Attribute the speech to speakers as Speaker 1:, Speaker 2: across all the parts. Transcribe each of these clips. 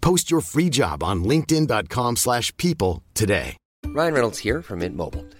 Speaker 1: Post your free job on linkedin.com/people slash people today.
Speaker 2: Ryan Reynolds here from Mint Mobile.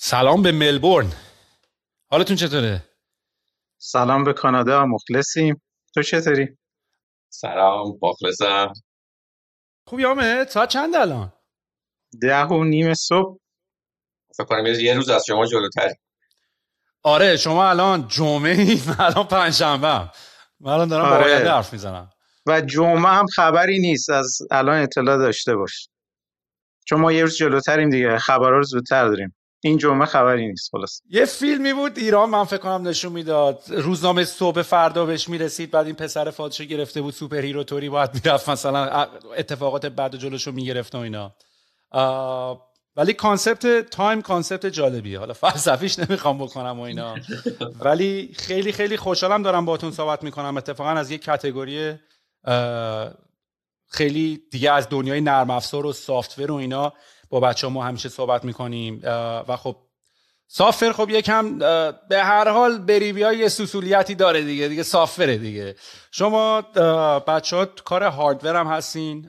Speaker 3: سلام به ملبورن. حالتون چطوره؟
Speaker 4: سلام به کانادا مخلصیم. تو چطوری؟
Speaker 5: سلام مخلصم.
Speaker 3: خوبی آمد؟ ساعت چند الان؟
Speaker 4: ده و نیم صبح.
Speaker 5: فکر کنم یه روز از شما جلوتر
Speaker 3: آره شما الان جمعه ای من الان پنجشنبه من الان دارم با
Speaker 4: آره.
Speaker 3: آینده حرف می‌زنم.
Speaker 4: و جمعه هم خبری نیست. از الان اطلاع داشته باش. چون ما یه روز جلوتریم دیگه. خبرها رو زودتر داریم. این جمعه خبری نیست خلاص.
Speaker 3: یه فیلمی بود ایران من فکر کنم نشون می‌داد. روزنامه صبح فردا بهش می‌رسید بعد این پسر فادشو گرفته بود super hero طوری باید می‌رفت مثلا اتفاقات بعد جلوشو می‌گرفت و اینا. ولی concept time concept جالبیه. حالا فلسفیش نمی‌خوام بکنم و اینا. ولی خیلی خیلی خوشحالم دارم باهاتون صحبت می‌کنم. اتفاقا از یک category اه، خیلی دیگه از دنیای نرم افزار و سافتور و اینا. با بچه ما همیشه صحبت می‌کنیم و خب سافر خب یکم به هر حال بریوی های سوسولیتی داره دیگه دیگه سافره دیگه. شما بچه ها کار هاردور هم هستین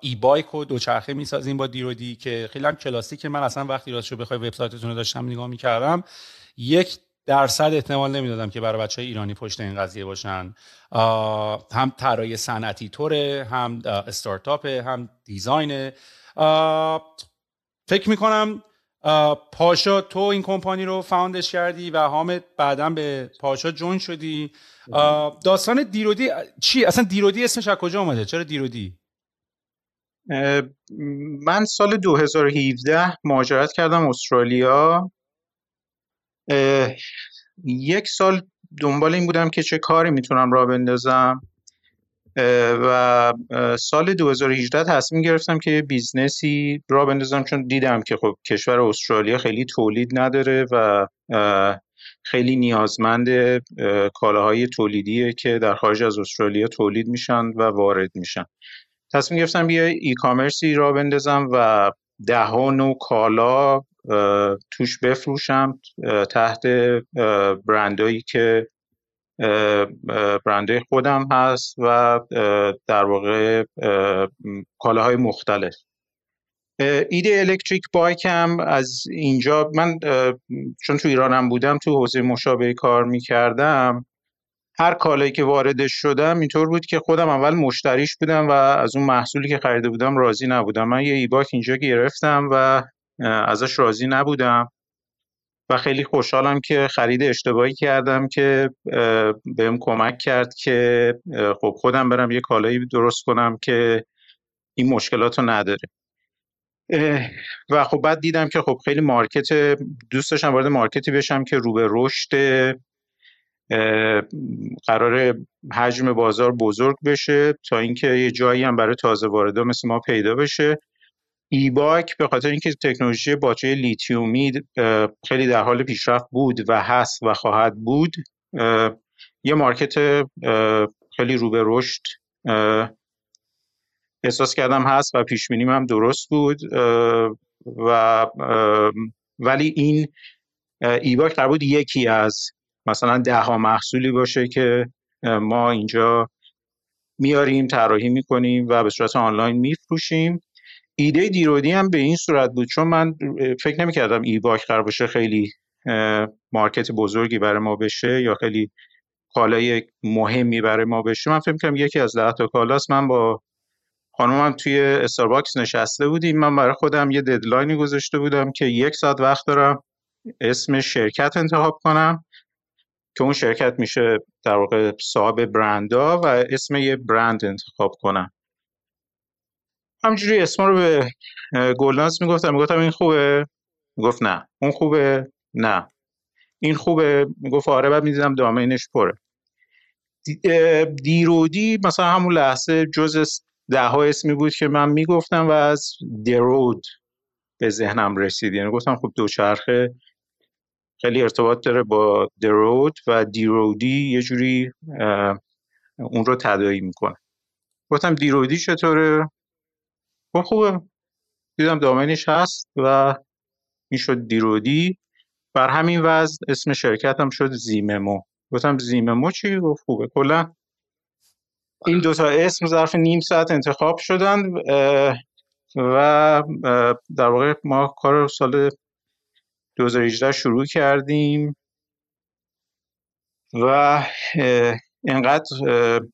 Speaker 3: ای بایک و دوچرخه می‌سازین با دیرودی که خیلی هم کلاسیکه. من اصلا وقتی راستشو بخوای وبسایتتون رو داشتم نگاه می‌کردم یک درصد احتمال نمی‌دادم که برای بچه های ایرانی پشت این قضیه باشن. هم طراحی صنعتی طوره هم استارتاپه هم دیزاینه. فکر می‌کنم پاشا تو این کمپانی رو فاوندش کردی و حامد بعدا به پاشا جون شدی. داستان دیرودی چی؟ اصلا دیرودی اسمش از کجا اومده؟ چرا دیرودی؟
Speaker 4: من سال 2017 مهاجرت کردم استرالیا. یک سال دنبال این بودم که چه کاری می‌تونم راه بندازم. و سال 2018 تصمیم گرفتم که یه business ی راه بندازم چون دیدم که خب کشور استرالیا خیلی تولید نداره و خیلی نیازمند اه، کالاهای تولیدیه که در خارج از استرالیا تولید میشن و وارد میشن. تصمیم گرفتم یه e-commerce ی راه بندازم و ده ها نوع کالا توش بفروشم تحت برندایی که برندهای خودم هست و در واقع کالاهای مختلف. ایده الکتریک بایک هم از اینجا من چون تو ایرانم بودم تو حوزه مشابه کار می‌کردم هر کالایی که واردش شدم اینطور بود که خودم اول مشتریش بودم و از اون محصولی که خریده بودم راضی نبودم. من یه ایباک اینجا گرفتم و ازش راضی نبودم. و خیلی خوشحالم که خرید اشتباهی کردم که بهم کمک کرد که خب خودم برم یه کالایی درست کنم که این مشکلات رو نداره. و خب بعد دیدم که خب خیلی مارکت دوست داشتم وارد مارکتی بشم که رو به رشد قرار حجم بازار بزرگ بشه تا اینکه یه جایی هم برای تازه واردا مثل ما پیدا بشه. e-bike به خاطر اینکه تکنولوژی باتری لیتیومی خیلی در حال پیشرفت بود و هست و خواهد بود یه market خیلی رو به رشد احساس کردم هست و پیش هم درست بود و ولی این e-bike قرار بود یکی از مثلا ده ها محصولی باشه که ما اینجا میاریم طراحی می‌کنیم و به صورت آنلاین میفروشیم. ایده دیرودی هم به این صورت بود. چون من فکر e-bike قرار باشه خیلی market بزرگی برای ما بشه یا خیلی کالای مهمی برای ما بشه. من فکر می‌کنم یکی از ده تا کالاست من با خانومم توی استارباکس نشسته بودیم. من برای خودم یه deadline ی گذاشته بودم که یک ساعت وقت دارم اسم شرکت انتخاب کنم که اون شرکت میشه در واقع صاحب برندا و اسم یه برند انتخاب کنم. همجوری اسما رو به گلناز می‌گفتم. می‌گفتم این خوبه. می‌گفت نه. اون خوبه. نه. این خوبه. می‌گفت آره. بعد می‌دیدم دامینش پره. دیرودی مثلا همون لحظه جز ده ها اسمی بود که من می‌گفتم و از درود به ذهنم رسید. یعنی گفتم خب دوچرخه. خیلی ارتباط داره با درود و دیرودی یه جوری اون رو تدایی می‌کنه. گفتم دیرودی چطوره؟ خب خوبه. دیدم دامنش هست و این شد دیرودی. بر همین وضع اسم شرکت هم شد زیممو. گفتم زیممو چی؟ گفت خوبه. کلا این دوتا اسم ظرف نیم ساعت انتخاب شدن و در واقع ما کار سال 2018 شروع کردیم. و انقدر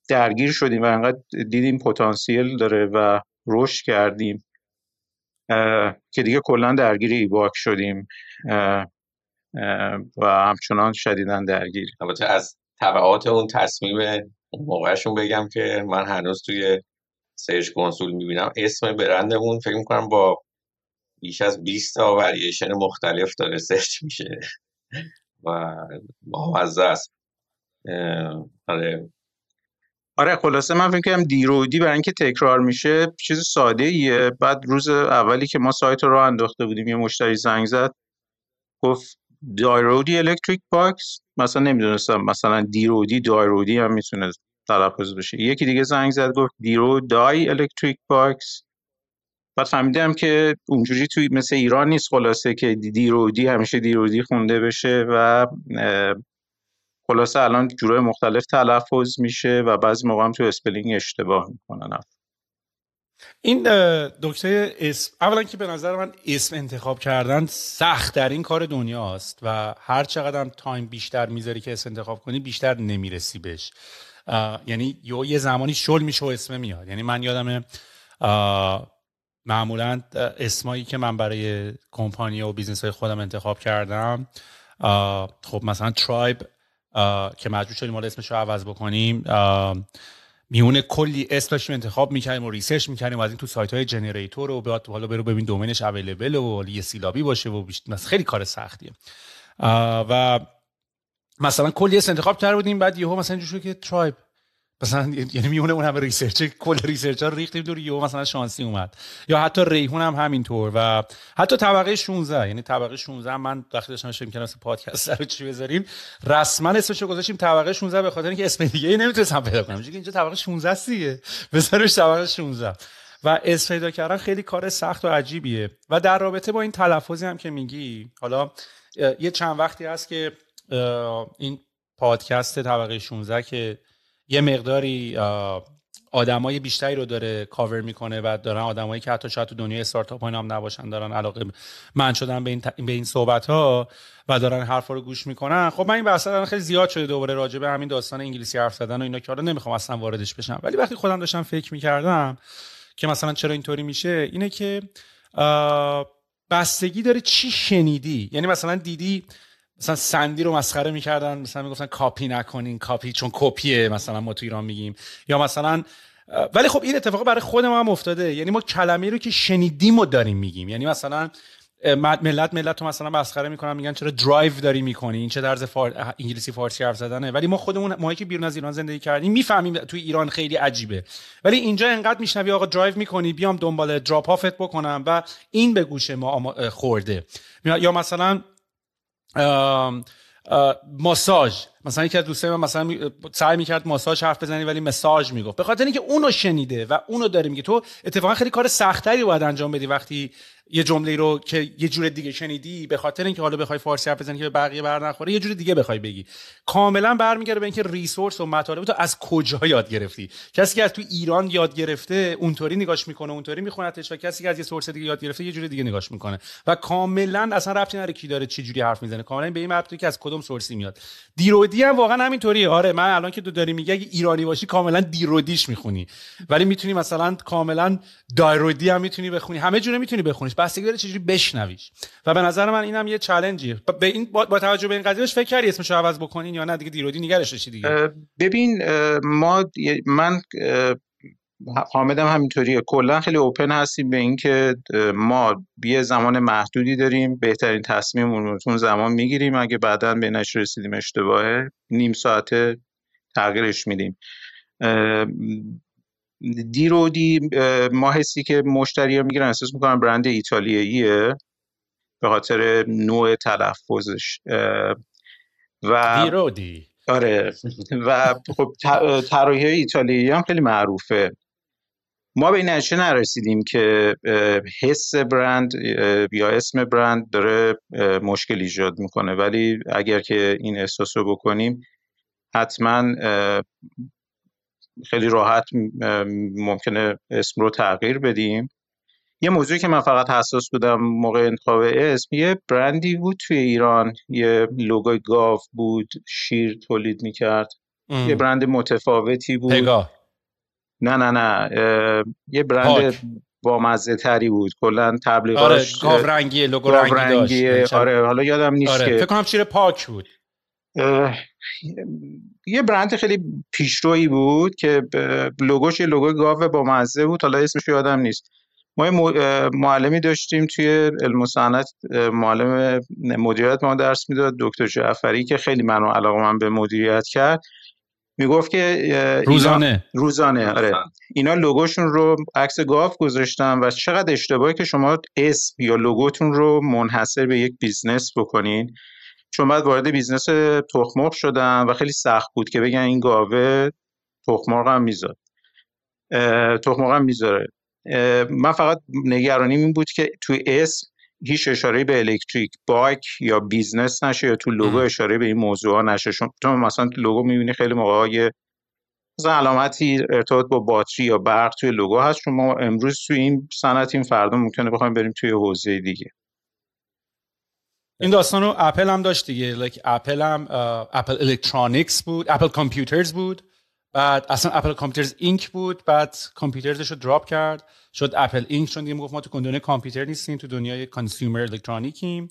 Speaker 4: درگیر شدیم و انقدر دیدیم پتانسیل داره و رشد کردیم. که دیگه کلا درگیر ایباک شدیم. و همچنان شدیدن درگیر.
Speaker 5: البته از طبعات اون تصمیم موقعشون بگم که من هنوز توی Search Console می‌بینم. اسم برندمون فکر می‌کنم با بیش از 20 تا وریشن مختلف داره search میشه. و بامزه است. آره.
Speaker 4: آره خلاصه من فکر کنم دیرودی برای اینکه تکرار میشه چیز ساده ایه بعد روز اولی که ما سایت رو انداخته بودیم یه مشتری زنگ زد گفت دایرودی electric bikes مثلا نمی‌دونستم مثلا دیرودی دایرودی هم می‌تونه تلفظ بشه. یکی دیگه زنگ زد گفت دیرو دای electric bikes بعد فهمیدم که اونجوری توی مثل ایران نیست خلاصه که دیرودی همیشه دیرودی خونده بشه و خلاصه الان جورای مختلف تلفظ میشه و بعضی موقع هم تو spelling اشتباه می‌کنن.
Speaker 3: این دکتر اسم اولا که به نظر من اسم انتخاب کردن سخت ترین کار دنیاست و هر چقدر هم time بیشتر می‌ذاری که اسم انتخاب کنی بیشتر نمی‌رسی بهش. یعنی یه زمانی شل میشه و اسم میاد. یعنی من یادم معمولا اسمایی که من برای کمپانی و business های خودم انتخاب کردم خب مثلا Tribe که مجبور شدیم حالا اسمش رو عوض بکنیم. میونه کلی اسم داشتیم انتخاب می‌کردیم و research می‌کردیم و از این تو سایت های generator و بیاد حالا برو ببین domain ش available و یه سیلابی باشه و خیلی کار سختیه. و مثلا کلی اسم انتخاب کرده بودیم بعد یهو مثلا اینجوری که Tribe مثلا یعنی میونه اون همه research کل research ها ریختیم دور یهو مثلا شانسی اومد. یا حتی ریحون هم همینطور و حتی طبقه 16 یعنی طبقه 16 من وقتی داشتم فکر کردم پادکست رو چی بذاریم رسما اسمشو گذاشتیم طبقه 16 به خاطر اینکه اسم دیگه ای نمی‌تونستم پیدا کنم. چون اینجا طبقه 16 است دیگه. بذارش طبقه 16 و اسم پیدا کردن خیلی کار سخت و عجیبیه. و در رابطه با این تلفظی هم که میگی حالا یه چند وقتی هست که این پادکست طبقه 16 که یه مقداری آدمای بیشتری رو داره کاور می‌کنه و دارن آدمایی که حتی شاید تو دنیای استارتاپ ها هم نباشن دارن علاقه من شدن به این, به این صحبت ها و دارن حرفا رو گوش می‌کنن. خب من این بحث خیلی زیاد شده دوباره راجع به همین داستان انگلیسی حرف زدن و اینا که حالا نمی‌خوام اصلا واردش بشم. ولی وقتی خودم داشتم فکر می‌کردم که مثلا چرا اینطوری میشه اینه که بستگی داره چی شنیدی؟ یعنی مثلا دیدی مثلا سندی رو مسخره می‌کردن مثلا می‌گفتن کاپی نکنین کاپی چون کپیه مثلا ما تو ایران میگیم. یا مثلا ولی خب این اتفاق برای خود ما هم افتاده. یعنی ما کلمه رو که شنیدیم و داریم میگیم. یعنی مثلا ملت ملت رو مثلا مسخره می‌کنن میگن چرا درایو داری می‌کنی؟ این چه درز فار... انگلیسی فارسی حرف زدنه. ولی ما خودمون ما که بیرون از ایران زندگی کردیم می‌فهمیم توی ایران خیلی عجیبه. ولی اینجا انقدر میشنوی آقا درایو می‌کنی بیام دنبال drop offت بکنم و این به گوش ما خورده. یا مثلا ماساژ مثلا یکی از دوستای من مثلا سعی می‌کرد ماساژ حرف بزنی ولی مساج می‌گفت. به خاطر اینکه اونو شنیده و اونو داره میگه. تو اتفاقا خیلی کار سختری باید انجام بدی وقتی یه جمله رو که یه جور دیگه شنیدی به خاطر اینکه حالا بخوای فارسی حرف بزنی که به بقیه بر نخوره یه جور دیگه بخوای بگی. کاملا برمیگرده به اینکه ریسورس و مطالب تو از کجا یاد گرفتی؟ کسی که از تو ایران یاد گرفته اونطوری نگاش می‌کنه اونطوری میخونتش و کسی که از یه سورس دیگه یاد گرفته یه جور دیگه نگاش می‌کنه. و کاملا اصلا ربطی نداره کی داره چه جوری حرف می‌زنه. کاملا به این ربطی که از کدوم سورسی میاد. دیرودی هم واقعا همینطوریه. آره من الان که تو داری میگه اگه ایرانی باشی کاملا دیرودیش می‌خونی. ولی می‌تونی مثلا کاملا دایرودی هم می‌تونی بخونی. همه جوره می‌تونی بخونیش. بستگی داره چجوری بشنویش. و به نظر من اینم یه چالنجیه. به این با, توجه به این قضیهش فکر کردی اسمش عوض بکنین یا نه؟ دیگه دیرودی نگرش دیگه.
Speaker 4: ببین ما من حامدم همینطوریه کلا خیلی اوپن هستیم به اینکه ما یه زمان محدودی داریم. بهترین تصمیم رو زمان می‌گیریم. اگه بعدا به نش رسیدیم اشتباهه نیم ساعت تغییرش میدیم. دیرودی ما حسی که مشتری ها می‌گیرن احساس می‌کنن برند ایتالیاییه. به خاطر نوع تلفظش.
Speaker 3: و دیرودی.
Speaker 4: آره. و خب طراحی ایتالیایی هم خیلی معروفه. ما به این نتیجه نرسیدیم که حس برند یا اسم برند داره مشکل ایجاد می‌کنه. ولی اگر که این احساس رو بکنیم حتما خیلی راحت ممکنه اسم رو تغییر بدیم. یه موضوعی که من فقط حساس بودم موقع انتخاب اسم یه برندی بود توی ایران. یه لوگوی گاو بود شیر تولید می‌کرد. یه برند متفاوتی بود.
Speaker 3: پگاه
Speaker 4: نه نه نه یه برند با مزه تری بود. کلا تبلیغاش
Speaker 3: آره رنگی لوگو رنگی, رنگی
Speaker 4: داشت آره حالا یادم نیست آره.
Speaker 3: که فکر کنم شیر پاک بود.
Speaker 4: یه برند خیلی پیشرویی بود که لوگوش یه لوگو گاو با مزه بود. حالا اسمش یادم نیست. ما معلمی داشتیم توی علم و صنعت. معلم مدیریت ما درس می‌داد دکتر جعفری که خیلی منو علاقه من به مدیریت کرد. می‌گفت که
Speaker 3: روزانه.
Speaker 4: روزانه آره. اینا logoشون رو عکس گاو گذاشتن و چقدر اشتباهی که شما اسم یا logoتون رو منحصر به یک business بکنین. چون بعد وارد business تخمرغ شدن و خیلی سخت بود که بگن این گاوه تخمرغ هم می‌ذاره. تخمرغ هم می‌ذاره. من فقط نگرانیم این بود که توی اسم هیچ اشاره به electric bike یا business نشه یا تو logo اشاره به این موضوع ها نشه. چون مثلا تو logo می‌بینی خیلی موقع های علامتی ارتباط با باتری یا برق توی logo هست. چون ما امروز توی این صنعت این فردا ممکنه بخوایم بریم توی حوزه دیگه.
Speaker 3: این داستان رو اپل هم داشت دیگه. Like Apple هم Apple Electronics بود Apple Computers بود. بعد اصلا Apple Computers Inc بود بعد Computersش رو drop کرد. شد Apple Inc چون دیگه گفت ما تو دنیای کامپیوتر نیستیم تو دنیای consumer electronicیم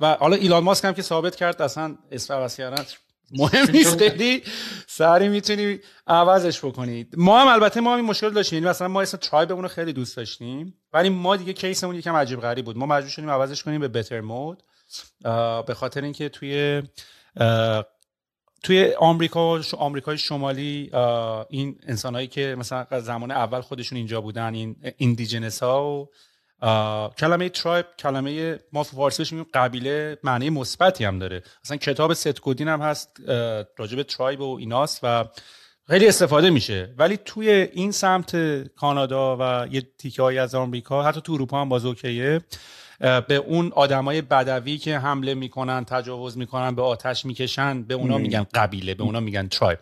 Speaker 3: و حالا ایلان ماسک هم که ثابت کرد اصلا اسم عوض کردن مهم نیست خیلی سری می‌تونی عوضش بکنید ما هم البته ما هم این مشکل داشتیم یعنی مثلا ما اسم ترایبمون رو خیلی دوست داشتیم ولی ما دیگه کیسمون یکم عجیب غریب بود. ما مجبور شدیم عوضش کنیم به بهتر مود به خاطر اینکه توی توی آمریکا آمریکای شمالی این انسانهایی که مثلا زمان اول خودشون اینجا بودن این ایندیجنس ها و کلمه tribe کلمه ما فارسی بهش قبیله معنی مثبتی هم داره. مثلا کتاب ست گودین هم هست راجب tribe و ایناست و خیلی استفاده میشه. ولی توی این سمت کانادا و یه تیکه از آمریکا حتی تو اروپا هم باز okayه. به اون آدمای بدوی که حمله می‌کنن تجاوز می‌کنن به آتش می‌کشن به اونا میگن قبیله به اونا میگن tribe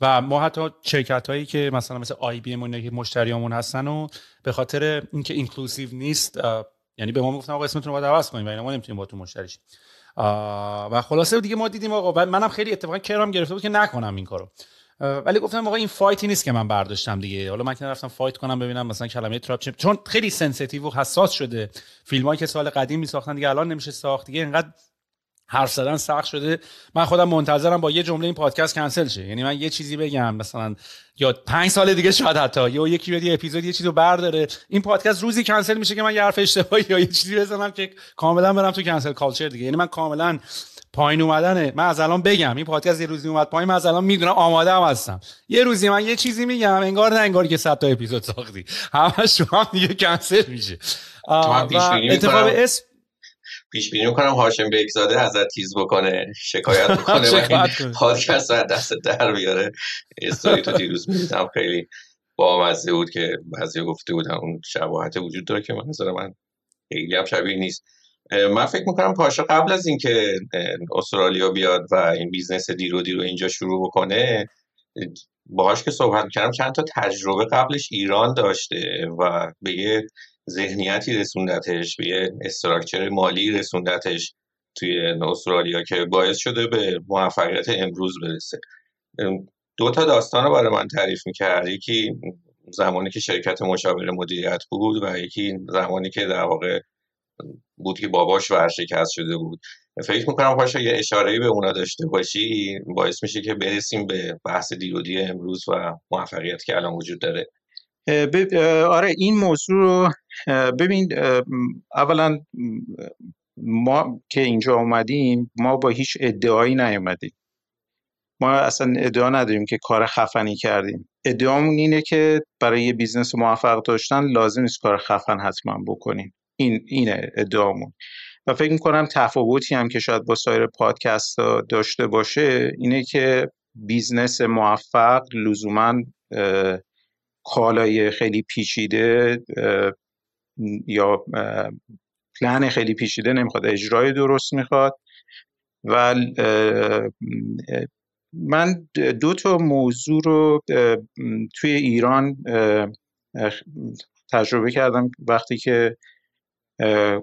Speaker 3: و ما حتی شرکت هایی که مثلا مثل IBM که مشتریامون هستن و به خاطر اینکه inclusive نیست یعنی به ما گفتن آقا اسمتون رو باید عوض کنیم و ما نمی‌تونیم با تو مشتری و خلاصه دیگه ما دیدیم آقا منم خیلی اتفاقا کرمم گرفته بود که نکنم این کارو. ولی گفتم آقا این fightی نیست که من برداشتم دیگه. حالا من که رفتم fight کنم ببینم مثلا کلمه tribe چون خیلی sensitive و حساس شده. فیلمایی که سال قدیم می ساختن دیگه الان نمیشه ساخت. دیگه اینقدر حرف زدن سخت شده. من خودم منتظرم با یه جمله این پادکست کنسل شه. یعنی من یه چیزی بگم مثلا یا پنج سال دیگه شاید حتی یا یکی بیاد یه اپیزود یه چیزو برداره. این پادکست روزی کنسل میشه که من یه حرف اشتباهی یا یه چیزی بزنم که کاملا برم تو کنسل کالچر دیگه. یعنی من کاملا پایین اومدنه. من از الان بگم. این پادکست یه روزی اومد پایین من از الان می‌دونم آماده هم هستم. یه روزی من یه چیزی میگم انگار نه انگار که 100 تا اپیزود ساختی. همش هم دیگه کنسل میشه.
Speaker 5: اتفاق اسم پیش بینی می‌کنم هاشم بیگزاده ازت تیز بکنه شکایت بکنه و این پادکست رو دست در بیاره. استوری تو دیروز می‌دیدم خیلی با مزه بود که بعضی گفته بودن اون شباهت وجود داره که من نظر من خیلی هم شبیه نیست. من فکر می‌کنم پاشا قبل از اینکه استرالیا بیاد و این business دیرو دیرو اینجا شروع بکنه باهاش که صحبت کردم چند تا تجربه قبلش ایران داشته و به یه ذهنیتی رسوندتش به یه structure مالی رسوندتش توی استرالیا که باعث شده به موفقیت امروز برسه. دو تا داستان رو برای من تعریف می‌کرد. یکی زمانی که شرکت مشاور مدیریت بود و یکی زمانی که در واقع بود که باباش ورشکست شده بود. فکر می‌کنم پاشا یه اشاره به اونا داشته باشی باعث میشه که برسیم به بحث دیرودی امروز و موفقیت که الان وجود داره.
Speaker 4: آره این موضوع رو ببین اولا ما که اینجا اومدیم ما با هیچ ادعایی نیومدیم. ما اصلا ادعا نداریم که کار خفنی کردیم. ادعامون اینه که برای یه business موفق داشتن لازم نیست کار خفن حتما بکنیم. این اینه ادعامون. و فکر می‌کنم تفاوتی هم که شاید با سایر پادکست داشته باشه اینه که business موفق لزوما کالای خیلی پیچیده یا پلن خیلی پیچیده نمی‌خواد اجرای درست می‌خواد. و من دو تا موضوع رو توی ایران تجربه کردم وقتی که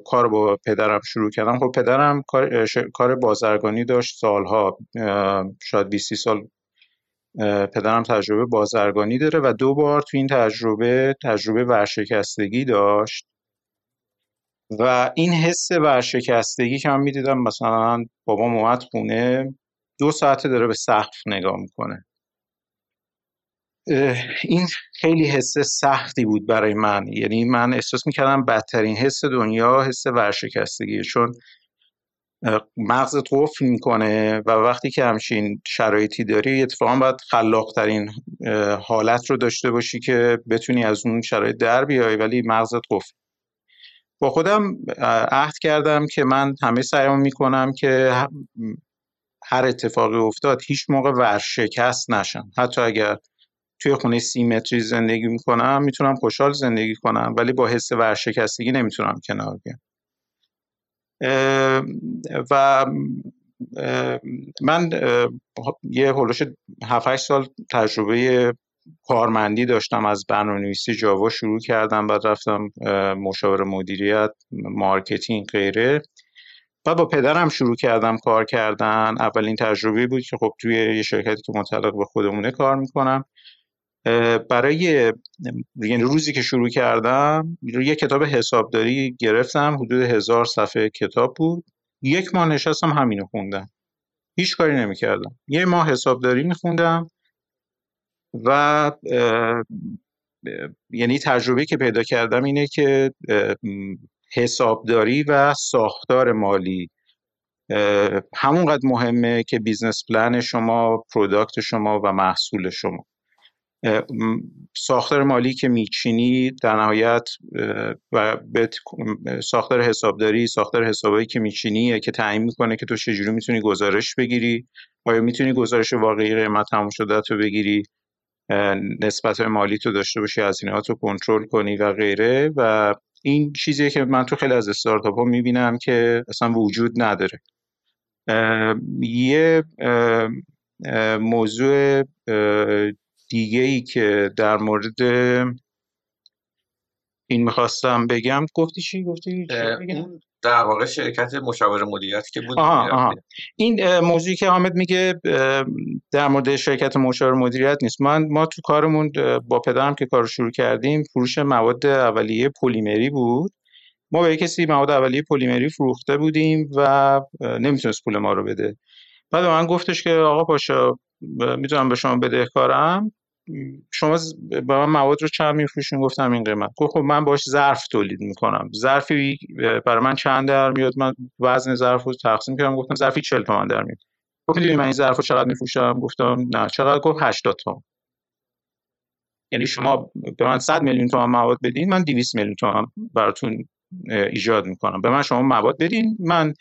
Speaker 4: کار با پدرم شروع کردم. خب پدرم کار بازرگانی داشت سالها. شاید 20 سال پدرم تجربه بازرگانی داره و دو بار تو این تجربه تجربه ورشکستگی داشت. و این حس ورشکستگی که من می‌دیدم مثلا بابام اومد خونه دو ساعته داره به سقف نگاه می‌کنه. این خیلی حس سختی بود برای من. یعنی من احساس می‌کردم بدترین حس دنیا حس ورشکستگی چون مغزت قفل می‌کنه و وقتی که همچین شرایطی داری اتفاقا باید خلاقترین حالت رو داشته باشی که بتونی از اون شرایط در بیای ولی مغزت قفل. با خودم عهد کردم که من همه سعیم می‌کنم که هر اتفاقی افتاد هیچ موقع ورشکست نشم. حتی اگر توی خونه سی متری زندگی می‌کنم می‌تونم خوشحال زندگی کنم ولی با حس ورشکستگی نمی‌تونم کنار بیام. و من یه هلوش 7 سال تجربه کارمندی داشتم از برنامه‌نویسی جاوا شروع کردم بعد رفتم مشاور مدیریت marketing غیره. بعد با پدرم شروع کردم کار کردن. اولین تجربه بود که خب توی یه شرکتی که متعلق به خودمونه کار می‌کنم. برای یعنی روزی که شروع کردم یه کتاب حسابداری گرفتم حدود هزار صفحه کتاب بود. یک ماه نشستم همینو خوندم. هیچ کاری نمی‌کردم. یه ماه حسابداری میخوندم و یعنی تجربه که پیدا کردم اینه که حسابداری و ساختار مالی همونقدر مهمه که business plan شما product شما و محصول شما. ساختار مالی که میچینی در نهایت و ساختار حسابداری ساختار حسابایی که میچینی که تعیین می‌کنه که تو چجوری می‌تونی گزارش بگیری آیا می‌تونی گزارش واقعی قیمت تموم شده تو بگیری نسبت مالی تو داشته باشی هزینهات رو کنترل کنی و غیره. و این چیزیه که من تو خیلی از استارتاپ ها می‌بینم که اصلا وجود نداره. یه موضوع دیگه ای که در مورد این می‌خواستم بگم گفتی چی؟ گفتی
Speaker 5: در واقع شرکت مشاور مدیریت که بود.
Speaker 4: آها آها. این موضوعی که حامد میگه در مورد شرکت مشاور مدیریت نیست. من ما تو کارمون با پدرم که کار شروع کردیم فروش مواد اولیه پلیمری بود. ما به کسی مواد اولیه پلیمری فروخته بودیم و نمی‌تونست پول ما رو بده. بعد من گفتش که آقا پاشا می‌تونم به شما بدهکارم. شما به من مواد رو چند میفروشین؟ گفتم این قیمت. خب من باش ظرف تولید می‌کنم. ظرفی برای من چند در میاد؟ من وزن ظرف رو تقسیم کردم. گفتم ظرفی 40 تومن در میاد. گفت می‌دونی من این ظرف رو چقدر میفروشم؟ گفتم نه. چقدر؟ گفت 80 تومن یعنی شما به من 100 میلیون تومن مواد بدین من 200 میلیون تومن براتون ایجاد می‌کنم. به من شما مواد بدین. من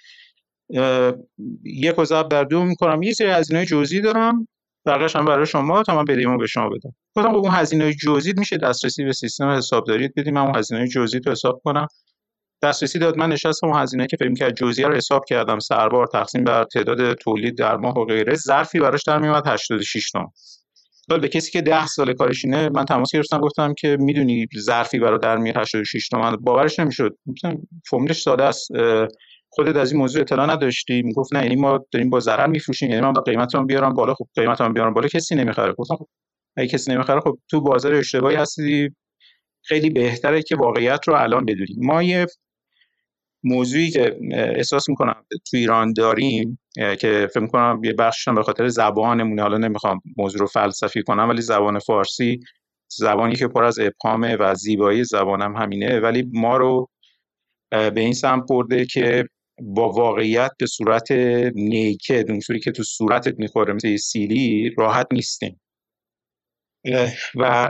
Speaker 4: یک و ضرب در دو می‌کنم. یه سری هزینه جزئی دارم. بقیه‌اش هم برای شما تا من بدهیمو به شما بدم. گفتم اون هزینه جزئی میشه دسترسی به سیستم حسابداری بدیم. من اون هزینه جزئی رو حساب کنم. دسترسی داد. من نشستم اون هزینه که فکر کرد جزئیه رو حساب کردم. سربار تقسیم بر تعداد تولید در ماه و غیره. ظرفی براش در میومد 86 تومن به کسی که 10 سال کارش اینه من تماس گرفتم گفتم که می‌دونی ظرفی برای در میاد 86 تومن باورش نمی‌شد. گفتم فرمولش ساده است خودت از این موضوع اطلاع نداشتی؟ می‌گفت نه یعنی ما داریم با ضرر میفروشیم یعنی من با قیمتام بیارم بالا خب قیمتام بیارم بالا کسی نمی‌خره. گفتم خب اگه کسی نمی‌خره خب تو بازار اشتباهی هستی. خیلی بهتره که واقعیت رو الان بدونیم ما یه موضوعی که احساس می‌کنم تو ایران داریم که فکر می‌کنم یه بخشش به خاطر زبانمونه. حالا نمی‌خوام موضوع رو فلسفی کنم ولی زبان فارسی زبانی که پر از ابهامه و زیبایی زبانم همینه. ولی ما رو به این سمت برده که با واقعیت به صورت نیکد اونجوری که تو صورتت می‌خوره مثل سیلی راحت نیستیم. و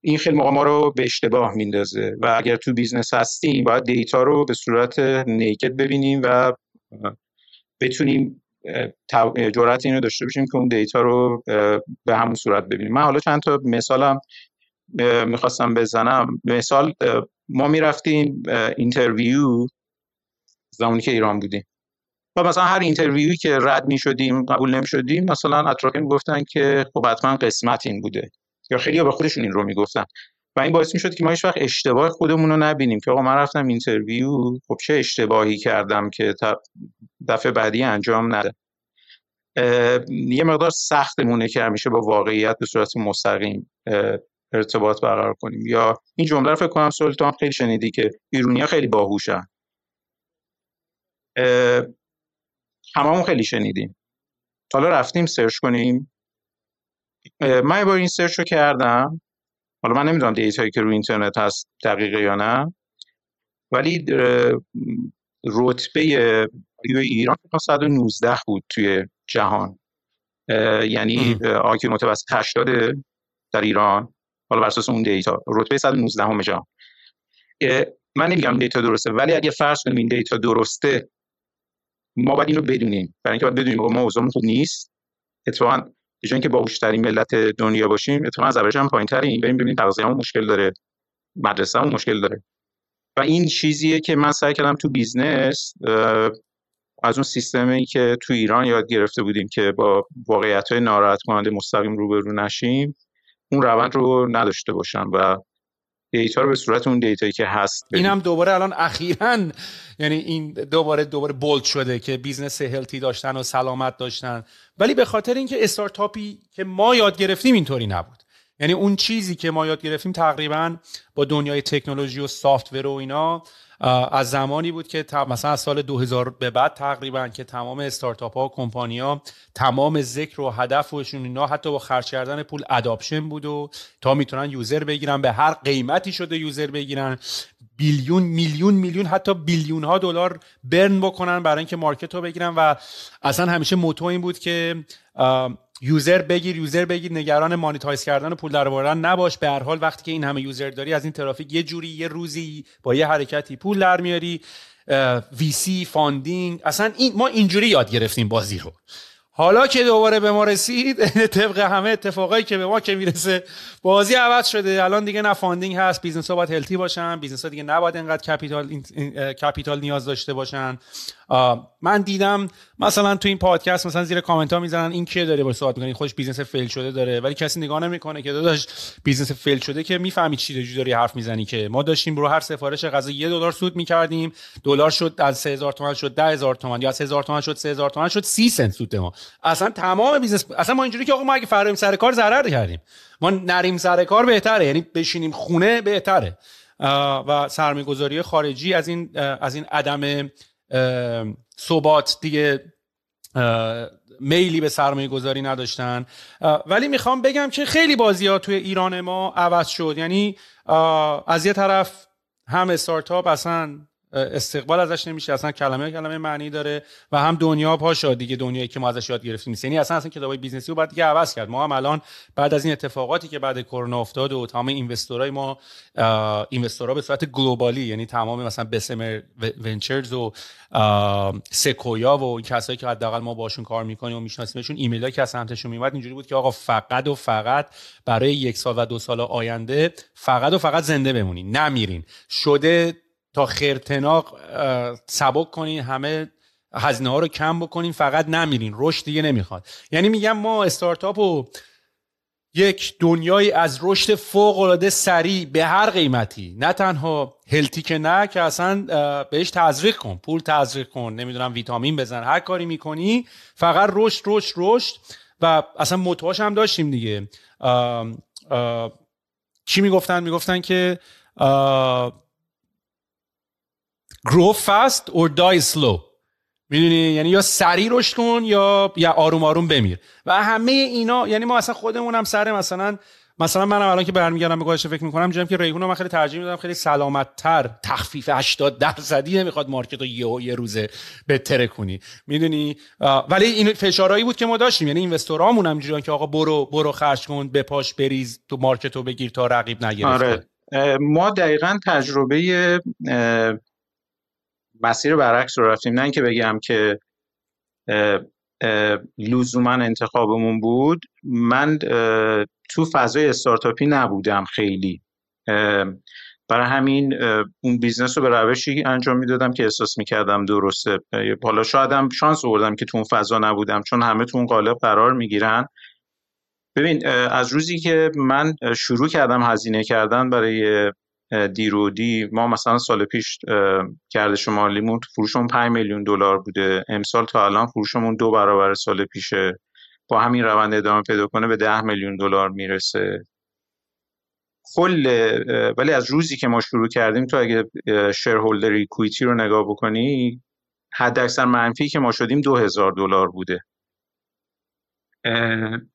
Speaker 4: این خیلی موقع ما رو به اشتباه میندازه. و اگر تو business هستیم باید data رو به صورت naked ببینیم و بتونیم جرأت این رو داشته باشیم که اون data رو به همون صورت ببینیم. من حالا چند تا مثالم می‌خواستم بزنم. مثال ما می‌رفتیم interview. زمانی که ایران بودیم. و مثلا هر interviewی که رد می شدیم قبول نمی شدیم مثلا اطرافیم گفتن که خب حتما قسمت این بوده. یا خیلی به خودشون این رو می‌گفتن. و این باعث می‌شد که ما هیچ وقت اشتباه خودمون رو نبینیم که آقا من رفتم اینترویو خب چه اشتباهی کردم که دفعه بعدی انجام نده. یه مقدار سختمونه که همیشه با واقعیت به صورت مستقیم ارتباط برقرار کنیم. یا این جمله رو فکر کنم سلطان خیلی شنیدی که ایرونیا خیلی باهوشن. هممون خیلی شنیدیم. حالا رفتیم search کنیم. من با این search رو کردم. حالا من نمی‌دونم dataیی که روی اینترنت هست دقیقه یا نه. ولی رتبه ایران 119 بود توی جهان. یعنی IQی متوسط 80 در ایران. حالا بر اساس اون data. رتبه 119 همه جهان. من نمیگم data درسته ولی اگه فرض کنیم این data درسته ما باید این بدونیم. برای اینکه باید بدونیم ما اوضاعمون خوب نیست. اتفاقا به که باهوشترین ملت دنیا باشیم اتفاقا از اورج هم پایینتریم. بریم ببینیم تغذیه‌مون مشکل داره. مدرسه‌مون مشکل داره. و این چیزیه که من سعی کردم تو business از اون سیستمی که تو ایران یاد گرفته بودیم که با واقعیت های ناراحت کننده مستقیم روبرو نشیم اون روند رو نداشته باشم و data رو به صورت اون data یی که هست
Speaker 3: این هم دوباره الان اخیرا یعنی این دوباره دوباره bold شده که business healthy داشتن و سلامت داشتن. ولی به خاطر اینکه استارتاپی که ما یاد گرفتیم اینطوری نبود. یعنی اون چیزی که ما یاد گرفتیم تقریبا با دنیای تکنولوژی و software و اینا از زمانی بود که مثلا از سال 2000 به بعد تقریبا که تمام استارتاپ ها و کمپانی ها تمام ذکر و هدفشون اینا حتی با خرج کردن پول adoption بود و تا می‌تونن user بگیرن به هر قیمتی شده user بگیرن billion میلیون میلیون حتی billion ها دلار برن بکنن برای اینکه market رو بگیرن. و اصلا همیشه motto این بود که user بگیر user بگیر نگران monetize کردن و پول در نباش. به هر حال وقتی که این همه user داری از این ترافیک یه جوری یه روزی با یه حرکتی پول در میاری. VC funding اصلا این ما اینجوری یاد گرفتیم بازی رو. حالا که دوباره به ما رسید طبق همه اتفاقایی که به ما که می‌رسه بازی عوض شده. الان دیگه نه funding هست business ها باید healthy باشن. business ها دیگه نباید انقدر capital capital نیاز داشته باشن. من دیدم مثلا تو این پادکست مثلا زیر کامنت ها می‌زنن این کیه داره با صحبت می‌کنه؟ خودش business fail شده داره. ولی کسی نگاه نمی‌کنه که داداش business fail شده که می‌فهمی چی داری حرف می‌زنی که. ما داشتیم رو هر سفارش غذا یه دلار سود می‌کردیم. دلار شد از 3000 تومان شد 10000 تومان یا از 1000 تومان شد 3000 تومان شد 30 سنت سود ما. اصلا تمام business اصلا ما اینجوری که آقا ما اگه فراریم سر کار ضرر کردیم. ما نریم سر کار بهتره یعنی بشینیم خونه بهتره. و سرمایه‌گذاری خارجی از این از این عدم ثبات دیگه میلی به سرمایه گذاری نداشتن ولی می‌خوام بگم که خیلی بازی ها توی ایران ما عوض شد. یعنی از یه طرف هم استارتاپ اصلا استقبال ازش نمیشه. اصلا کلمه کلمه معنی داره و هم دنیا پاشا دیگه دنیایی که ما ازش یاد گرفتیم نیست. یعنی اصلا اصلا کتابای business ی رو باید دیگه عوض کرد. ما هم الان بعد از این اتفاقاتی که بعد کرونا افتاد و تمام investor ای ما investor ا به صورت global ی یعنی تمام مثلا Bessemer Ventures و Sequoia و این کسایی که حداقل ما باشون کار می‌کنیم و میشناسیمشون ایمیلایی که از سمتشون میومد اینجوری بود که آقا فقط و فقط برای یک سال و دو سال آینده فقط و فقط زنده بمونین. نمیرین. شده تا خیرتناق سبک کنین همه هزینه ها رو کم بکنین فقط نمیرین. رشد دیگه نمی‌خواد. یعنی میگم ما استارتاپ و یک دنیای از رشد فوق العاده سریع به هر قیمتی نه تنها هلتی که نه که اصلا بهش تزریق کن. پول تزریق کن نمی‌دونم ویتامین بزن هر کاری می‌کنی فقط رشد رشد رشد. و اصلا متواش هم داشتیم دیگه. چی می‌گفتن؟ می‌گفتن که grow fast or die slow. می‌دونی؟ یعنی یا سریع رشد کن یا یا آروم آروم بمیر. و همه اینا یعنی ما اصلا خودمون هم سر مثلا مثلا منم الان که برمیگردم به گذشته فکر می‌کنم جم که ریحون من خیلی ترجیح میدم خیلی سلامت تر تخفیف 80 درصدی نمی‌خواد مارکت رو یه یه روزه بهتره کنی. می‌دونی؟ ولی این فشارهایی بود که ما داشتیم. یعنی اینوستورامون هم جوریان که آقا برو برو خرج کن بپاش بریز تو مارکت رو بگیر تا رقیب نگرفته.
Speaker 4: آره. ما دقیقا تجربه مسیر برعکس رو رفتیم. نه اینکه بگم که لزوما انتخابمون بود. من تو فضای استارتاپی نبودم خیلی. برای همین اون business رو به روشی انجام می‌دادم که احساس می‌کردم درسته. حالا شایدم شانس آوردم که تو اون فضا نبودم چون همه تو اون قالب قرار می‌گیرن. ببین از روزی که من شروع کردم هزینه کردن برای دیرودی ما مثلا سال پیش گردش مالیمون فروشمون 5 میلیون دلار بوده. امسال تا الان فروشمون دو برابر سال پیشه. با همین روند ادامه پیدا کنه به 10 میلیون دلار می‌رسه. کل ولی از روزی که ما شروع کردیم تو اگه shareholder equity رو نگاه بکنی حد اکثر منفی که ما شدیم دو هزار دلار بوده.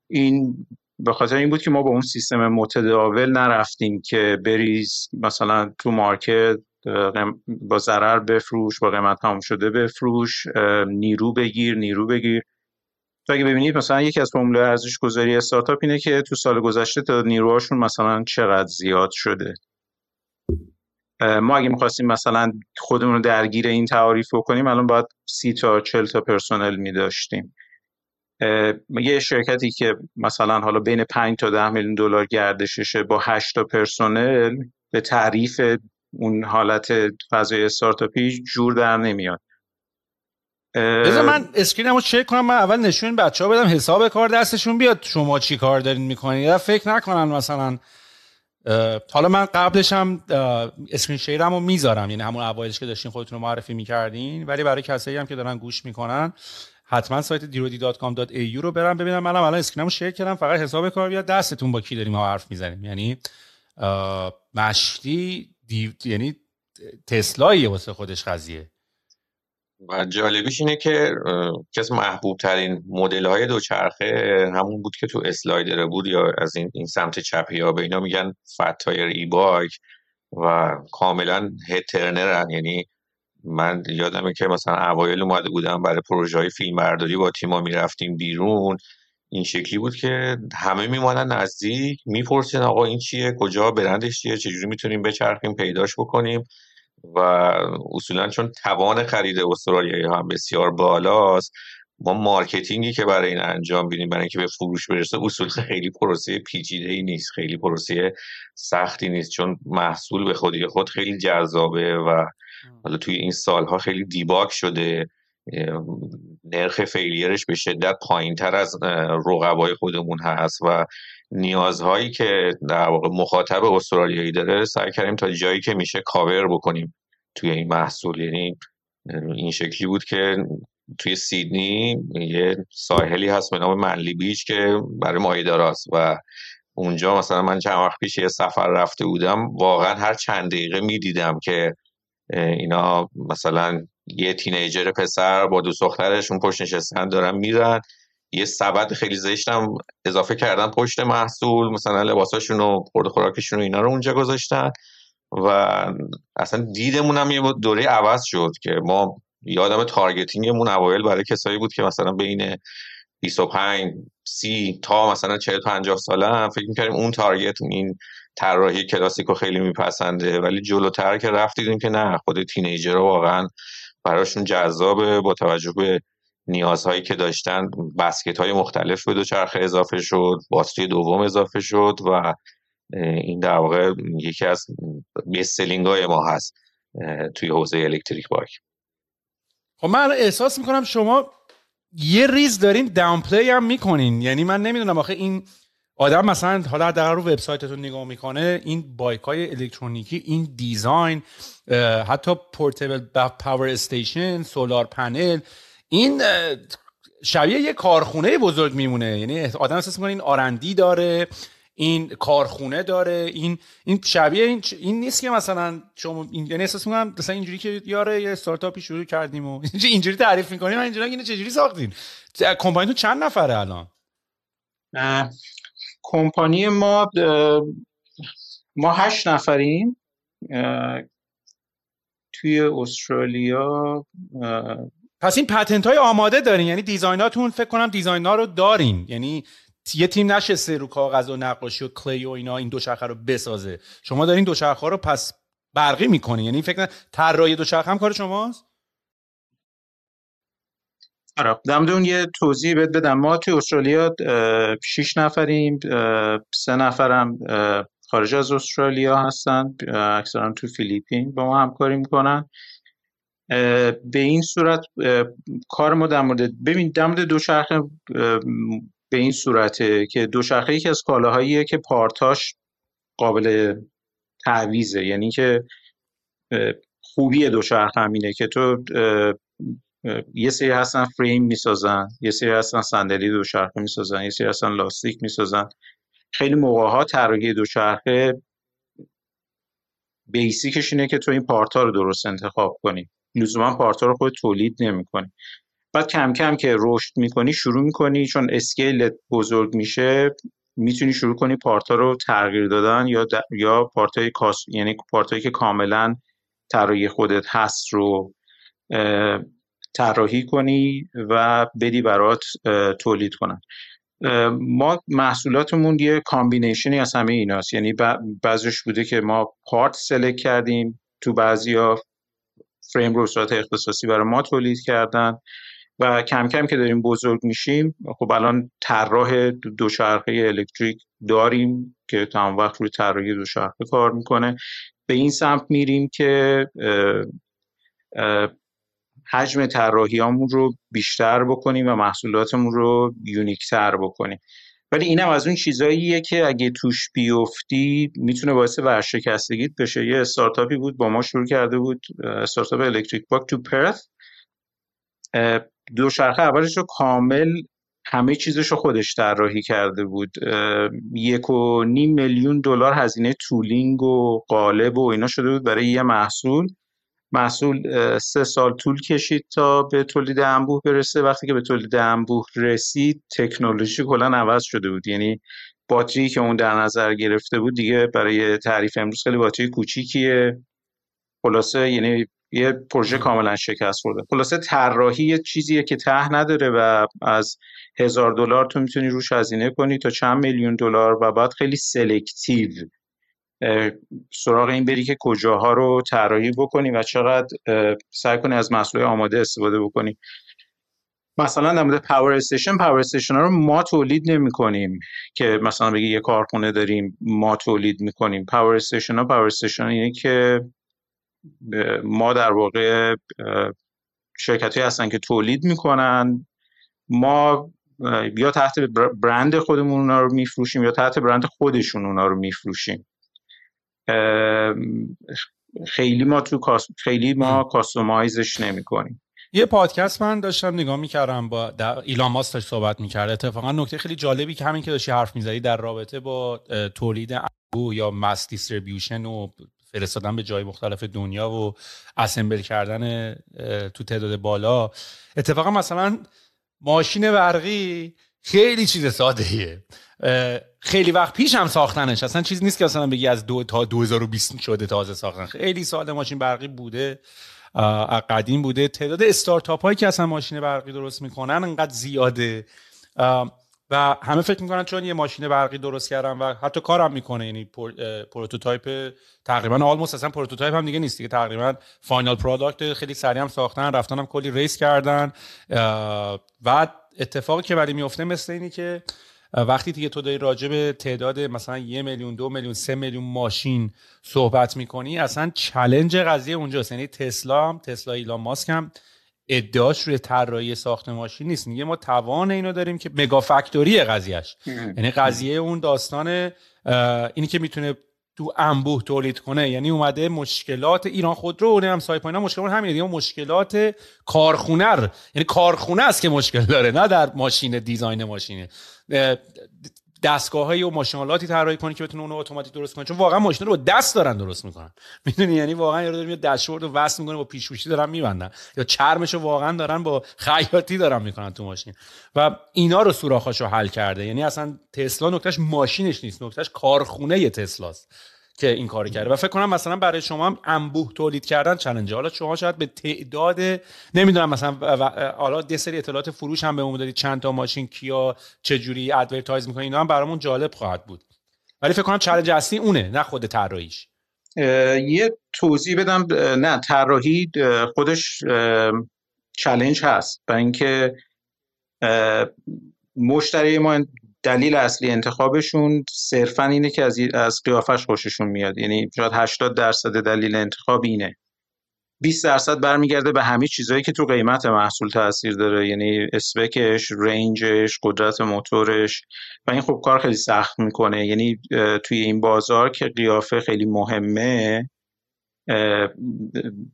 Speaker 4: این به خاطر این بود که ما با اون سیستم متداول نرفتیم که بریز مثلا تو market با ضرر بفروش با قیمت تمام شده بفروش نیرو بگیر نیرو بگیر. تو اگه ببینید مثلا یکی از فرمول ارزش گذاری استارتاپ اینه که تو سال گذشته تا نیروهاشون مثلا چقدر زیاد شده. ما اگه می‌خواستیم مثلا خودمون رو درگیر این تعاریف بکنیم الان باید سی تا چل تا پرسنل میداشتیم. یه شرکتی که مثلا حالا بین 5 تا 10 میلیون دلار گردششه با 8 تا پرسنل به تعریف اون حالت فضای استارتاپی جور در نمیاد.
Speaker 3: بذار من screen مو چک کنم من اول نشون بچه ها بدم حساب کار دستشون بیاد شما چی کار دارین می‌کنین. یا فکر نکنن مثلا حالا من قبلش هم screen share م رو می‌ذارم یعنی همون اوایلش که داشتین خودتون رو معرفی می‌کردین ولی برای کسایی هم که دارن گوش می‌کنن حتما سایت dirodi.com.au رو برم ببینم. منم الان screen مو share کردم فقط حساب کار بیاد دستتون با کی داریم ما حرف می‌زنیم؟ یعنی مشتی یعنی تسلاییه واسه خودش قضیه.
Speaker 5: و جالبیش اینه که کس محبوب ترین مدل های دوچرخه همون بود که تو slider بود یا از این, این سمت چپی ها به اینا میگن fat tire e-bike و کاملا head turner ن یعنی من یادمه که مثلا اوایل اومده بودم برای پروژه های فیلم برداری با تیما می‌رفتیم بیرون. این شکلی بود که همه میومدن نزدیک می‌پرسین آقا این چیه کجا برندش چیه چجوری می‌تونیم بچرخیم پیداش بکنیم. و اصولا چون توان خرید استرالیایی هم بسیار بالاست ما marketing ی که برای این انجام بدیم برای اینکه به فروش برسه اصولا خیلی پروسه پیچیده ای نیست خیلی پروسه سختی نیست. چون محصول به خودی خود خیلی جذابه و حالا توی این سالها خیلی دیباک شده نرخ فیلیرش به شدت پایین تر از رقبای خودمون هست و نیازهایی که در واقع مخاطب استرالیایی داره سعی کردیم تا جایی که میشه کاور بکنیم توی این محصول. یعنی این شکلی بود که توی سیدنی یه ساحلی هست به نام منلی بیچ که برای مایداراست و اونجا مثلا من چند وقت پیش یه سفر رفته بودم واقعا هر چند دقیقه می‌دیدم که اینا مثلا یه تینیجر پسر با دو دخترشون پشت نشستن دارن میرن. یه سبد خیلی زشتم اضافه کردن پشت محصول مثلا لباساشون و خورد خوراکشون و اینا رو اونجا گذاشتن و اصلا دیدمون هم یه دوره عوض شد که ما یادم تارگتینگمون اوایل برای کسایی بود که مثلا بین 25 30 تا مثلا 40 50 ساله فکر می‌کردیم اون تارگت این طراحی کلاسیکو خیلی میپسنده ولی جلوتر که رفت دیدیم که نه خود تینیجر واقعا براشون جذابه با توجه به نیازهایی که داشتن. بسکت های مختلف به دوچرخه اضافه شد باتری دوم اضافه شد و این در واقع یکی از بیستلینگ های ما هست توی حوزه الکتریک بایک
Speaker 3: خب من احساس می‌کنم شما یه ریزه دارین downplay هم می‌کنین. یعنی من نمی‌دونم آخه این آدم مثلا حالا در رو وبسایتتون نگاه می‌کنه این bike های الکترونیکی این design حتی portable power station solar panel این شبیه یه کارخونه بزرگ میمونه. یعنی آدم احساس می‌کنه این R&D داره این کارخونه داره این این شبیه این, این نیست که مثلا شما این یعنی احساس می‌کنم مثلا اینجوری که یاره یه استارتاپی شروع کردیم و اینجوری تعریف می‌کنیم اینجوری اینو چجوری ساختین؟ کمپانی تو چند نفره الان؟
Speaker 4: کمپانی ما ما هشت نفریم توی استرالیا
Speaker 3: پس این پتنت های آماده دارین یعنی دیزایناتون فکر کنم دیزاین ها رو دارین یعنی یه تیم نشسته رو کاغذ و نقاشی و کلی و اینا این دوچرخه رو بسازه. شما دارین دوچرخه رو پس برقی می‌کنین یعنی فکر طراحی دوچرخه هم کار شماست؟
Speaker 4: آره. دم یه توضیح بهت بدم. ما توی استرالیا شیش نفریم. سه نفرم خارج از استرالیا هستن. اکثرا تو فیلیپین با ما همکاری می‌کنن. به این صورت کار ما در مورد ببین در مورد دوچرخه به این صورته که دوچرخه یکی از کالاهاییه که پارتاش قابل تعویزه یعنی که خوبی دوچرخه همینه که تو یه سری هستن فریم می‌سازن یه سری هستن صندلی دوچرخه می‌سازن یه سری هستن لاستیک می‌سازن. خیلی موقع ها طراحی دوچرخه بیسیکش اینه که تو این پارتا رو درست انتخاب کنی. لزوما پارتا رو خود تولید نمی‌کنی. بعد کم کم که رشد می‌کنی شروع می‌کنی چون اسکیل بزرگ میشه می‌تونی شروع کنی پارتا رو تغییر دادن یا یا پارتای کاس یعنی پارتایی که کاملا طراحی خودت هست رو طراحی کنی و بدی برات تولید کنن. ما محصولاتمون یه combinationی از همه ایناست. یعنی بعضیش بوده که ما part select کردیم تو بعضیا فریم رو صورت اختصاصی برای ما تولید کردن و کم کم که داریم بزرگ میشیم خب الان طراح دوچرخه electric داریم که تمام وقت روی طراحی دوچرخه کار می‌کنه. به این سمت میریم که حجم طراحیامون رو بیشتر بکنیم و محصولاتمون رو uniqueتر بکنیم. ولی اینم از اون چیزاییه که اگه توش بیفتی می‌تونه باعث ورشکستگیت بشه. یه استارتاپی بود با ما شروع کرده بود استارتاپ electric bike تو پرث دوچرخه اولش رو کامل همه چیزش رو خودش طراحی کرده بود. یک و نیم میلیون دلار هزینه تولینگ و قالب و اینا شده بود برای یه محصول. محصول سه سال طول کشید تا به تولید انبوه برسه. وقتی که به تولید انبوه رسید تکنولوژی کلا عوض شده بود. یعنی باتری که اون در نظر گرفته بود دیگه برای تعریف امروز خیلی باتری کوچیکیه. خلاصه یعنی یه پروژه کاملا شکست خورده. خلاصه طراحی یه چیزیه که ته نداره و از هزار دلار تو می‌تونی روش هزینه کنی تا چند میلیون دلار و بعد خیلی selective سراغ این بری که کجاها رو طراحی بکنی و چقدر سعی کنی از محصول آماده استفاده بکنی. مثلا در مورد power station power station ها رو ما تولید نمی کنیم که مثلا بگی یه کارخونه داریم ما تولید می کنیم power station ها power station اینه که ما در واقع شرکت هستن که تولید می‌کنن. ما یا تحت برند خودمون اونا رو میفروشیم یا تحت برند خودشون اونا رو میفروشیم. خیلی ما تو خیلی ما کاستومایزش نمی کنیم
Speaker 3: یه پادکست من داشتم نگاه می‌کردم با ایلان ماسک داشت صحبت می‌کرد. اتفاقا نکته خیلی جالبی که همین که داشتی حرف می‌زدی در رابطه با تولید انبو یا ماس دیستریبیوشن و فرستادن به جای مختلف دنیا و اسمبل کردن تو تعداد بالا. اتفاقا مثلا ماشین برقی خیلی چیز ساده ایه خیلی وقت پیش هم ساختنش. اصلا چیز نیست که اصلا بگی از دو تا 2020 شده تازه ساختن. خیلی ساده ماشین برقی بوده. قدیم بوده. تعداد استارتاپ هایی که اصلا ماشین برقی درست می‌کنن انقدر زیاده. و همه فکر می‌کنن چون یه ماشین برقی درست کردن و حتی کارم می‌کنه. یعنی prototype تقریبا almost اصلا prototype هم دیگه نیست دیگه. تقریبا final product خیلی سریع هم ساختن رفتن هم کلی raise کردن. و اتفاقی که برای میفته مثل اینی که وقتی دیگه تو داری راجع به تعداد مثلا یه میلیون دو میلیون سه میلیون ماشین صحبت می‌کنی اصلا challenge قضیه اونجاست. یعنی تسلا هم تسلا ایلان ماسک هم ادعاش روی طراحی ساخت ماشین نیست. میگه ما توان اینو داریم که mega factory قضیهش یعنی قضیه اون داستان اینی که می‌تونه تو انبوه تولید کنه. یعنی اومده مشکلات ایران خودرو و هم سایپاینا مشکل همینه دیگه مشکلات کارخونه یعنی کارخونه است که مشکل داره نه در ماشین دیزاین ماشینه. دستگاه و ماشینالاتی طراحی کنی که بتونه اون اتوماتیک درست کنه چون واقعا ماشین رو با دست دارن درست می‌کنن. می‌دونی؟ یعنی واقعا یارو داره داشبورد رو وصل می‌کنه با پیشوشی دارن میبندن. یا چرمش رو واقعا دارن با خیاطی دارن می‌کنن تو ماشین. و اینا رو سوراخاشو حل کرده. یعنی اصلا تسلا نکتهش ماشینش نیست. نکتهش کارخونه تسلاست. که این کار کرده. و فکر کنم مثلا برای شما هم انبوه تولید کردن چالنجه حالا شما شاید به تعداد نمی‌دونم مثلا حالا یه سری اطلاعات فروش هم بهمون دادید چند تا ماشین کیا چه جوری ادورتایز می‌کنه اینا هم برامون جالب خواهد بود. ولی فکر کنم چالش اصلی اونه نه خود طراحیش.
Speaker 4: یه توضیح بدم نه طراحی خودش چالش هست. برای اینکه مشتری ما دلیل اصلی انتخابشون صرفا اینه که از از قیافش خوششون میاد. یعنی شاید 80 درصد دلیل انتخاب اینه. 20 درصد برمیگرده به همه چیزهایی که تو قیمت محصول تاثیر داره. یعنی specش، rangeش، قدرت موتورش. و این خب کار خیلی سخت می‌کنه. یعنی توی این بازار که قیافه خیلی مهمه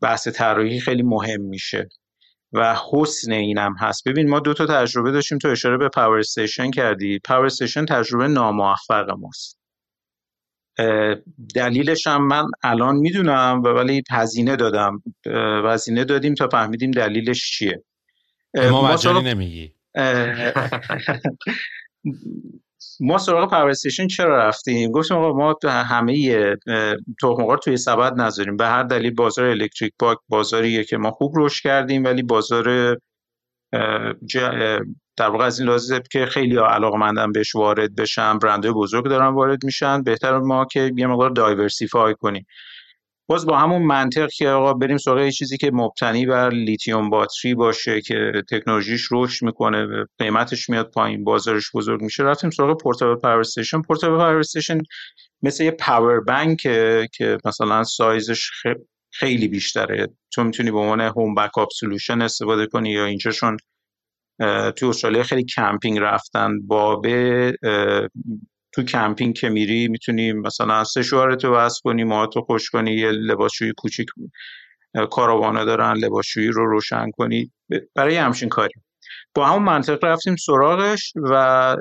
Speaker 4: بحث طراحی خیلی مهم میشه. و حسن اینم هست. ببین ما دو تا تجربه داشتیم تو اشاره به power station کردی. power station تجربه ناموفق ماست. دلیلش هم من الان می‌دونم و ولی هزینه دادم. هزینه دادیم تا فهمیدیم دلیلش چیه.
Speaker 3: ما مجانی نمیگی.
Speaker 4: ما سراغ power چرا رفتیم؟ گفتیم آقا ما همه تخم توی سبد نذاریم. به هر دلیل بازار electric bike بازاریه که ما خوب رشد کردیم ولی بازار در واقع از این لحاظ که خیلی علاقمندن بهش وارد بشن برندهای بزرگ دارن وارد میشن. بهتر ما که یه مقدار diversify کنیم. باز با همون منطق که آقا بریم سراغ چیزی که مبتنی بر lithium battery باشه که تکنولوژیش رشد می‌کنه قیمتش میاد پایین بازارش بزرگ میشه رفتیم سراغ portable power station. portable power station مثل یه power bank که مثلا سایزش خیلی بیشتره. تو می‌تونی به عنوان home backup solution استفاده کنی یا اینجاشون توی استرالیا خیلی کمپینگ رفتن با به تو کمپینگ که میری می‌تونی مثلا سشوارتو وصل کنی موهاتو خشک کنی یه لباسشویی کوچیک caravanا دارن لباسشویی رو روشن کنی. برای همچین کاری. با همون منطق رفتیم سراغش و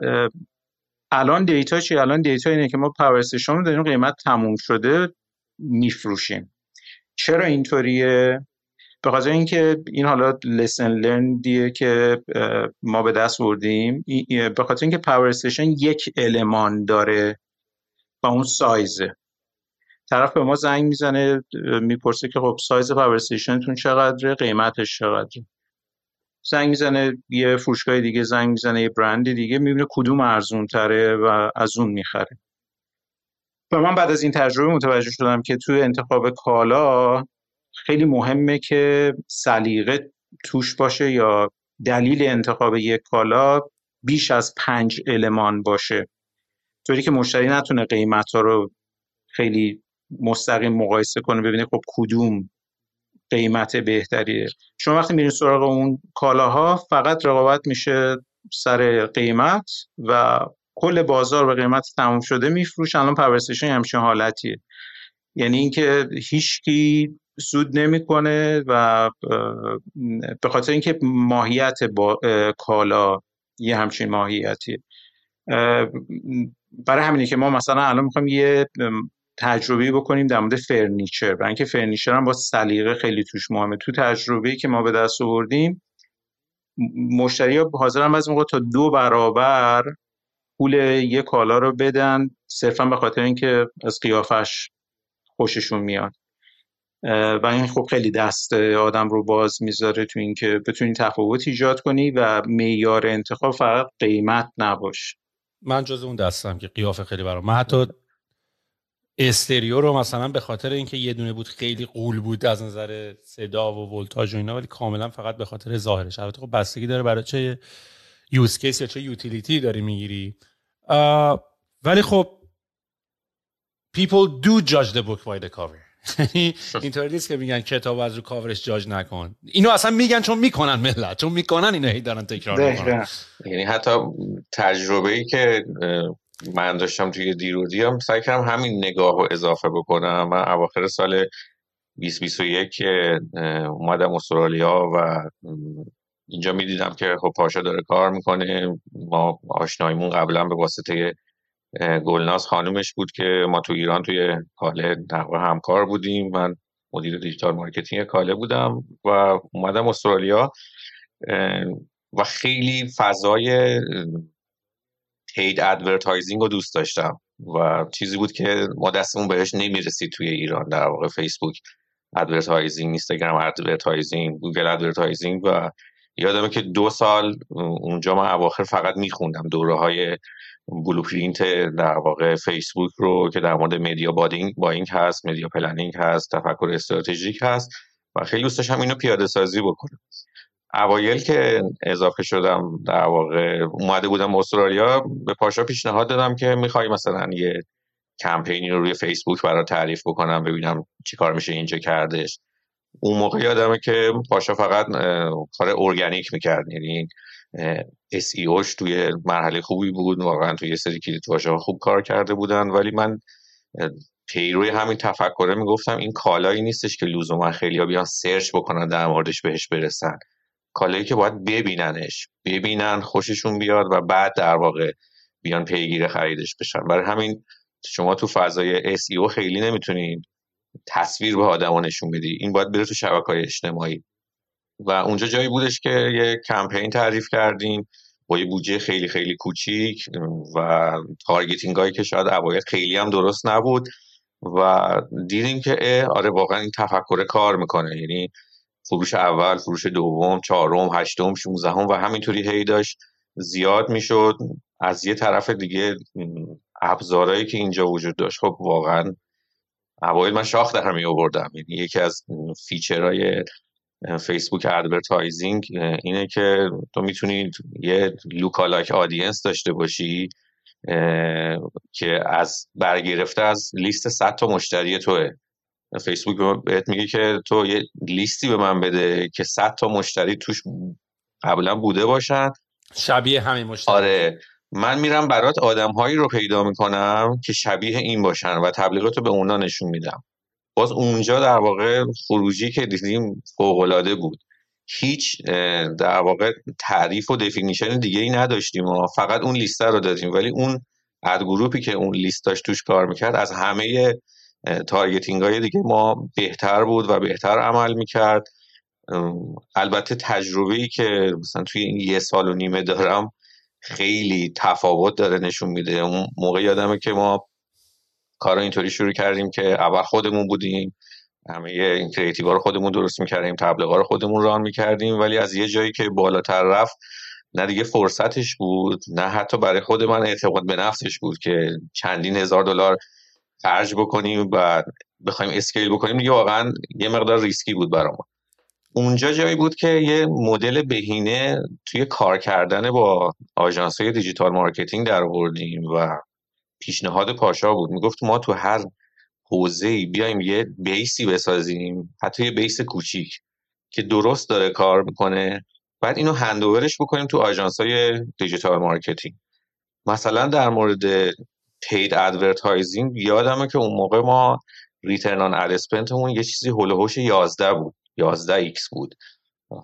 Speaker 4: الان data چی؟ الان data اینه که ما power رو داریم قیمت تموم شده میفروشیم. چرا اینطوریه؟ به خاطر اینکه این حالا lesson learnedیه که ما به دست بردیم به خاطر اینکه power station یک المان داره و اون sizeه طرف به ما زنگ می‌زنه می‌پرسه که خب size power stationتون چقدره قیمتش چقدره. زنگ می‌زنه یه فروشگاه دیگه زنگ می‌زنه یه برند دیگه می‌بینه کدوم ارزون تره و از اون می‌خره. و من بعد از این تجربه متوجه شدم که توی انتخاب کالا خیلی مهمه که سلیقه توش باشه یا دلیل انتخاب یک کالا بیش از پنج المان باشه. طوری که مشتری نتونه قیمت ها رو خیلی مستقیم مقایسه کنه ببینه خب کدوم قیمت بهتریه. شما وقتی میرین سراغ اون کالاها فقط رقابت میشه سر قیمت و کل بازار به قیمت تموم شده میفروش الان پاورستیشن همچین حالتیه. یعنی اینکه هیچکی سود نمی‌کنه و به خاطر اینکه ماهیت با کالا یه همچین ماهیتیه. برای همینه که ما مثلا الان می‌خوایم یه تجربه بکنیم در مورد furniture برای اینکه furniture هم با سلیقه خیلی توش مهمه. تو تجربه که ما به دست آوردیم مشتری ها حاضرن از موقع تا دو برابر پول یک کالا رو بدن صرفا به خاطر اینکه از قیافش خوششون میاد. و این خب خیلی دست آدم رو باز می‌ذاره تو اینکه بتونی تفاوت ایجاد کنی و معیار انتخاب فقط قیمت نباشه.
Speaker 3: من جز اون دستم که قیافه خیلی برام. من حتی استریو رو مثلا به خاطر اینکه یه دونه بود خیلی قول بود از نظر صدا و ولتاژ و اینا ولی کاملا فقط به خاطر ظاهرش. البته خب بستگی داره برای چه یوز کیس یا چه یوتیلیتی داری می‌گیری. ولی خب people do judge the book by the cover. اینطوری نیست که میگن کتاب از رو کاورش جاج نکن. اینو اصلا میگن چون می‌کنن ملت چون می‌کنن اینو هی دارن تکرار می‌کنن.
Speaker 5: یعنی حتی تجربه ای که من داشتم توی دیرودی هم سعی کردم همین نگاه رو اضافه بکنم من اواخر سال 2021 که اومدم استرالیا و اینجا می‌دیدم که خب پاشا داره کار می‌کنه. ما آشنایمون قبلا به واسطه گلناز خانومش بود که ما تو ایران توی کاله در همکار بودیم. من مدیر digital marketing کاله بودم و اومدم استرالیا و خیلی فضای paid advertising رو دوست داشتم. و چیزی بود که ما دستمون بهش نمی‌رسید توی ایران. در واقع فیسبوک advertising اینستاگرام advertising گوگل advertising و یادمه که دو سال اونجا من اواخر فقط میخوندم. دوره های Blueprint در واقع فیسبوک رو که در مورد media بادینگ buying هست media planning هست تفکر استراتژیک هست و خیلی دوست داشتم اینو پیاده سازی بکنم. اوایل که اضافه شدم در واقع اومده بودم استرالیا به پاشا پیشنهاد دادم که می‌خوای مثلا یه کمپینی رو روی فیسبوک برای تعریف بکنم ببینم چی کار میشه اینجا کردش. اون موقع یادمه که پاشا فقط کار ارگانیک می‌کرد یعنی SEOش توی مرحله خوبی بود. واقعا توی یه سری کلید واژه خوب کار کرده بودن. ولی من پیروی همین تفکره می‌گفتم این کالایی نیستش که لزوما خیلی بیان سرچ بکنن در موردش بهش برسن. کالایی که باید ببیننش. ببینن خوششون بیاد و بعد در واقع بیان پیگیر خریدش بشن. برای همین شما تو فضای SEO خیلی نمی‌تونید تصویر به آدما نشون بدی. این باید بره تو شبکه های اجتماعی. و اونجا جایی بودش که یه کمپین تعریف کردیم با یه بودجه خیلی خیلی کوچیک و targeting هایی که شاید اوایل خیلی هم درست نبود و دیدیم که آره واقعا این تفکر کار می‌کنه. یعنی فروش اول فروش دوم چهارم هشتم شونزدهم و همینطوری هی داشت زیاد می‌شد. از یه طرف دیگه ابزارهایی که اینجا وجود داشت خب واقعا اوایل من شاخ در می آوردم. یعنی یکی از feature های فیسبوک advertising اینه که تو می‌تونی یه lookalike audience داشته باشی که از برگرفته از لیست 100 تا مشتری توه. فیسبوک بهت میگه که تو یه لیستی به من بده که 100 تا مشتری توش قبلا بوده باشن.
Speaker 3: شبیه همین مشتری.
Speaker 5: آره. من میرم برات آدمهایی رو پیدا می‌کنم که شبیه این باشن و تبلیغات رو به اونا نشون میدم. باز اونجا در واقع خروجی که دیدیم فوقالعاده بود. هیچ در واقع تعریف و definition دیگه ای نداشتیم و فقط اون لیست رو دادیم. ولی اون ad group ی که اون لیست توش کار می‌کرد از همه targeting های دیگه ما بهتر بود و بهتر عمل می‌کرد. البته تجربه ای که مثلا توی این یه سال و نیمه دارم خیلی تفاوت داره نشون میده. اون موقع یادمه که ما کار اینطوری شروع کردیم که اول خودمون بودیم همه این کریتیو رو خودمون درست می‌کردیم تبلیغا رو خودمون ران می‌کردیم ولی از یه جایی که بالاتر رفت نه دیگه فرصتش بود نه حتی برای خود من اعتقاد به نفسش بود که چندین هزار دلار خرج بکنیم و بخوایم scale بکنیم. دیگه واقعا یه مقدار ریسکی بود برامون اونجا جایی بود که یه مدل بهینه توی کار کردن با آژانس های digital marketing در آوردیم و پیشنهاد پاشا بود. می‌گفت ما تو هر حوزه بیایم یه base ی بسازیم حتی یه base کوچیک که درست داره کار می‌کنه. بعد اینو handover ش بکنیم تو آژانس های digital marketing. مثلا در مورد paid advertising یادمه که اون موقع ما return on ad spend مون یه چیزی حول و حوش 11 بود 11 X بود.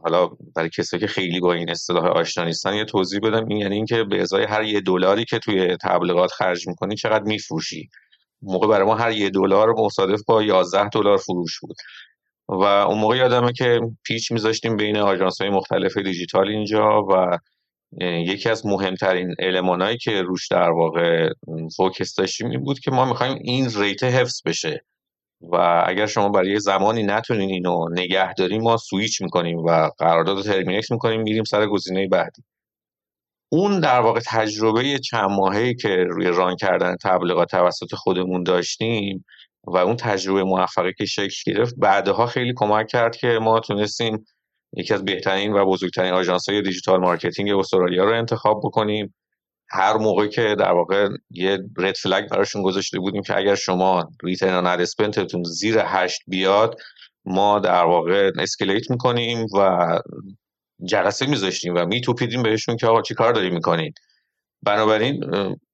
Speaker 5: حالا برای کسایی که خیلی با این اصطلاح آشنا نیستن یه توضیح بدم. این یعنی اینکه به ازای هر یه دلاری که توی تبلیغات خرج می‌کنی چقدر میفروشی؟ موقع برای ما هر یه دلار مصادف با 11 دلار فروش بود. و اون موقع یادمه که pitch میذاشتیم بین آژانس های مختلف دیجیتال اینجا و یکی از مهمترین المانایی که روش در واقع focus داشتیم این بود که ما می‌خوایم این rate حفظ بشه. و اگر شما برای زمانی نتونین اینو نگه داریم ما سویچ می‌کنیم و قرارداد رو terminate می‌کنیم میریم سر گزینه بعدی. اون در واقع تجربه چند ماهی که روی run کردن تبلیغات توسط خودمون داشتیم و اون تجربه موفقی که شکل گرفت بعدها خیلی کمک کرد که ما تونستیم یکی از بهترین و بزرگترین آژانس های digital marketing استرالیا رو انتخاب بکنیم. هر موقع که در واقع یه red flag براشون گذاشته بودیم که اگر شما return on spend تون زیر هشت بیاد ما در واقع escalate می‌کنیم و جلسه میذاشتیم و میتوپیدیم بهشون که آقا چی کار داری می‌کنین بنابراین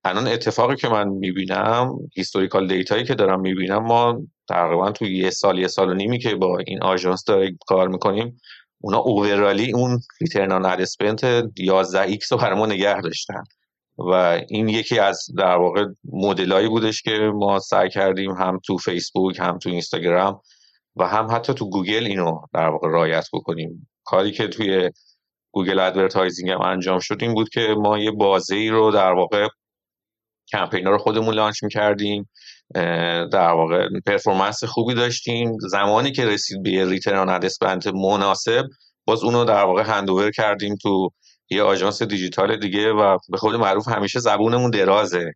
Speaker 5: الان اتفاقی که من می‌بینم historical data یی که دارم می‌بینم ما تقریبا تو یه سال یه سال و نیمی که با این آژانس داریم کار می‌کنیم اونا overally اون return on spend 11 X رو برای ما نگه داشتن. و این یکی از در واقع مدلایی بودش که ما سعی کردیم هم تو فیسبوک هم تو اینستاگرام و هم حتی تو گوگل اینو در واقع رایت بکنیم. کاری که توی گوگل advertising هم انجام شد این بود که ما یه بازه ای رو در واقع کمپینا رو خودمون launch می‌کردیم در واقع performance خوبی داشتیم. زمانی که رسید به return ad spend مناسب باز اونو در واقع handover کردیم تو یه آژانس دیجیتال دیگه و به خود معروف همیشه زبونمون درازه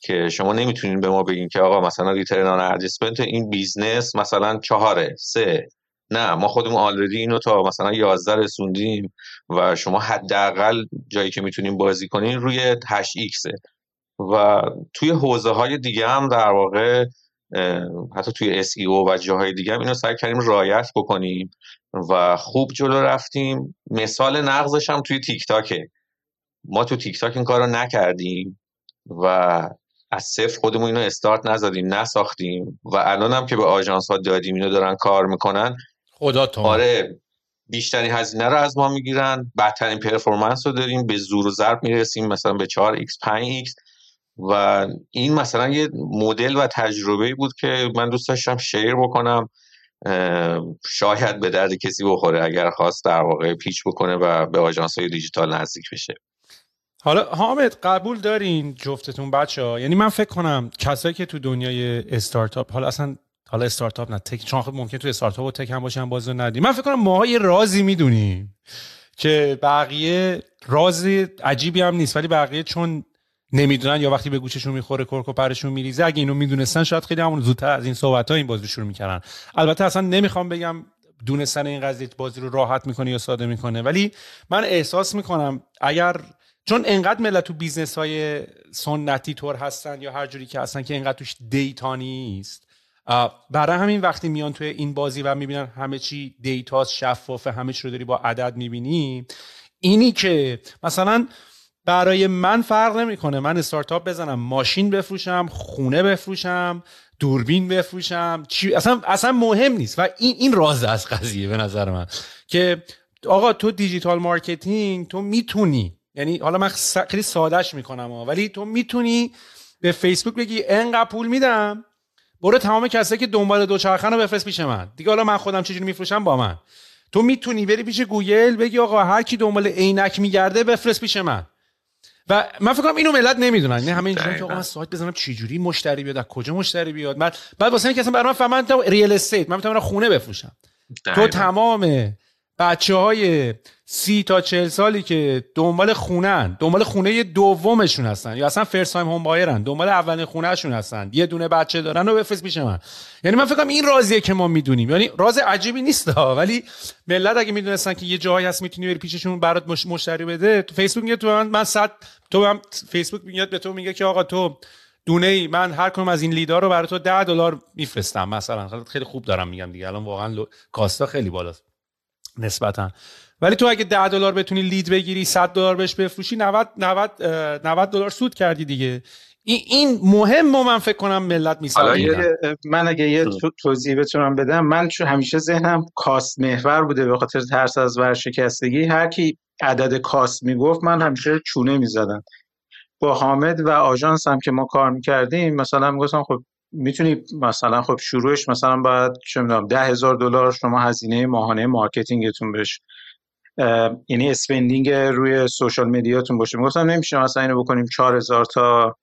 Speaker 5: که شما نمی‌تونین به ما بگین که آقا مثلا return on ad spend این business مثلا چهاره سه. نه ما خودمون already اینو تا مثلا 11 رسوندیم و شما حداقل جایی که می‌تونیم بازی کنین روی 8 X ه و توی حوزه های دیگه هم در واقع حتی توی SEO و جاهای دیگه هم اینو سعی کردیم رایت بکنیم. و خوب جلو رفتیم. مثال نقضش هم توی تیک تاکه ما تو تیک تاک این کار رو نکردیم و از صفر خودمون اینو استارت نزدیم نساختیم و الان هم که به آژانس ها دادیم اینو دارن کار می‌کنن.
Speaker 3: خدا تو.
Speaker 5: آره بیشترین هزینه رو از ما می‌گیرن بدترین پرفورمنس رو داریم به زور و ضرب می‌رسیم مثلا به 4x 5x و این مثلا یه مدل و تجربه بود که من دوست داشتم شیر بکنم. شاید به درد کسی بخوره اگر خواست در واقع پیچ بکنه و به آژانس های دیجیتال نزدیک بشه.
Speaker 3: حالا حامد قبول دارین جفتتون بچه ها یعنی من فکر کنم کسایی که تو دنیای استارتاپ حالا اصلا حالا استارتاپ نه تک چون ممکن تو استارتاپ و تک هم باشن بازو ندیم من فکر کنم ماها یه رازی می‌دونیم که بقیه راز عجیبی هم نیست ولی بقیه چون نمی‌دونن یا وقتی به گوششون می‌خوره کرک و پرشون میریزه اگه اینو می‌دونستن شاید خیلی همون زودتر از این صحبت ها این بازی شروع می‌کردن. البته اصلا نمی‌خوام بگم دونستن این قضیه بازی رو راحت می‌کنه یا ساده می‌کنه ولی من احساس می‌کنم اگر چون انقدر ملت تو business های سنتی طور هستن یا هر جوری که هستن که انقدر توش data نیست برای همین وقتی میان توی این بازی و می‌بینن همه چی data ست شفافه همه چی رو داری با عدد می‌بینی اینی که مثلا برای من فرق نمی‌کنه. من استارتاپ بزنم ماشین بفروشم خونه بفروشم دوربین بفروشم چی اصلا اصلا مهم نیست. و این این راز از قضیه به نظر من. که آقا تو digital marketing تو می‌تونی یعنی حالا من خیلی سادهش می‌کنم ولی تو می‌تونی به فیسبوک بگی انقدر پول میدم برو تمام کسایی که دنبال دوچرخه رو بفرست پیش من. دیگه حالا من خودم چجوری میفروشم؟ با من. تو می‌تونی بری پیش گوگل بگی آقا هر کی دنبال عینک میگرده بفرست پیش من. و من فکر کنم اینو ملت نمی‌دونن. نه همه اینجوری که آقا من سایت بزنم چه جوری مشتری بیاد از کجا مشتری بیاد. بعد بعد واسه اینکه اصلا برام فهمن real estate من می‌تونم خونه بفروشم. تو تمام بچه های سی تا چل سالی که دنبال خونن دنبال خونه دومشون هستن. یا اصلا first time home buyer ن دنبال اولین خونهشون هستن. یه دونه بچه دارن و بفرست پیش من. یعنی من فکرم این رازیه که ما می‌دونیم. یعنی راز عجیبی نیست ولی ملت اگه می‌دونستن که یه جایی هست می‌تونی بری پیششون برات مش... مشتری بده تو فیسبوک میگه تو من, من صد تو هم فیسبوک میاد به تو میگه که آقا تو دونه ای من هر کنم از این لیدا رو برای تو 10 دلار میفرستم مثلا. خیلی خوب دارم میگم دیگه. الان واقعا کاستا خیلی بالاست. نسبتا. ولی تو اگه 10 دلار بتونی لید بگیری 100 دلار بهش بفروشی 90 90 90 دلار سود کردی دیگه. این مهم من فکر کنم ملت می‌سازه.
Speaker 4: من اگه یه توضیح بتونم بدم من چون همیشه ذهنم cost محور بوده به خاطر ترس از ورشکستگی. هر کی عدد cost می‌گفت من همیشه چونه می‌زدم. با حامد و آژانس هم که ما کار می‌کردیم مثلا می‌گفتم خب می‌تونی مثلا خب شروعش مثلا باید چه می‌دونم ده هزار دلار شما هزینه ماهانه marketing تون بشه. یعنی spending روی social media تون باشه. می‌گفتم نمیشه مثلا اینو بکنیم چهار هزار تا.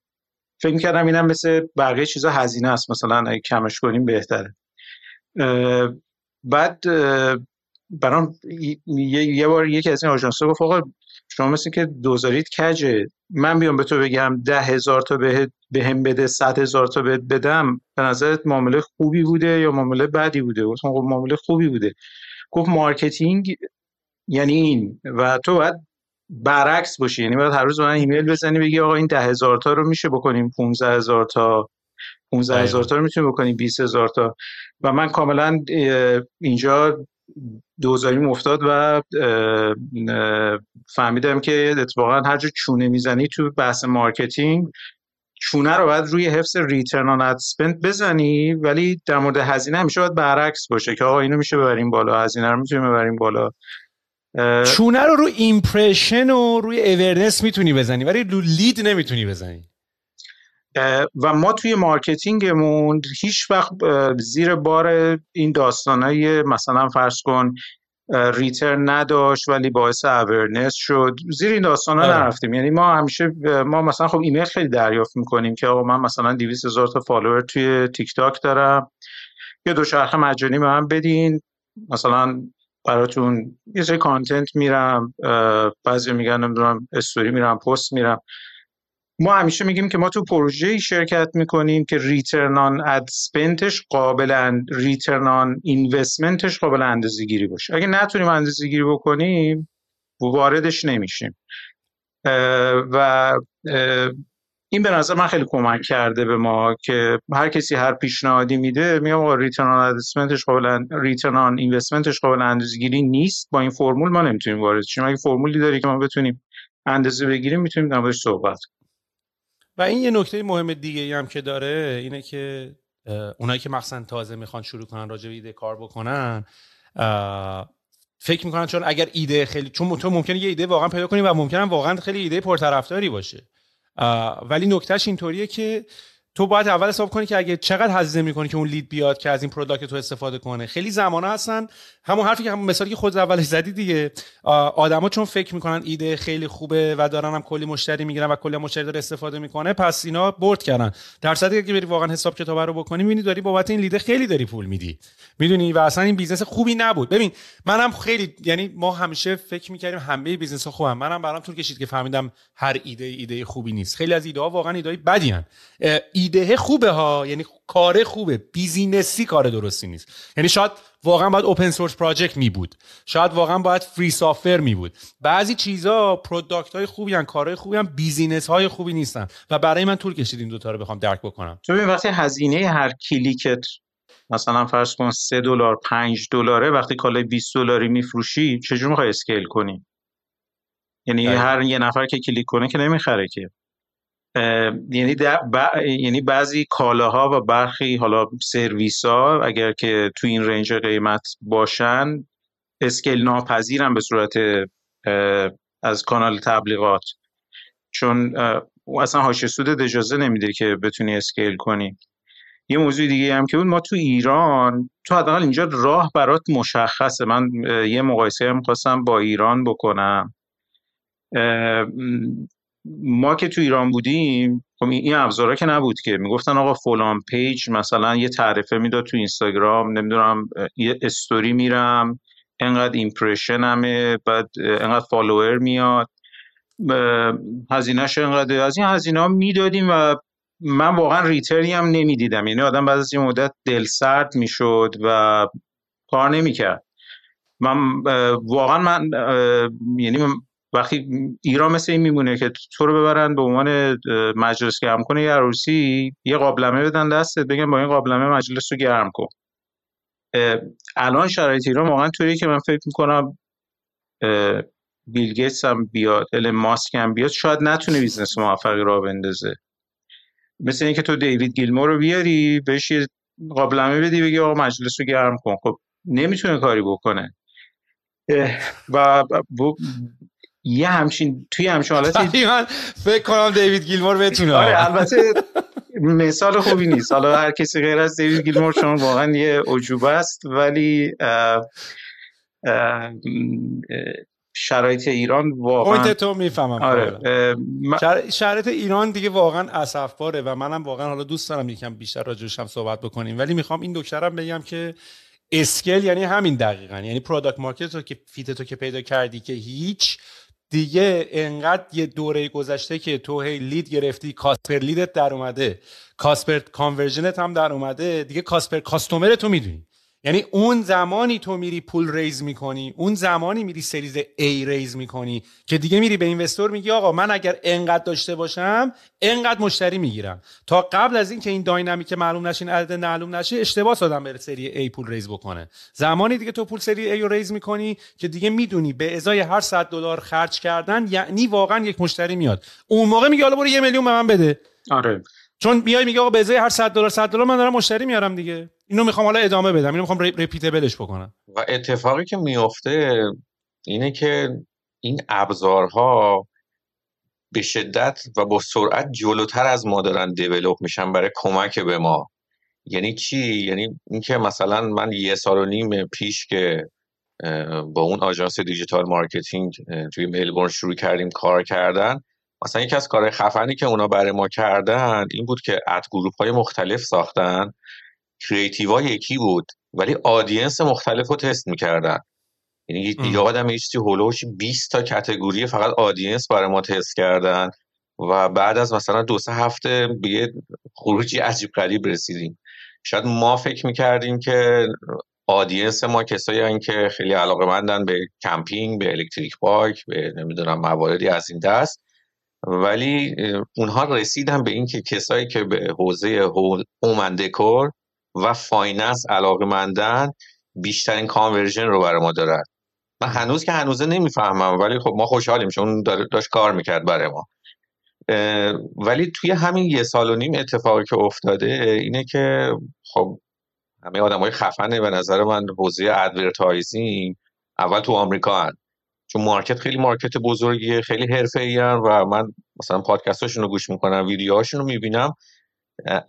Speaker 4: فکر می‌کردم اینم مثل بقیه چیزا هزینه است. مثلا اگه کمش کنیم بهتره. بعد برام یه بار یکی از این آژانس‌ها گفت آقا شما مثل که دوزاریت کجه من بیام به تو بگم ده هزار تا به هم بده صد هزار تا بهت بدم به نظرت معامله خوبی بوده یا معامله بدی بوده؟ گفتم خب معامله خوبی بوده. گفت marketing یعنی این و تو باید برعکس باشی. یعنی باید هر روز من ایمیل بزنی بگی آقا این ده هزار تا رو میشه بکنیم 15 هزار تا. 15 هزار تا رو می‌تونیم بکنیم 20 هزار تا. و من کاملا اینجا دوزاریم افتاد و فهمیدم که اتفاقا هر جا چونه می‌زنی تو بحث marketing چونه رو باید روی حفظ return on spend بزنی ولی در مورد هزینه همیشه باید برعکس باشه که آقا اینو میشه ببریم بالا هزینه رو می‌تونیم ببریم بالا.
Speaker 3: چونه رو روی impression و روی awareness می‌تونی بزنی ولی lead نمی‌تونی بزنی.
Speaker 4: و ما توی marketing مون هیچ وقت زیر بار این داستانای مثلا فرض کن return نداشت ولی باعث awareness شد. زیر این داستان ها آره. نرفتیم. یعنی ما همیشه ما مثلا خب ایمیل خیلی دریافت می‌کنیم که آقا من مثلا 200 هزار تا follower توی تیک تاک دارم. یه دوچرخه مجانی به من بدین. مثلا براتون یه سری content میرم بعضی میگن نمی‌دونم استوری میرم پست میرم. ما همیشه میگیم که ما تو پروژه شرکت می‌کنیم که return on ad spend ش قابل return on investment ش قابل اندازه گیری باشه. اگه نتونیم اندازه گیری بکنیم واردش نمیشیم. و این به نظر من خیلی کمک کرده به ما که هر کسی هر پیشنهادی میده میگم آقا ریترن آن اینوستمنتش قابل ریترن آن اینوستمنتش قابل اندازه‌گیری نیست. با این فرمول ما نمی‌تونیم وارد شیم. اگه فرمولی داری که ما بتونیم اندازه بگیریم می‌تونیم در صحبت
Speaker 3: و این یه نکته مهم دیگه هم که داره اینه که اونایی که مخصوصا تازه می‌خوان شروع کنن راجع به ایده کار بکنن فکر می‌کنن چون اگر ایده خیلی چون تو ممکنه یه ایده واقعا پیدا کنی و ممکنه واقعا خیلی ایده پرطرفداری باشه. ولی نکتهش اینطوریه که تو باید اول حساب کنی که اگه چقدر هزینه می‌کنی که اون lead بیاد که از این product تو استفاده کنه. خیلی زمانه هستن. همون حرفی که همون مثالی که خود اولش زدی دیگه. آدما چون فکر می‌کنن ایده خیلی خوبه و دارن هم کلی مشتری می‌گیرن و کلی مشتری داره استفاده می‌کنه پس اینا بُرد کردن. در صورتی که بری واقعا حساب کتاب رو بکنی می‌بینی داری بابت این lead ه خیلی داری پول میدی. می‌دونی و اصلا این business خوبی نبود. ببین منم خیلی یعنی ما همیشه فکر می‌کردیم همه business ها خوبن. منم برام طول کشید که فهمیدم هر ایده ایده خوبی نیست. خیلی از ایده ها واقعا ایده بدی ایده خوبه ها. یعنی کار خوبه. business ی کار درستی نیست. یعنی شاید واقعا باید open source project می بود. شاید واقعا باید free software می بود. بعضی چیزا product های خوبی هستن کارهای خوبی هم business های خوبی نیستن. و برای من طول کشید این دوتا رو بخوام درک بکنم.
Speaker 4: تو وقتی هزینه هر کلیکت مثلا فرض کن 3 دلار 5 دلاره وقتی کالای 20 دلاری میفروشی چجور می‌خوای scale کنی؟ یعنی هر یه نفر که کلیک کنه که نمی‌خره که. یعنی یعنی بعضی کالاها و برخی حالا سرویس ها اگر که تو این رنج قیمت باشن اسکیل ناپذیرن به صورت از کانال تبلیغات. چون اصلا هاش سود اجازه نمیده که بتونی اسکیل کنی. یه موضوع دیگه هم که بود ما تو ایران تو حداقل اینجا راه برات مشخصه. من یه مقایسه هم خواستم با ایران بکنم. ما که تو ایران بودیم خب این ابزارا که نبود که. می‌گفتن آقا فلان page مثلا یه تعرفه می‌داد تو اینستاگرام نمی‌دونم یه استوری میرم انقدر impression مه بعد انقدر follower میاد. هزینهش انقدر از این هزینه ها می‌دادیم و من واقعا return ی هم نمی‌دیدم. یعنی آدم بعد از یه مدت دل سرد می‌شد و کار نمی‌کرد. من واقعا من یعنی وقتی ایران مثل این میمونه که تو رو ببرن به عنوان مجلس گرم کنه یه عروسی یه قابلمه بدن دستت بگن با این قابلمه مجلس رو گرم کن. الان شرایط ایران واقعا طوریه که من فکر می‌کنم بیل گیتس هم بیاد ایلان ماسک هم بیاد شاید نتونه business موفقی راه بندازه. مثل اینکه تو دیوید گیلمور رو بیاری بهش یه قابلمه بدی بگی آقا مجلس رو گرم کن. خب نمی‌تونه کاری بکنه. و یه همچین توی همچین حالتی
Speaker 3: من فکر کنم دیوید گیلمور بتونه.
Speaker 4: آره البته مثال خوبی نیست. حالا هر کسی غیر از دیوید گیلمور چون واقعا یه عجوبه است ولی شرایط ایران واقعا
Speaker 3: point تو می‌فهمم.
Speaker 4: آره
Speaker 3: شرایط ایران دیگه واقعا اسفباره و منم واقعا حالا دوست دارم یکم بیشتر راجبش هم صحبت بکنیم. ولی می‌خوام این نکته رم بگم که scale یعنی همین دقیقا. یعنی product market رو که fit تو که پیدا کردی که هیچ دیگه انقدر یه دوره گذشته که تو هی lead گرفتی cost per lead ت در اومده. cost per conversion ت هم در اومده. دیگه cost per customer تو می‌دونی. یعنی اون زمانی تو میری پول raise می‌کنی اون زمانی میری series A raise می‌کنی که دیگه میری به investor میگی آقا من اگر انقدر داشته باشم انقدر مشتری می‌گیرم. تا قبل از اینکه این داینامیک معلوم نشه این عدد معلوم نشه اشتباه آدم بره سری A پول ریز بکنه. زمانی دیگه تو پول سری A رو ریز می‌کنی که دیگه می‌دونی به ازای هر 100 دلار خرج کردن یعنی واقعا یک مشتری میاد. اون موقع میگه حالا برو یه میلیون به من بده.
Speaker 4: آره.
Speaker 3: چون میای میگه آقا به ازای هر 100 دلار 100 دلار من دارم مشتری میارم دیگه. اینو می‌خوام حالا ادامه بدم. اینو می‌خوام رپیتبلش بکنم.
Speaker 5: و اتفاقی که میفته اینه که این ابزارها به شدت و با سرعت جلوتر از ما دارن develop میشن برای کمک به ما. یعنی چی؟ یعنی اینکه مثلا من یه سال و نیم پیش که با اون آژانس digital marketing توی ملبورن شروع کردیم کار کردن مثلا یکی از کارهای خفنی که اونا برای ما کردن این بود که ad group های مختلف ساختن. creative ا یکی بود ولی audience مختلف رو تست می‌کردن. یعنی یه چیزی هولوش 20 تا category فقط audience برای ما تست کردن و بعد از مثلا دو سه هفته به یه خروجی عجیب غریب رسیدیم. شاید ما فکر می‌کردیم که audience ما کسایی هن که خیلی علاقه مندن به کمپینگ به electric bike به نمی‌دونم مواردی از این دست. ولی اونها رسیدن به اینکه کسایی که به حوزه home decor و finance علاقه مندن بیشترین conversion رو برای ما دارن من هنوز که هنوزه نمی‌فهمم ولی خب ما خوشحالیم چون داشت کار می‌کرد برای ما ولی توی همین یه سال و نیم اتفاقی که افتاده اینه که خب همه آدم های خفنه به نظر من حوزه advertising اول تو آمریکا هن. چون market خیلی market بزرگیه خیلی حرفه ای و من مثلا پادکستاشون رو گوش می‌کنم ویدیوهاشون رو می‌بینم.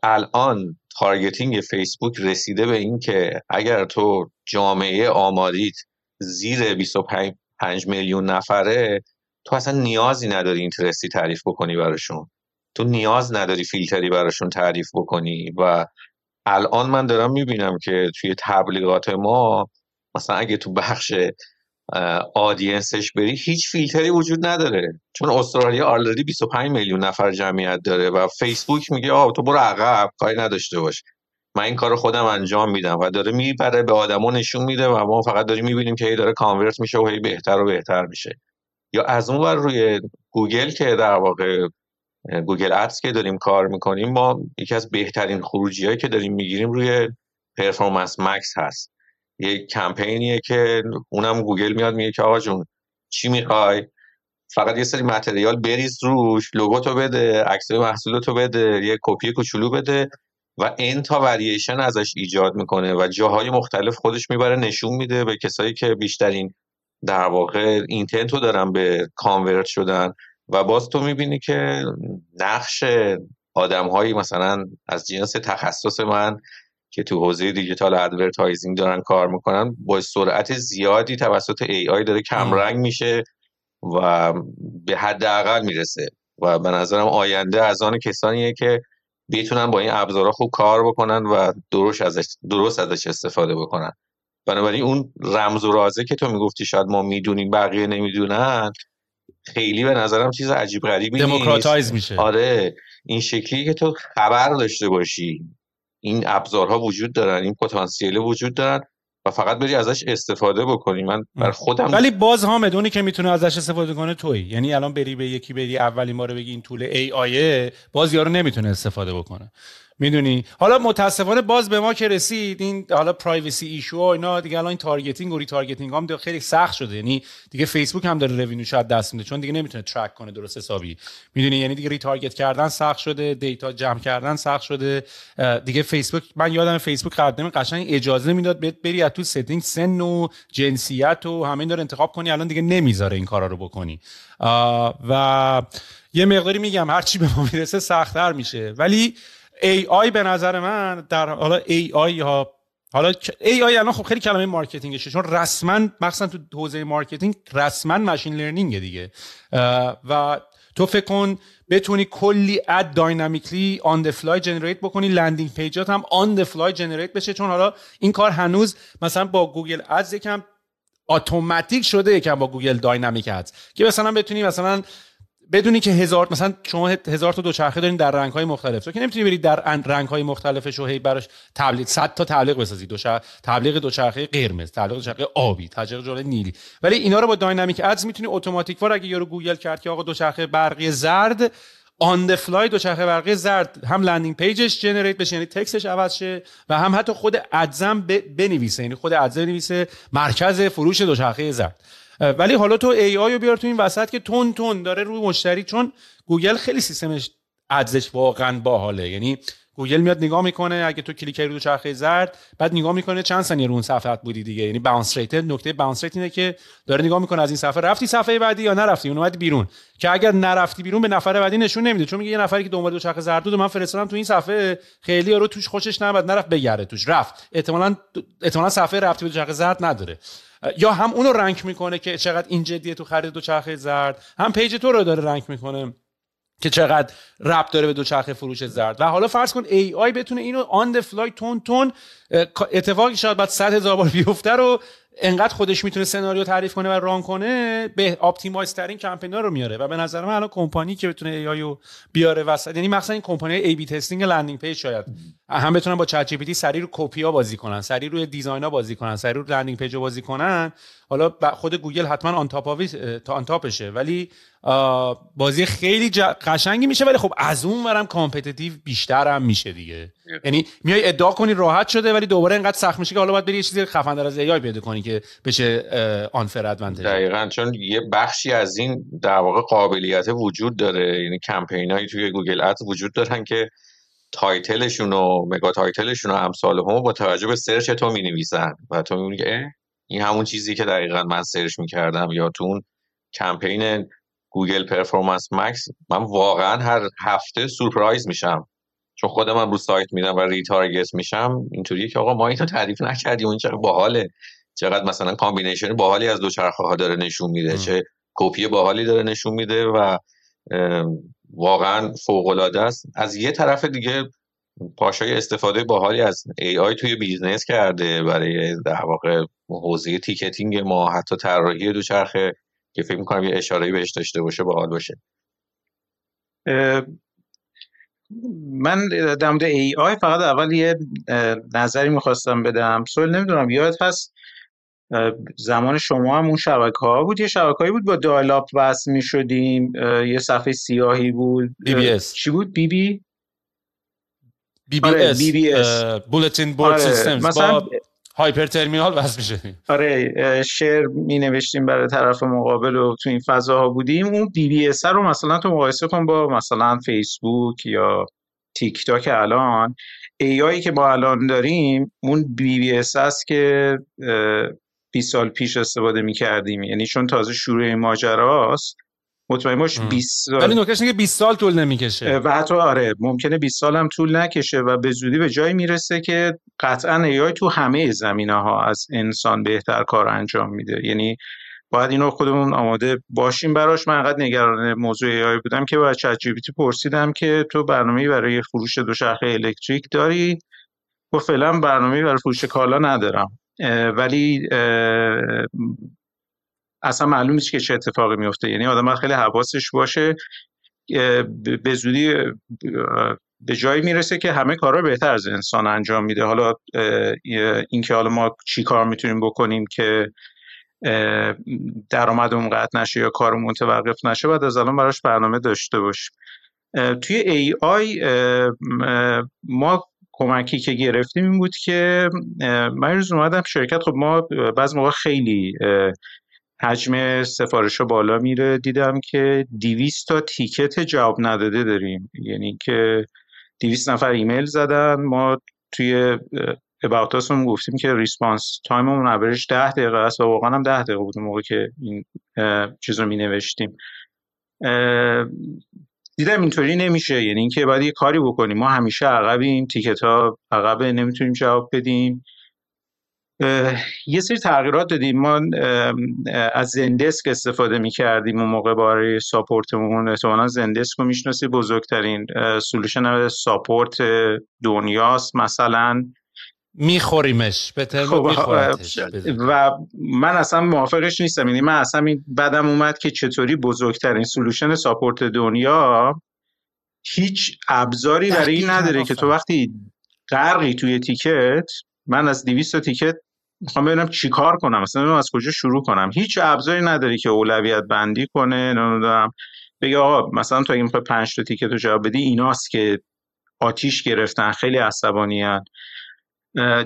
Speaker 5: الان targeting فیسبوک رسیده به این که اگر تو جامعه آماریت زیر 25 میلیون نفره تو اصلا نیازی نداری interest ی تعریف بکنی براشون. تو نیاز نداری فیلتری براشون تعریف بکنی و الان من دارم می‌بینم که توی تبلیغات ما مثلا اگه تو بخش audience ش بری هیچ فیلتری وجود نداره. چون استرالیا already 25 میلیون نفر جمعیت داره و فیسبوک میگه آه تو برو عقب کاری نداشته باش. من این کار خودم انجام میدم و داره می‌بره به آدما نشون میده و ما فقط داریم می‌بینیم که هی داره convert میشه و هی بهتر و بهتر میشه. یا از اون ور روی گوگل که در واقع گوگل Ads که داریم کار می‌کنیم ما یکی از بهترین خروجی هایی که داریم می‌گیریم روی Performance Max هست. یه کمپینیه که اونم گوگل میاد میگه که آقا جون چی می‌خوای؟ فقط یه سری material بریز روش لوگو تو بده عکسای محصولاتو بده یه کپی کوچولو بده و این تا وریشن ازش ایجاد می‌کنه و جاهای مختلف خودش می‌بره نشون میده به کسایی که بیشترین در واقع intent و دارن به convert شدن و باز تو می‌بینی که نقش آدم مثلا از جنس تخصص من که تو حوزه digital advertising دارن کار می‌کنن با سرعت زیادی توسط AI داره کمرنگ میشه و به حداقل می‌رسه. و به نظرم آینده از آن کسانیه که بتونن با این ابزارها خوب کار بکنن و درست ازش درست ازش استفاده بکنن. بنابراین اون رمز و رازه که تو می‌گفتی شاید ما می‌دونیم بقیه نمی‌دونن خیلی به نظرم چیز عجیب غریبی
Speaker 3: دموکراتایز میشه.
Speaker 5: آره. این شکلی که تو خبر داشته باشی. این ابزارها وجود دارن این پتانسیل وجود دارن و فقط بری ازش استفاده بکنی. من بر خودم
Speaker 3: ولی باز حامد اونی که می‌تونه ازش استفاده کنه توی یعنی الان بری به یکی بری اولین بار بگی این tool AI ه باز یارو نمی‌تونه استفاده بکنه. می‌دونی. حالا متاسفانه باز به ما که رسید این حالا privacy issue و اینا دیگه الان این targeting و retargeting هم خیلی سخت شده. یعنی دیگه فیسبوک هم داره revenue شاید دست میده چون دیگه نمی‌تونه track کنه درست حسابی. می‌دونی؟ یعنی دیگه retarget کردن سخت شده data جمع کردن سخت شده. دیگه فیسبوک من یادم فیسبوک قدم قشنگ اجازه می‌داد بری از تو setting سن و جنسیت و همین داره انتخاب کنی الان دیگه نمی‌ذاره این کارا رو بکنی. و یه مقداری میگم هرچی به ما می‌رسه سختتر میشه. ولی AI به نظر من در حالا AI یا حالا AI الان خب خیلی کلمه marketing شه چون رسما مخصوصا تو حوزه marketing رسما machine learning دیگه. و تو فکر کن بتونی کلی ad dynamically on the fly generate بکنی landing page ات هم on the fly generate بشه چون حالا این کار هنوز مثلا با گوگل Ads یکم اتوماتیک شده یکم با گوگل dynamic ads که مثلا بتونی مثلا بدونی که هزار مثلا شما هزار تا دوچرخه دارین در رنگ های مختلف. تو که نمی‌تونی برید در رنگ های مختلفش و هی براش تبلیغ 100 تا تبلیغ بسازی. دو تبلیغ دوچرخه قرمز تبلیغ دوچرخه آبی تبلیغ جلوی نیلی. ولی اینا رو با dynamic ads می‌تونی اتوماتیک وار اگه یارو گوگل کرد که آقا دوچرخه برقی زرد on the fly دوچرخه برقی زرد. هم landing page ش generate بشه یعنی text ش عوض شه و هم حتی خود ads م بنویسه. یعنی خود ads بنویسه مرکز فروش دوچرخه زرد. ولی حالا تو AI رو بیار تو این وسط که تون تون داره روی مشتری چون گوگل خیلی سیستمش ads ش واقعا باحاله. یعنی گوگل میاد نگاه می‌کنه اگه تو کلیک کردی رو چرخه زرد بعد نگاه می‌کنه چند ثانیه رو اون صفحه بودی دیگه. یعنی bounce rate نکته bounce rate اینه که داره نگاه می‌کنه از این صفحه رفتی صفحه بعدی یا نرفتی؟ اون اومد بیرون. که اگر نرفتی بیرون به نفر بعدی نشون نمیده. چون میگه یه نفری که دنبال دو چرخه زرد بود من فرستادم تو این صفحه خیلی رو توش خوشش نمیاد نرفت بگره توش. رفت. احتمالاً احتمالاً صفحه رفتی به چرخه زرد نداره. یا هم اونو rank می‌کنه که چقدر این جدیه تو خرید دو چرخه زرد. هم page تو رو داره rank می‌کنه. که چقدر ربط داره به دو چرخه فروش زرد. و حالا فرض کن AI بتونه اینو on fly تون تون اتفاقی شاید بعد 100 هزار بار بیفته رو انقدر خودش می‌تونه سناریو تعریف کنه و run کنه به optimize ترین کمپینا رو میاره. و به نظر من الان کمپانی که بتونه AI رو بیاره وسط یعنی مثلا این کمپانی A/B testing landing page شاید هم بتونن با ChatGPT سریع رو کپیا بازی کنن سریع روی design ا بازی کنن سریع رو landing page بازی کنن. حالا خود گوگل حتما on top تا on top شه ولی بازی خیلی قشنگی میشه ولی خب از اون ورم competitive بیشتر هم میشه دیگه. یعنی میای ادعا کنی راحت شده ولی دوباره اینقدر سخت میشه که حالا باید بری یه چیزی خفن در از ای پیدا کنی که بشه unfair advantage
Speaker 5: دقیقاً چون یه بخشی از این در واقع قابلیت وجود داره. یعنی کمپینایی توی گوگل Ads وجود دارن که title شون و meta title شون و امثال هم با توجه به سرچ تو می نویسن و تو می این همون چیزی که دقیقا من سرچ می‌کردم یا تو اون کمپین Google Performance Max من واقعا هر هفته سورپرایز میشم. چون خودم من رو سایت میدم و retarget میشم. اینطوریه که آقا ما اینو تعریف نکردیم. اون چقدر باحاله. چقدر مثلا combination باحالی از دوچرخه ها داره نشون میده. چه کپی باحالی داره نشون میده و واقعا فوق العاده است. از یه طرف دیگه پاشای استفاده باحالی از AI توی business کرده برای در واقع حوزه ticketing ما حتی طراحی دوچرخه که فکر می‌کنم یه اشاره بهش داشته باشه باحال باشه.
Speaker 4: من در مورد AI فقط اول یه نظری می‌خواستم بدم. سوال نمی‌دونم یاد هست زمان شما هم اون شبکه ها بود؟ یه شبکه بود با dial-up وصل می شدیم یه صفحه سیاهی بود.
Speaker 3: بی بی اس
Speaker 4: چی بود؟ بی بی
Speaker 3: بی بی اس بی بی اس bulletin board systems مثلا HyperTerminal وصل میشه
Speaker 4: آره شعر می نوشتیم برای طرف مقابل و تو این فضاها بودیم. اون BBS رو مثلا تو مقایسه کن با مثلا فیسبوک یا تیک تاک الان AI که ما الان داریم اون BBS است که 20 سال پیش استفاده می کردیم یعنی چون تازه شروع این ماجراست مطمئن باش 20 سال
Speaker 3: ولی نکتهش که 20 سال طول نمی‌کشه.
Speaker 4: و حتی آره ممکنه 20 سال هم طول نکشه و به زودی به جایی می‌رسه که قطعا ای تو همه زمینه ها از انسان بهتر کار انجام میده. یعنی باید اینو خودمون آماده باشیم براش. من انقدر نگران موضوع ای بودم که با چت پرسیدم که تو برنامه‌ای برای فروش دوچرخه الکتریک داری؟ و فعلا برنامه‌ای برای فروش کالا ندارم. ولی اصلا معلوم نیست که چه اتفاقی میفته. یعنی آدم خیلی حواسش باشه. به زودی به جایی می‌رسه که همه کارا بهتر از انسان انجام میده. حالا اینکه حالا ما چی کار می‌تونیم بکنیم که درآمدمون قطع نشه یا کارمون متوقف نشه بعد از الان براش برنامه داشته باشیم توی ای آی ما کمکی که گرفتیم این بود که من یه روز اومدم شرکت. خب ما بعض موقع خیلی حجم سفارش ها بالا میره. دیدم که دیویست تا ticket جواب نداده داریم. یعنی که دیویست نفر ایمیل زدن. ما توی about us مون گفتیم که response time مون average ده دقیقه است و واقعا هم ده دقیقه بود موقع که این چیز رو می نوشتیم دیدم اینطوری نمیشه. یعنی اینکه باید یه کاری بکنیم. ما همیشه عقبیم. ticket ها عقبه نمی‌تونیم جواب بدیم. یه سری تغییرات دادیم. ما از Zendesk استفاده می‌کردیم. اون موقع برای support مون. احتمالا Zendesk رو می‌شناسی بزرگترین solution support دنیاست مثلا.
Speaker 3: میخوریمش به خب
Speaker 4: و من اصلا موافقش نیستم. یعنی من اصلا این بدم اومد که چطوری بزرگترین solution support دنیا هیچ ابزاری برای این نداره که تو وقتی غرقی توی تیکت من از 200 تیکت می‌خوام ببینم چیکار کنم مثلا از کجا شروع کنم. هیچ ابزاری نداری که اولویت بندی کنه نمی‌دونم. بگه آقا مثلا تو اگه می‌خوای 5 تا تیکت رو جواب بدی ایناست که آتیش گرفتن خیلی عصبانی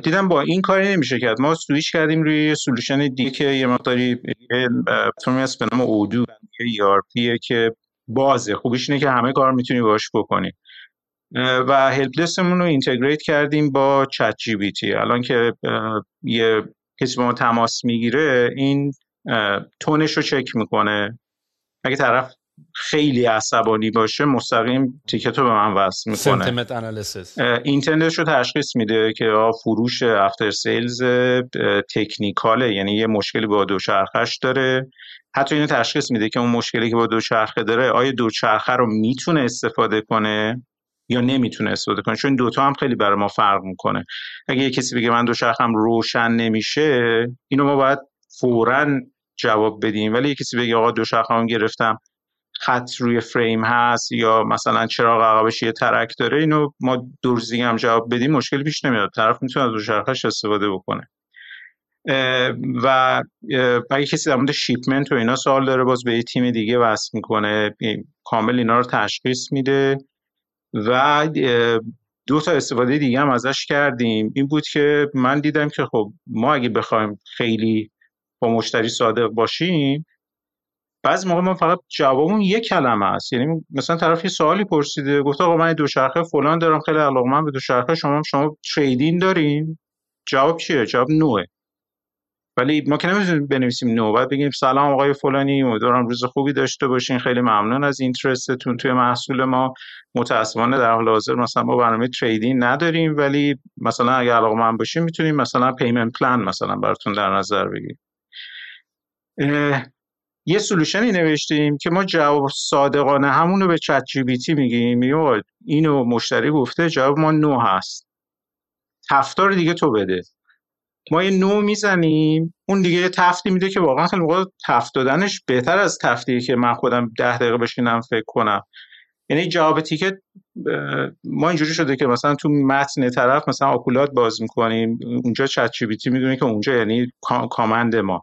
Speaker 4: دیدم با این کاری نمیشه کرد. ما سویش کردیم روی سولوشن دیگه که یه مقداری فرمی هست به نام اودو یه که بازه. خوبیش اینه که همه کار می‌تونی باش بکنی. و helpdesk مون رو integrate کردیم با ChatGPT الان که یه کسی با ما تماس می‌گیره این tone ش رو چک می‌کنه. اگه طرف خیلی عصبانی باشه مستقیم ticket رو به من وصل می‌کنه. intent ش رو تشخیص میده که فروش after sales technical ه یعنی یه مشکلی با دوچرخش داره. حتی اینو تشخیص میده که اون مشکلی که با دوچرخه داره آیا دوچرخه رو می‌تونه استفاده کنه یا نمی‌تونه استفاده کنه؟ چون دوتا هم خیلی برای ما فرق می‌کنه. اگه یه کسی بگه من دوچرخم روشن نمیشه اینو ما باید فورا جواب بدیم. ولی یه کسی بگه آقا دوچرخم گرفتم خط روی فریم هست یا مثلا چراغ عقبش یه ترک داره اینو ما دورزی هم جواب بدیم مشکل پیش نمیاد. طرف می‌تونه از دوچرخش استفاده بکنه. و اگه کسی در مورد شیپمنت و اینا سوال داره باز به یه تیم دیگه وصل می‌کنه. کامل اینا رو تشخیص میده. و دو تا استفاده دیگه هم ازش کردیم. این بود که من دیدم که خب ما اگه بخوایم خیلی با مشتری صادق باشیم بعضی موقع ما فقط جوابمون یک کلمه است. یعنی مثلا طرف یه سوالی پرسیده گفته آقا من دوچرخه فلان دارم خیلی علاقمند به دوچرخه شما شما تریدین دارین؟ جواب چیه؟ جواب نوه. ولی ما که نمی‌تونیم بنویسیم نو بعد بگیم سلام آقای فلانی امیدوارم روز خوبی داشته باشین. خیلی ممنون از اینترستتون توی محصول ما. متاسفانه در حال حاضر مثلا ما برنامه trade-in نداریم. ولی مثلا اگه علاقه‌مند باشیم می‌تونیم مثلا payment plan مثلا براتون در نظر بگیریم. یه سلوشنی نوشتیم که ما جواب صادقانه همون رو به ChatGPT میگیم اینو مشتری گفته جواب ما no هست. تفتا رو دیگه تو بده. ما یه no می‌زنیم اون دیگه یه تفتی میده که واقعا خیلی موقع تفت دادنش بهتر از تفتیه که من خودم ده دقیقه بشینم فکر کنم. یعنی جواب تیکت ما اینجوری شده که مثلا تو متن طرف مثلا آکولات باز می‌کنیم. اونجا چت جی می‌دونه که اونجا یعنی کامند ما.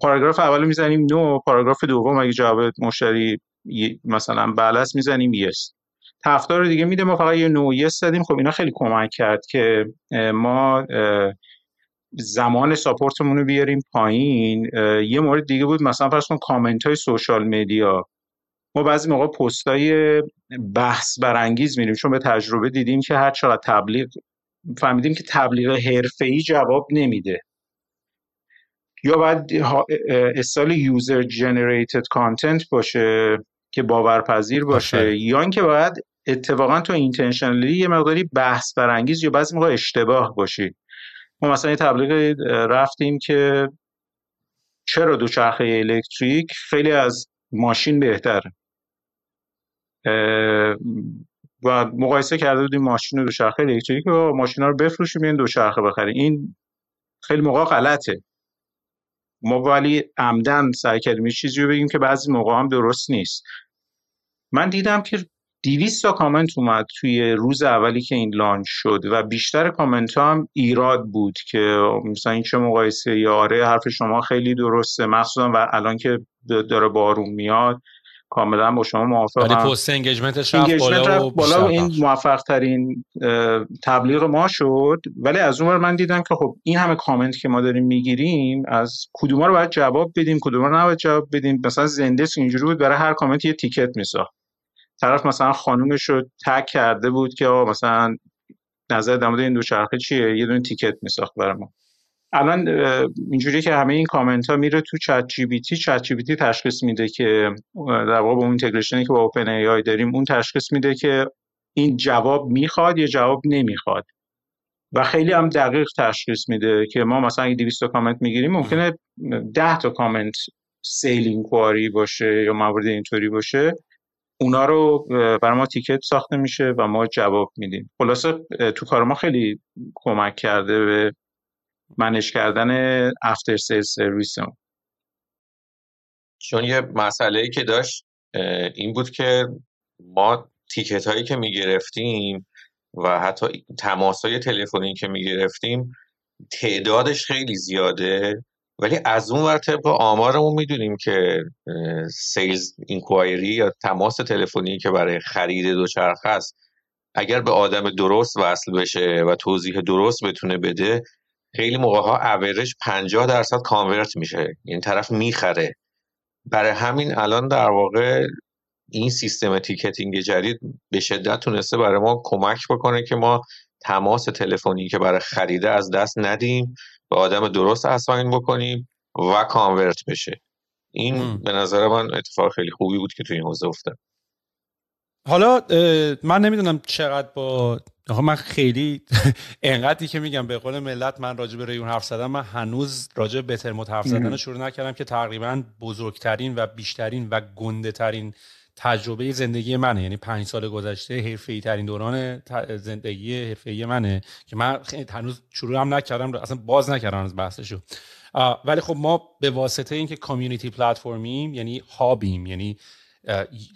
Speaker 4: پاراگراف اول می‌زنیم نو پاراگراف دوم اگه جواب مشتری مثلا بله می‌زنیم یس تفتار رو دیگه میده ما فقط یه نو یس زدیم. خب اینا خیلی کمک کرد که ما زمان ساپورتمون رو بیاریم پایین. یه مورد دیگه بود مثلا فرض کن کامنت های سوشال مدیا. ما بعضی موقع پست های بحث برانگیز میریم چون به تجربه دیدیم که هر چقدر تبلیغ فهمیدیم که تبلیغ حرفه‌ای جواب نمیده. یا باید استال یوزر جنریتد کانتنت باشه که باورپذیر باشه یا اینکه باید اتفاقا تو اینتنشنالی یه مقداری بحث برانگیز یا بعضی موقع اشتباه باشی. ما مثلا یه تبلیغ رفتیم که چرا دوچرخه الکتریک خیلی از ماشین بهتره. و مقایسه کرده بودیم ماشین و دوچرخه الکتریک و ماشین ها رو بفروشیم این دوچرخه بخریم. این خیلی موقع غلطه. ما ولی عمدن سعی کردیم چیزی رو بگیم که بعضی موقع هم درست نیست. من دیدم که 200 تا کامنت اومد توی روز اولی که این launch شد و بیشتر کامنت ها هم ایراد بود که مثلا این چه مقایسه یا آره حرف شما خیلی درسته مخصوصا و الان که داره بارون میاد. کاملا با شما موافقم.
Speaker 3: ولی پست انگیجمنتش رفت بالا, و
Speaker 4: بالا این موفق ترین تبلیغ ما شد. ولی از اون من دیدم که خب این همه کامنت که ما داریم می‌گیریم از کدوم رو باید جواب بدیم کدوم رو نباید جواب بدیم. مثلا زنده اینجوری بود برای هر کامنت یه تیکت میساخت. طرف مثلا خانومش رو تک کرده بود که مثلا نظر در مورد این دوچرخه چیه؟ یه دونه ticket میساخت برای ما. الان اینجوری که همه این کامنت ها میره تو چت جی بی تی چت جی بی تی تشخیص میده که در واقع اون integration ی که با OpenAI داریم اون تشخیص میده که این جواب می‌خواد یا جواب نمی‌خواد. و خیلی هم دقیق تشخیص میده که ما مثلا اگه 200 کامنت می‌گیریم ممکنه 10 تا comment sales inquiry باشه یا موارد اینطوری باشه. اونا رو برای ما تیکت ساخته میشه و ما جواب میدیم. خلاصه تو کار ما خیلی کمک کرده به منش کردن افتر سیل سرویس
Speaker 5: چون یه مسئله که داشت این بود که ما تیکت هایی که می‌گرفتیم و حتی تماس های تلفنی که می‌گرفتیم تعدادش خیلی زیاده. ولی از اون ور طبق آمارمون می‌دونیم که sales inquiry یا تماس تلفنی که برای خرید دوچرخه است اگر به آدم درست وصل بشه و توضیح درست بتونه بده خیلی موقع ها اوریج 50 درصد convert میشه. این یعنی طرف می‌خره. برای همین الان در واقع این سیستم ticketing جدید به شدت تونسته برای ما کمک بکنه که ما تماس تلفنی که برای خریده از دست ندیم به آدم درست assign بکنیم و کانورت بشه. این به نظر من اتفاق خیلی خوبی بود که توی این حوزه افتاد.
Speaker 3: حالا من نمی‌دونم چقدر با من خیلی انقدری که میگم به قول ملت من راجع به ریون حرف زدم من هنوز راجع به بتر حرف زدن شروع نکردم که تقریبا بزرگترین و بیشترین و گنده ترین تجربه زندگی منه. یعنی پنج سال گذشته حرفه ترین دوران زندگی حرفه منه که من هنوز شروع هم نکردم اصلا باز نکردم از بحثشو. ولی خب ما به واسطه اینکه community platform یم یعنی hub یم یعنی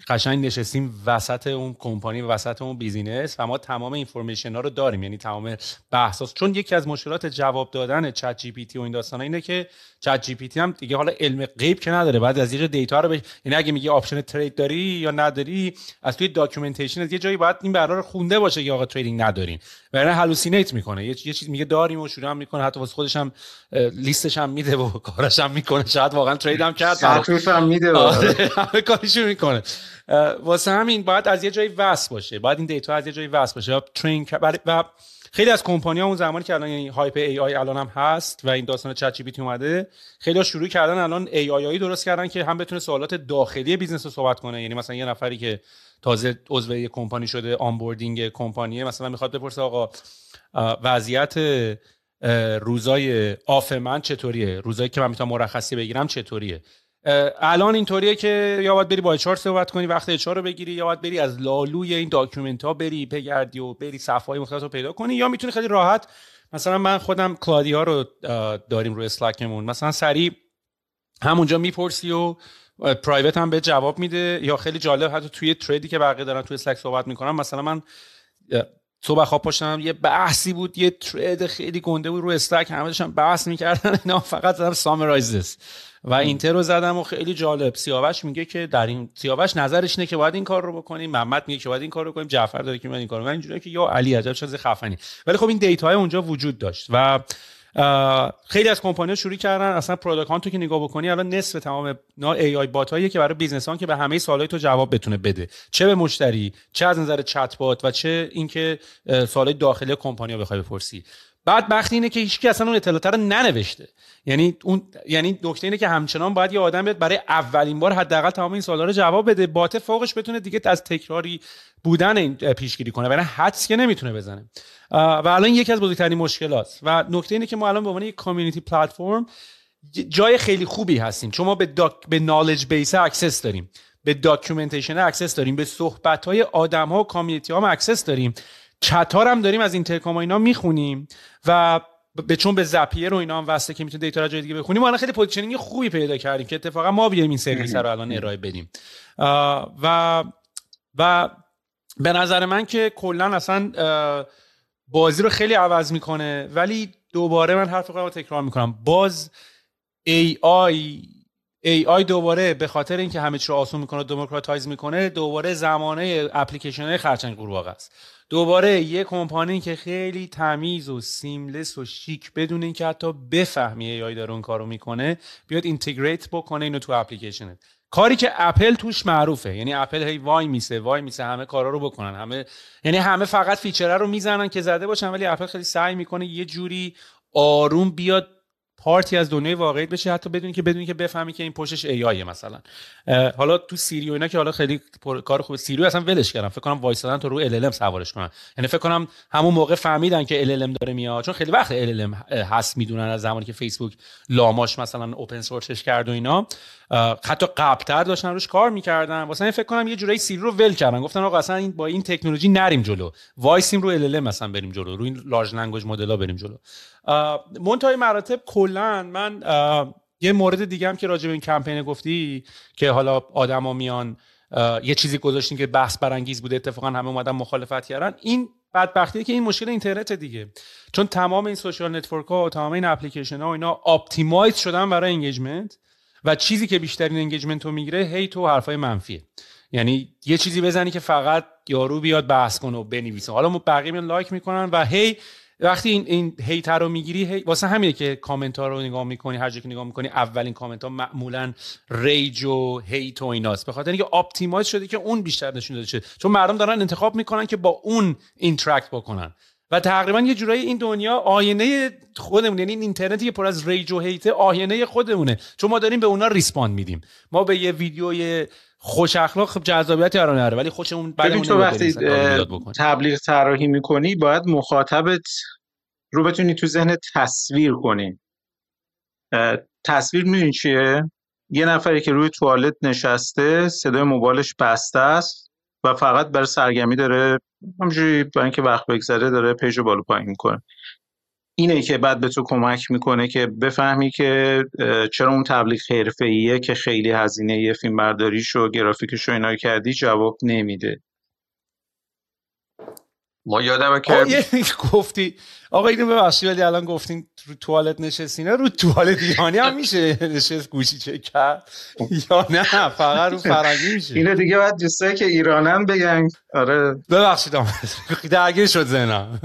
Speaker 3: قشنگ نشستیم وسط اون کمپانی وسط اون business و ما تمام information ها رو داریم. یعنی تمام بحثاس چون یکی از مشکلات جواب دادن ChatGPT و این داستانا اینه که ChatGPT هم دیگه حالا علم غیب که نداره. باید از یه data رو بش... یعنی اگه میگه option trade داری یا نداری از توی documentation از یه جایی باید این برا رو خونده باشه که آقا trade-in ندارین. ولی hallucinate می‌کنه. یه چیز میگه داریم و شروع هم می‌کنه. حتی واسه خودش هم لیستش هم میده و کارش هم می‌کنه. شاید واقعا trade هم کرد.
Speaker 4: هم میده
Speaker 3: همه کارشو می‌کنه. واسه همین باید از یه جایی وصل باشه. باید این data از یه جایی وصل باشه. ترین و خیلی از کمپانی ها اون زمانی که الان یعنی hype AI الان هم هست و این داستان ChatGPT اومده خیلی ها شروع کردن الان AI درست کردن که هم بتونه سوالات داخلی business رو صحبت کنه. یعنی مثلا یه نفری که تازه عضو یه کمپانی شده onboarding کمپانیه مثلا می‌خواد بپرسه آقا وضعیت روزای off من چطوریه؟ روزایی که من می‌تونم مرخصی بگیرم چطوریه؟ الان اینطوریه که یا باید بری با HR صحبت کنی وقت HR رو بگیری یا باید بری از لالوی این document ها بری بگردی و بری صفحه های مختلف رو پیدا کنی یا می‌تونی خیلی راحت مثلا من خودم کلادی ها رو داریم روی Slack مون مثلا سریع همونجا می‌پرسی و پرایوت هم به جواب میده یا خیلی جالب حتی توی تریدی که بقیه دارن توی اسلک صحبت می‌کنم مثلا من صبح خواب پاشتم یه بحثی بود یه ترید خیلی گنده بود رو استک همه داشتن بحث می‌کردن اینا فقط زدم سامرایزز و اینتر رو زدم و خیلی جالب. سیاوش میگه که در این سیاوش نظرش اینه که باید این کار رو بکنیم. محمد میگه که باید این کار رو کنیم. جعفر داره که من این کار رو اینجوریه که یا علی عجب چه خفنی. ولی خب این دیتا اونجا وجود داشت و خیلی از کمپانی‌ها شروع کردن اصلا product تو که نگاه بکنی الان نصف تمام نا AI bot هایی که برای business که به همه سوالای تو جواب بتونه بده. چه به مشتری چه از نظر چت بات و چه اینکه سوالای داخلی کمپانی‌ها بخوای بپرسی. بعد وقتی اینه که هیچکی اصلا اون اطلاعات رو ننوشته. یعنی اون یعنی نکته اینه که همچنان باید یه آدم بیاد برای اولین بار حداقل تمام این سوالا رو جواب بده. bot فوقش بتونه دیگه از تکراری بودن این پیشگیری کنه. ولی حدس که نمی‌تونه بزنه. و الان یکی از بزرگترین مشکلات. و نکته اینه که ما الان به عنوان یک community platform جای خیلی خوبی هستیم. چون ما به doc... به knowledge base access داریم. به documentation access داریم. به صحبت های آدم ها و community ها اکسس داریم. چتار هم داریم از Intercom و اینا می‌خونیم و به چون به Zapier و اینا هم واسه که می‌تونه data رو جای دیگه بخونیم الان خیلی positioning خوبی پیدا کردیم که اتفاقا ما بیایم این سرویس رو الان ارائه بدیم. و و به نظر من که کلا اصلا بازی رو خیلی عوض می‌کنه ولی دوباره من حرف خودم رو تکرار می‌کنم. باز AI دوباره به خاطر اینکه همه چی رو آسون می‌کنه democratize می‌کنه دوباره زمانه اپلیکیشن های خرچنگ قورباغه است. دوباره یه کمپانی که خیلی تمیز و seamless و شیک بدون اینکه حتی بفهمی AI داره اون کارو می‌کنه بیاد integrate بکنه اینو تو اپلیکیشنت. کاری که اپل توش معروفه یعنی اپل هی وای میسه وای میسه همه کارا رو بکنن همه یعنی همه فقط feature ه رو می‌زنن که زده باشن ولی اپل خیلی سعی می‌کنه یه جوری آروم بیاد part ی از دنیای واقعی بشه حتی بدون اینکه بدون اینکه بفهمی که این پشتش AI مثلا. حالا تو Siri و اینا که حالا خیلی کار خوب Siri اصلا ولش کردم. فکر کنم وایسادن تو رو LLM سوارش کنن. یعنی فکر کنم همون موقع فهمیدن که LLM داره میاد. چون خیلی وقت LLM هست می‌دونن از زمانی که فیسبوک Llama ش مثلا open source ش کرد و اینا. حتی قبلتر داشتن روش کار می‌کردن. واسه این فکر کنم یه جورایی Siri رو ول کردن. گفتن آقا اصلا این با این تکنولوژی نریم جلو. وایسیم رو LLM مثلا بریم جلو. روی large language model بریم جلو. منتهای مراتب کلا من یه مورد دیگه هم که راجع به این کمپین گفتی که حالا آدما میان یه چیزی گذاشتین که بحث برانگیز بوده اتفاقا همه اومدن مخالفت کردن. این بدبختیه که این مشکل اینترنت دیگه. چون تمام این social network ها و تمام این اپلیکیشن ها و اینا optimize شدن برای engagement و چیزی که بیشترین engagement رو می‌گیره hate و حرفای منفیه. یعنی یه چیزی بزنی که فقط یارو بیاد بحث کنه و بنویسه. حالا بقیه میان لایک می‌کنن و هی وقتی این این hate رو می‌گیری هی... واسه همینه که کامنت ها رو نگاه می‌کنی هر جا که نگاه می‌کنی اولین کامنت ها معمولا rage و hate و ایناست. به خاطر اینکه optimize شده که اون بیشتر نشون داده شده چون مردم دارن انتخاب می‌کنن که با اون interact بکنن. و تقریبا یه جورایی این دنیا آینه خودمون یعنی این اینترنتی پر از rage و hate آینه خودمونه. چون ما داریم به اونا respond میدیم. ما به یه ویدیوی خوش اخلاق خب جذابیتی رو نداره ولی خوشمون
Speaker 4: بعد تو وقتی تبلیغ طراحی می‌کنی باید مخاطبت رو بتونی تو ذهن تصویر کنی. تصویر می‌دونی چیه؟ یه نفری که روی توالت نشسته صدای موبایلش بسته است و فقط برای سرگرمی داره همجوری برای اینکه وقت بگذره داره پیج بالا پایین می‌کنه. اینه که بعد به تو کمک می‌کنه که بفهمی که چرا اون تبلیغ حرفه‌ایه که خیلی هزینه یه فیلم برداریش و گرافیکش رو اینا کردی جواب نمیده.
Speaker 5: ما یادمه که
Speaker 3: گفتی آقا اینو ببخشید ولی الان گفتین رو توالت نشستینه رو توالت ایرانی هم میشه نشست گوشی چک کرد؟ یا نه فقط رو فرنگی میشه.
Speaker 4: اینو دیگه باید دوستایی که ایرانن بگن. آره.
Speaker 3: ببخشید درگیر شد زنم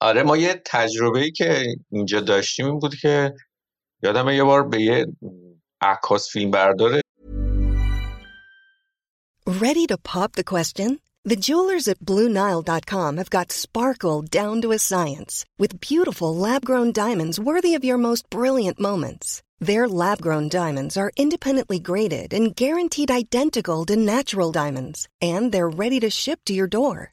Speaker 5: آره ما یه تجربه ای که اینجا داشتیم این بود که یادم یه بار به یه عکاس فیلم برداره
Speaker 6: Ready to pop the question? The jewelers at BlueNile.com have got sparkle down to a science with beautiful lab-grown diamonds worthy of your most brilliant moments. Their lab-grown diamonds are independently graded and guaranteed identical to natural diamonds, and they're ready to ship to your door.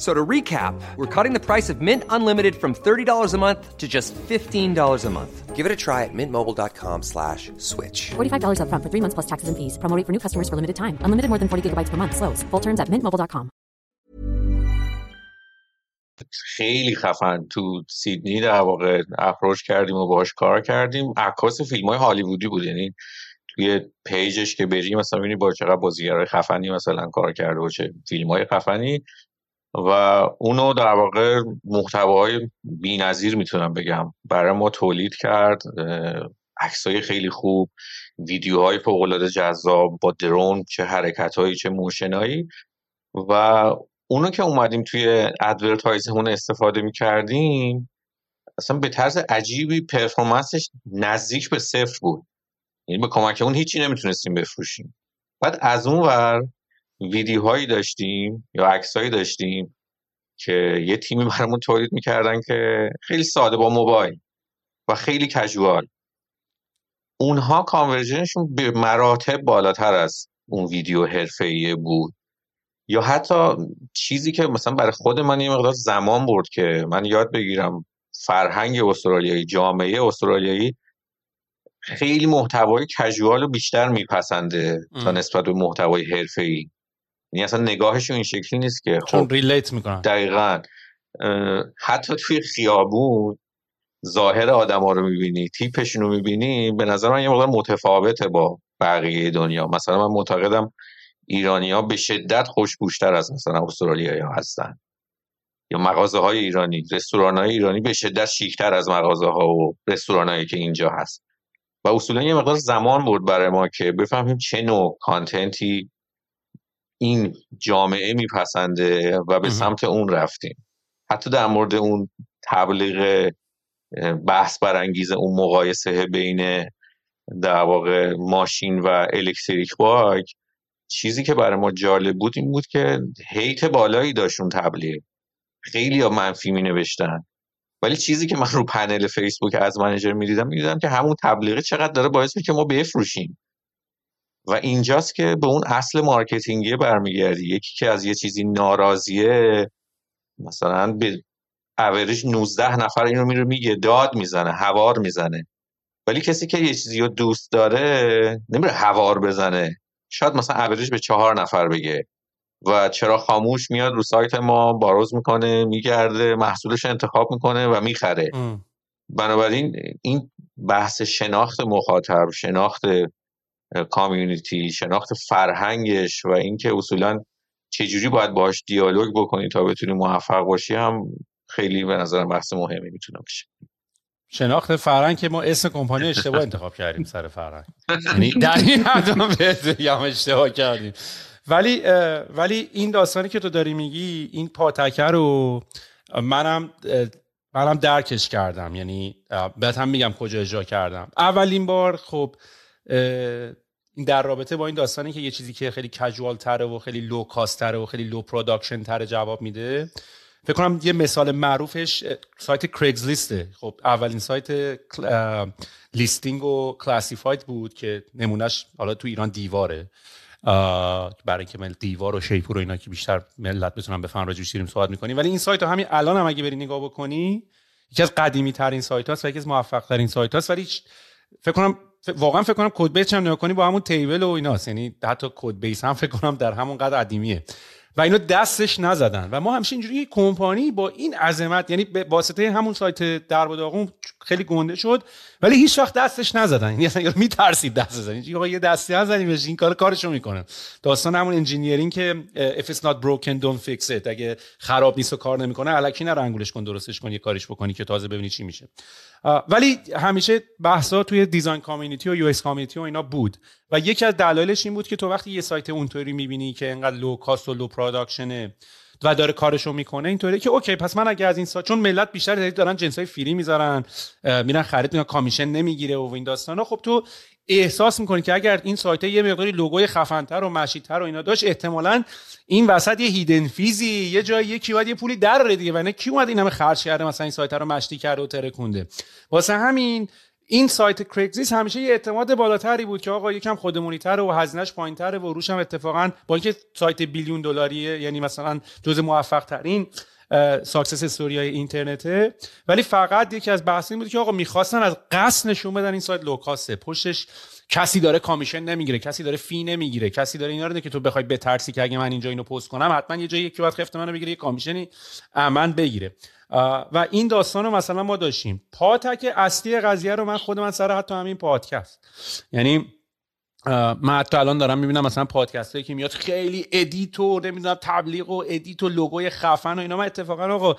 Speaker 2: So to recap, we're cutting the price of Mint Unlimited from $30 a month to just $15 a month. Give it a try at mintmobile.com slash switch.
Speaker 7: $45 up front for three months plus taxes and fees. Promo for new customers for limited time. Unlimited more than 40 gigabytes per month. Slows. Full terms at mintmobile.com.
Speaker 5: خیلی خفن تو سیدنی در واقع اپروچ کردیم و باهاش کار کردیم عکاس فیلم های هالیوودی بود یعنی توی پیجش که بری مثلا ببینی با چقدر بازیگرای خفنی مثلا کار کرده و چه فیلم های خفنی و اونو در واقع محتواهای بی‌نظیر می‌تونم بگم. برای ما تولید کرد عکسای خیلی خوب ویدیوهای فوق العاده جذاب با درون چه حرکتهایی چه موشنایی و اونو که اومدیم توی advertise مون استفاده می‌کردیم اصلا به طرز عجیبی performance ش نزدیک به صفر بود. یعنی به کمک اون هیچی نمی‌تونستیم بفروشیم. بعد از اون ور ویدیوهایی داشتیم یا عکسهایی داشتیم که یه تیمی برامون تولید می‌کردن که خیلی ساده با موبایل و خیلی casual اونها conversion شون به مراتب بالاتر از اون ویدیو حرفه‌ای بود. یا حتی چیزی که مثلا برای خود من یه مقدار زمان برد که من یاد بگیرم فرهنگ استرالیایی جامعه استرالیایی خیلی محتوای کژوال رو بیشتر میپسنده تا نسبت به محتوای حرفه‌ای. یعنی اصلا نگاهش این شکلی نیست که
Speaker 3: خب چون ریلیت می‌کنن.
Speaker 5: دقیقا. حتی توی خیابون ظاهر آدم ها رو می‌بینی تیپشون رو می‌بینی به نظر من یه مقدار متفاوته با بقیه دنیا. مثلا من معتقدم ایرانی ها به شدت خوشبوشتر از مثلا استرالیایی ها هستن. یا مغازه های ایرانی رستوران های ایرانی به شدت شیکتر از مغازه ها و رستوران هایی که اینجا هست. و اصولا یه مقدار زمان بود برای ما که بفهمیم چه نوع کانتنتی این جامعه میپسنده و به سمت اون رفتیم. حتی در مورد اون تبلیغ بحث برانگیز اون مقایسه بین در واقع ماشین و electric bike چیزی که برای ما جالب بود این بود که hate بالایی داشت اون تبلیغ. خیلی ها منفی می نوشتن ولی چیزی که من رو پنل فیسبوک Ads Manager می دیدم می دیدم که همون تبلیغه چقدر داره باعث که ما بفروشیم. و اینجاست که به اون اصل marketing ی برمیگردی. یکی که از یه چیزی ناراضیه مثلا به اوریج 19 نفر اینو میره میگه داد می‌زنه هوار می‌زنه. ولی کسی که یه چیزی رو دوست داره نمیره هوار بزنه. شاید مثلا اوریج به چهار نفر بگه. و چرا خاموش میاد رو سایت ما باروز می‌کنه میگرده محصولش انتخاب می‌کنه و می‌خره. بنابراین این بحث شناخت مخاطب شناخت کامیونیتی شناخت فرهنگش و اینکه اصولا چجوری باید باش دیالوگ بکنی تا بتونی موفق باشی هم خیلی به نظرم بحث مهمی می‌تونه باشه.
Speaker 3: شناخت فرهنگ که ما اسم کمپانی اشتباه انتخاب کردیم سر فرهنگ. یعنی در این هم اشتباه کردیم. ولی ولی این داستانی که تو داری میگی این پاتکه رو منم منم درکش کردم. یعنی بهت هم میگم کجا اجرا کردم. اولین بار خب در رابطه با این داستانی که یه چیزی که خیلی casual تره و خیلی low cost تره و خیلی low production تره جواب میده. فکر کنم یه مثال معروفش سایت Craigslist ه خب اولین سایت listing و classified بود که نمونهش حالا تو ایران دیواره. برای اینکه دیوار و شیپور و اینا که بیشتر ملت بتونن بفهمن راجعش داریم صحبت می‌کنیم. ولی این سایت ها همین الان هم اگه بری نگاه بکنی یکی از قدیمی ترین سایت هاست و یکی از موفق ترین سایت هاست ولی فکر کنم واقعا فکر کنم code base هم نگاه کنی با همون table و ایناست یعنی حتی code base هم فکر کنم در همون قدر قدیمیه. و اینو دستش نزدن. و ما همیشه اینجوری کمپانی با این عظمت یعنی به واسطه همون سایت درب و داغون خیلی گنده شد ولی هیچ وقت دستش نزدن. یعنی اصلا میترسید دست بزنید یه دستی نزنیم این کار کارشو می‌کنه. داستان همون engineering که if it's not broken don't fix it. اگه خراب نیست و کار نمی‌کنه الکی نرو انگولش کن درستش کن یه کارش بکنی که تازه ببینی چی میشه. ولی همیشه بحثا توی design community و UX community و اینا بود. و یکی از دلایلش این بود که تو وقتی یه سایت اونطوری می‌بینی که انقدر low cost و low production ـه و داره کارشو می‌کنه اینطوری که okay پس من اگه از این سایت چون ملت بیشتر دارن جنس های free می‌ذارن میرن خرید می‌کنن commission نمی‌گیره و این داستانا خب تو احساس می‌کنی که اگر این سایت یه مقداری لوگوی خفنتر و مشتی‌تر و اینا داشت احتمالا این وسط یه hidden fee ای یه جایی یکی باید یه پولی بده دیگه و نه کی اومد این همه خرج کرده مثلا این سایت رو مشتی کرده و ترکونده؟ واسه همین این سایت Craigslist همیشه یه اعتماد بالاتری بود که آقا یکم خودمونی تره و هزینهش پایینتره و روش هم اتفاقا با اینکه سایت billion دلاریه یعنی مثلا جز موفق ترین success story های اینترنته. ولی فقط یکی از بحث این بود که آقا می‌خواستن از قصد نشون بدن این سایت low cost ـه پشتش کسی داره commission نمی‌گیره کسی داره fee نمی‌گیره کسی داره اینا رو که تو بخوای بترسی که اگه من اینجا اینو پست کنم حتما یه جایی یکی باید خفت منو بگیره یه commission ی من بگیره. و این داستان رو مثلا ما داشتیم. پاتک اصلی قضیه رو من خود من سر حتی همین پادکست. یعنی من حتی الان دارم می‌بینم مثلا پادکست هایی که میاد خیلی edit و نمی‌دونم تبلیغ و edit و لوگوی خفن و اینا. من اتفاقا آقا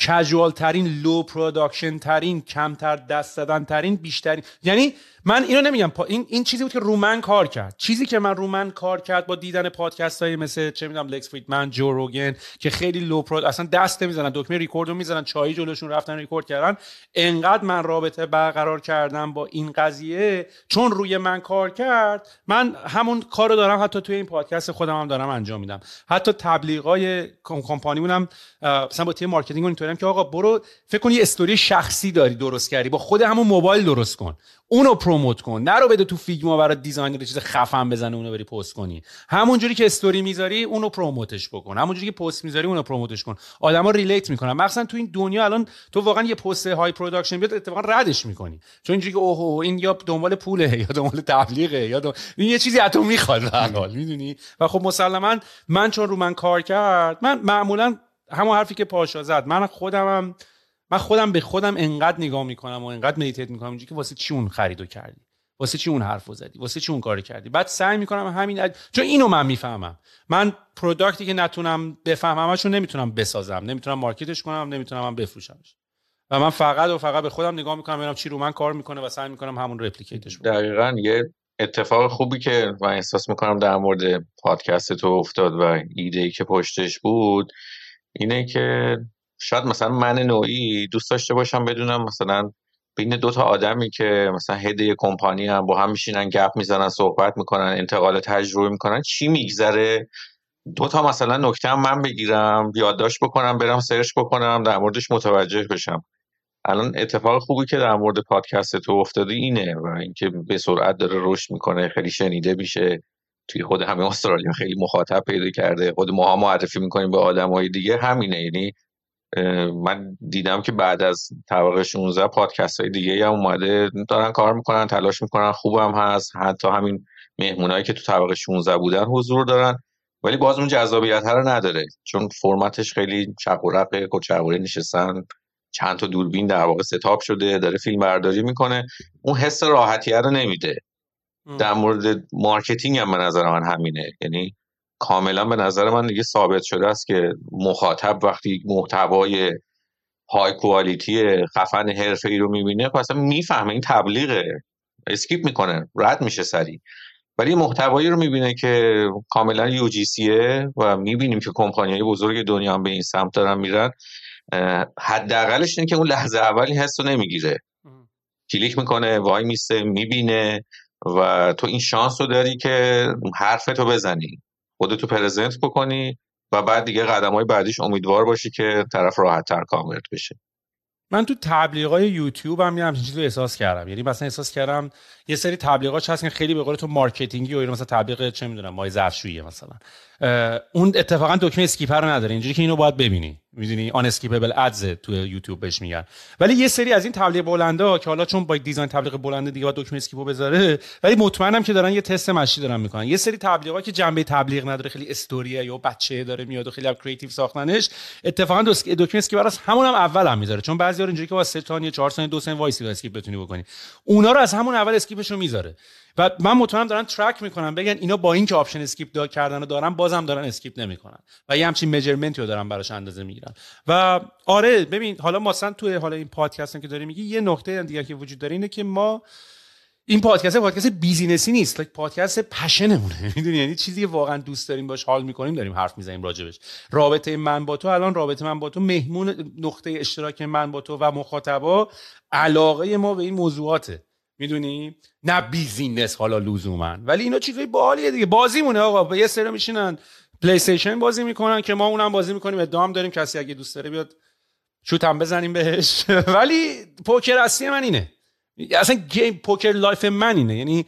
Speaker 3: casual ترین low production ترین کمتر دست زدن ترین بیشترین. یعنی من اینو نمیگم. این این چیزی بود که رو من کار کرد. چیزی که من رو من کار کرد با دیدن پادکست های مثل چه می‌دونم Lex Fridman Joe Rogan که خیلی low prod اصلا دست نمی‌زنن دکمه ریکوردو می‌زنن چای جلوشون رفتن ریکورد کردن. انقدر من رابطه برقرار کردم با این قضیه چون روی من کار کرد من همون کارو دارم حتی توی این پادکست خودم هم دارم انجام میدم. حتی تبلیغای کمپانیمونم مثلا با تیم marketing اینطوری که آقا برو فکر کن یه استوری شخصی داری درست کردی. با خود همون موبایل درست کن. اونو promote کن. نرو بده تو Figma برای designer چیز خفن بزنه اونو بری پست کنی. همونجوری که استوری می‌ذاری اونو promote ش بکن. همونجوری که پست می‌ذاری اونو promote ش کن. آدما relate می‌کنن. مخصوصا تو این دنیا الان تو واقعا یه پست high production بیاد اتفاقا ردش می‌کنی. چون اینجوری که oh این یا دنبال پوله یا دنبال تبلیغه یا دنبال... این یه چیزی ازتو می‌خواد حال می‌دونی؟ و خب مسلما من چون رو من کار کرد من معمولا همون حرفی که پاشا زد. من خودمم من خودم به خودم انقدر نگاه می‌کنم و انقدر meditate می‌کنم اینجوری که واسه چی اون خریدو کردی؟ واسه چی اون حرفو زدی؟ واسه چی اون کار کردی؟ بعد سعی می‌کنم همین چون اینو من می‌فهمم. من product ی که نتونم بفهمم چون نمی‌تونم بسازم. نمی‌تونم market ش کنم نمی‌تونم من بفروشمش. و من فقط و فقط به خودم نگاه می‌کنم ببینم چی رو من کار می‌کنه و سعی می‌کنم همون replicate ش
Speaker 5: بکنم. دقیقاً. یه اتفاق خوبی که من احساس می‌کنم در مورد پادکست تو افتاد و ایده ای که پشتش بود اینه که شاید مثلا من نوعی دوست داشته باشم بدونم مثلا بین دو تا آدمی که مثلا head کمپانی هم با هم میشینن گپ می‌زنن صحبت می‌کنن انتقال تجربه می‌کنن چی میگذره؟ دو تا مثلا نکته هم من بگیرم یادداشت بکنم برم سرچ بکنم در موردش متوجه بشم. الان اتفاق خوبی که در مورد پادکست تو افتاده اینه و اینکه به سرعت داره رشد می‌کنه خیلی شنیده میشه. توی خود همه استرالیا خیلی مخاطب پیدا کرده خود ما معرفی می‌کنیم به آدم های دیگه. همینه یعنی من دیدم که بعد از طبقه 16 پادکست های دیگه هم اومده دارن کار می‌کنن تلاش می‌کنن خوبم هست. حتی همین مهمونایی که تو طبقه 16 بودن حضور دارن ولی باز اون جذابیت رو نداره. چون فرمتش خیلی شق و رقه نشستن چند تا دوربین در واقع setup شده داره فیلم برداری می‌کنه. اون حس راحتیه رو نمیده. در مورد marketing هم به نظر من همینه. یعنی کاملا به نظر من دیگه ثابت شده است که مخاطب وقتی محتوای high quality خفن حرفه ای رو می‌بینه خب اصلا می‌فهمه این تبلیغه. skip می‌کنه رد میشه سریع ولی محتوایی رو می‌بینه که کاملا یوجیسیه و می‌بینیم که کمپانی بزرگ دنیا هم به این سمت دارن میرن. حداقلش اینه که اون لحظه اول این حس رو نمی‌گیره. کلیک می‌کنه وای میسته می‌بینه و تو این شانس رو داری که حرفتو بزنی. خودتو present بکنی و بعد دیگه قدم های بعدیش امیدوار باشی که طرف راحت تر convert بشه.
Speaker 3: من تو تبلیغای یوتیوب هم یه همچین چیزی احساس کردم. یعنی مثلا احساس کردم یه سری تبلیغات هست که خیلی به قول تو marketing ی و مثلا تبلیغ چه می‌دونم مای ظرفشویی مثلا. اون اتفاقا دکمه skip رو نداره. اینجوری که اینو باید ببینی. می‌دونی؟ unskippable ads تو یوتیوب بهش میگن. ولی یه سری از این تبلیغ بلنده که حالا چون با design تبلیغ بلنده دیگه دکمه skip و بذاره ولی مطمئنم که دارن یه تست مشی دارن می‌کنن. یه سری تبلیغا که جنبه تبلیغ نداره خیلی استوریه یا بچه داره میاد و خیلی creative ساختنش اتفاقا دکمه skip راست همون هم اول هم می‌ذاره. چون بعضی اینجوری که واسه 3 ثانیه 4 ثانیه 2 ثانیه وایسی skip بتونی بکنی. اونا رو از همون اول skip شو می‌ذاره. و من مطمئنم دارن track می‌کنن بگن اینا با اینکه option skip the ad کردن رو دارن بازم دارن skip نمی‌کنن. و یه همچین measurement ی رو دارن براش اندازه می‌گیرن. و آره ببین حالا مثلا توی حالا این پادکست که داری میگی یه نکته دیگه که وجود داره اینه که ما این پادکست پادکست business ی نیست. پادکست passion مونه می‌دونی؟ یعنی چیزی که واقعا دوست داریم باش حال می‌کنیم داریم حرف می‌زنیم راجبش. رابطه من با تو الان رابطه من با تو مهمون نقطه اشتراک من با تو و مخاطبا علاقه ما به این موضوعاته. می‌دونی؟ نه business حالا لزوما. ولی اینا چیزای باحالیه دیگه. بازی مونه آقا. یه سری میشینن. PlayStation بازی می‌کنن که ما اونم بازی می‌کنیم. ادام داریم. کسی اگه دوست داره بیاد شوت هم بزنیم بهش. ولی پوکر اصلی من اینه. اصلا game پوکر life من اینه. یعنی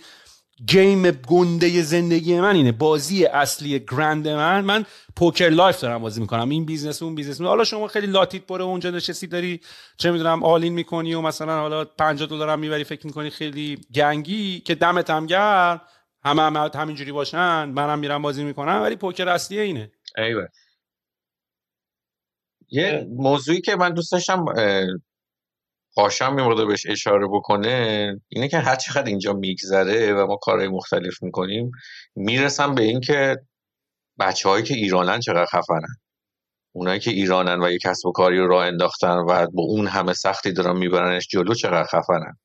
Speaker 3: game گنده زندگی من اینه. بازی اصلی grand من من پوکر لایف دارم بازی می‌کنم. این بیزنس اون بیزنس حالا شما خیلی لاتیت بره اونجا نشستی داری چه می‌دونم آلین می‌کنی و مثلا حالا 50 دلار هم می‌بری فکر می‌کنی خیلی گنگی که دمت هم گرم. همه هم همینجوری باشن منم میرم بازی می‌کنم. ولی پوکر اصلی اینه.
Speaker 5: ایوه. یه موضوعی که من دوست داشتم پاشم میمورده بهش اشاره بکنه اینه که هر چقدر اینجا میگذره و ما کارهای مختلف می‌کنیم می‌رسم به اینکه بچه هایی که ایرانن چقدر خفنن. اونایی که ایرانن و یه کسب و کاری رو راه انداختن و با اون همه سختی دارن میبرنش جلو چقدر خفنن.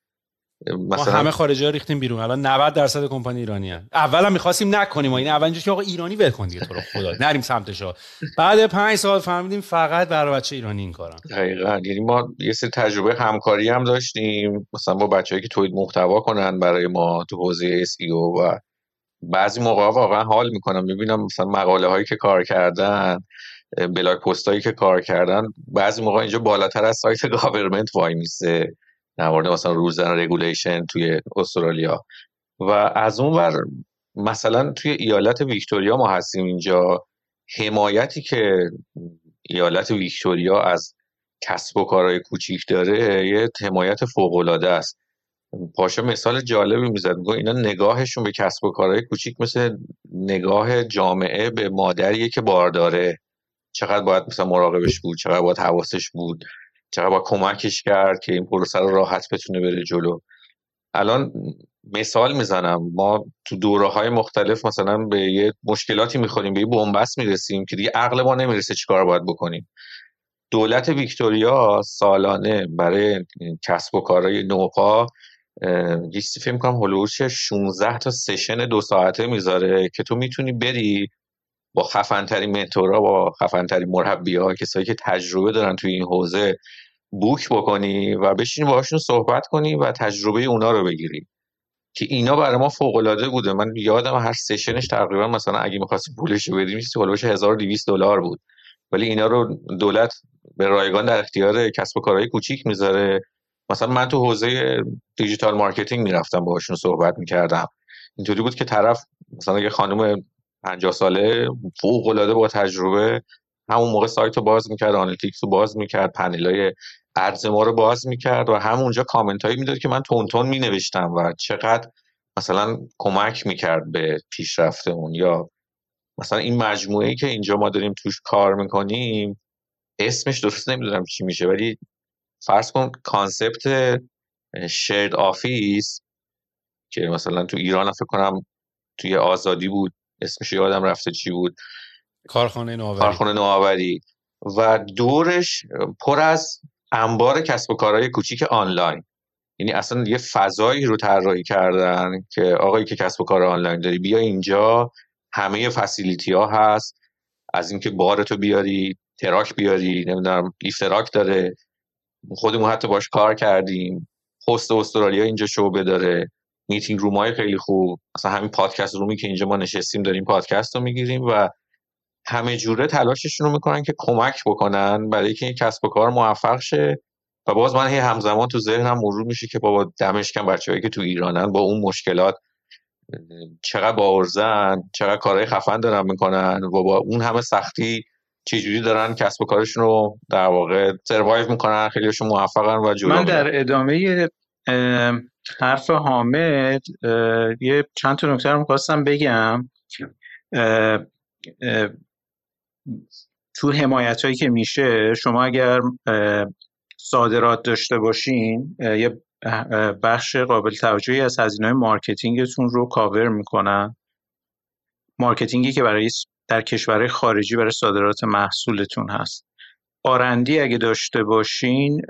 Speaker 3: مثلا ما همه خارجی ها ریختیم بیرون. الان 90 درصد کمپانی ایرانی هست اولا می‌خواستیم نکنیم این اول که آقا ایرانی ول کن دیگه تو رو خدا. نریم سمتش بعد پنج سال فهمیدیم فقط برای بچه ایرانی این کارن.
Speaker 5: دقیقاً. یعنی ما یه سری تجربه همکاری هم داشتیم. مثلا با بچه‌ای که تولید محتوا کنن برای ما تو حوزه SEO و بعضی موقع واقعا حال می‌کنم. می‌بینم مثلا مقاله هایی که کار کردن blog post هایی که کار کردن بعضی موقع اینجا بالاتر از سایت government وای میسه. در مورد مثلا rules and regulation توی استرالیا. و از اون ور مثلا توی ایالت ویکتوریا ما هستیم اینجا. حمایتی که ایالت ویکتوریا از کسب و کارهای کوچیک داره یه حمایت فوق العاده است. پاشا مثال جالبی می‌زد میگه اینا نگاهشون به کسب و کارهای کوچیک مثل نگاه جامعه به مادریه که بارداره. چقدر باید مثلا مراقبش بود چقدر باید حواسش بود. چقدر با کمکش کرد که این پروسه رو راحت بتونه بره جلو. الان مثال می‌زنم. ما تو دوره های مختلف مثلا به یه مشکلاتی می‌خوریم به یه بنبست می‌رسیم که دیگه عقل ما نمی‌رسه چیکار باید بکنیم. دولت ویکتوریا سالانه برای کسب و کارهای نوپا یه فکر می‌کنم هلوش 16 تا سشن دو ساعته می‌ذاره که تو می‌تونی بری با خفنترین منتورا با خفنترین مربی ها کسایی که تجربه دارن توی این حوزه بوک بکنی و بشینی باهاشون صحبت کنی و تجربه اونا رو بگیری. که اینا برای ما فوق العاده بوده. من یادم هر سشنش تقریبا مثلا اگه می‌خواستی پولش بدیم چیزی هولوش 1200 دلار بود. ولی اینا رو دولت به رایگان در اختیار کسب و کارهای کوچیک می‌ذاره. مثلا من تو حوزه digital marketing می‌رفتم باهاشون صحبت می‌کردم. اینطوری بود که طرف مثلا یه خانم 50 ساله فوق العاده با تجربه همون موقع سایت رو باز می‌کرد analytics رو باز می‌کرد پنل ads ما رو باز می‌کرد و همونجا کامنت هایی می‌داد که من تند تند می نوشتم و چقدر مثلا کمک می‌کرد به پیشرفتمون یا مثلا این مجموعه ای که اینجا ما داریم توش کار می‌کنیم اسمش درست نمی‌دونم چی میشه ولی فرض کن concept shared office که مثلا تو ایران فکر کنم توی آزادی بود اسمش یادم رفته چی بود؟
Speaker 3: کارخانه نوآوری.
Speaker 5: کارخانه نوآوری. و دورش پر از انبار کسب و کارهای کوچیک آنلاین. یعنی اصلا یه فضایی رو طراحی کردن که آقایی که کسب و کار آنلاین داری بیا اینجا همه facility ها هست. از اینکه بارتو بیاری truck بیاری نمی‌دونم لیفتراک داره. خودمون حتی باش کار کردیم. پست استرالیا اینجا شعبه داره meeting room های خیلی خوب. مثلا همین podcast room ی که اینجا ما نشستیم داریم پادکست رو می‌گیریم و همه جوره تلاششون رو می‌کنن که کمک بکنن برای که این کسب و کار موفق شه. و باز من هی همزمان تو ذهنم مرور میشه که بابا دمش گرم بچه‌هایی که تو ایرانن با اون مشکلات چقدر باورزن چقدر کارهای خفن دارن می‌کنن و با اون همه سختی چجوری دارن کسب و کارشون رو در واقع سروایو می‌کنن خیلیشون موفقن و جلو
Speaker 4: من در ادامه حرف حامد یه چند تا نکته رو می‌خواستم بگم. تو حمایت هایی که میشه شما اگر صادرات داشته باشین یه بخش قابل توجهی از هزینه marketing تون رو کاور می‌کنن. marketing ی که برای در کشورهای خارجی برای صادرات محصولتون هست. R&D اگه داشته باشین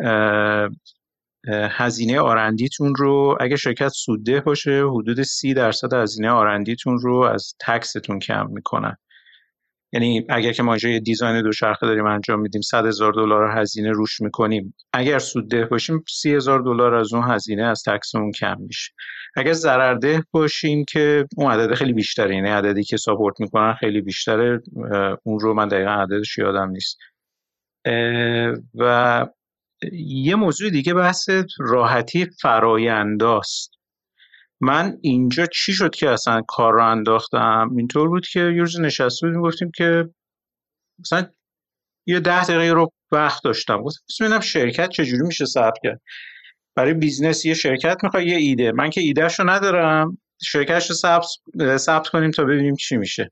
Speaker 4: هزینه R&D تون رو اگه شرکت سودده باشه حدود سی درصد هزینه R&D تون رو از tax تون کم می‌کنن. یعنی اگر که ما یه design دوچرخه داریم انجام میدیم 100 هزار دلار هزینه روش می‌کنیم. اگر سودده باشیم 30 هزار دلار از اون هزینه از tax مون کم میشه. اگر ضررده باشیم که اون عدد خیلی بیشتره یعنی عددی که ساپورت می‌کنن خیلی بیشتره اون رو من دقیقا عددش یادم نیست. و یه موضوع دیگه بحث راحتی فراینداست. من اینجا چی شد که اصلا کار رو انداختم؟ اینطور بود که یه روز نشسته بودیم گفتیم که مثلا یه ده دقیقه رو وقت داشتم. گفتم ببینم شرکت چجوری میشه ثبت کرد. برای business یه شرکت می‌خواد یه ایده. من که ایدهش رو ندارم شرکتش رو ثبت ثبت کنیم تا ببینیم چی میشه.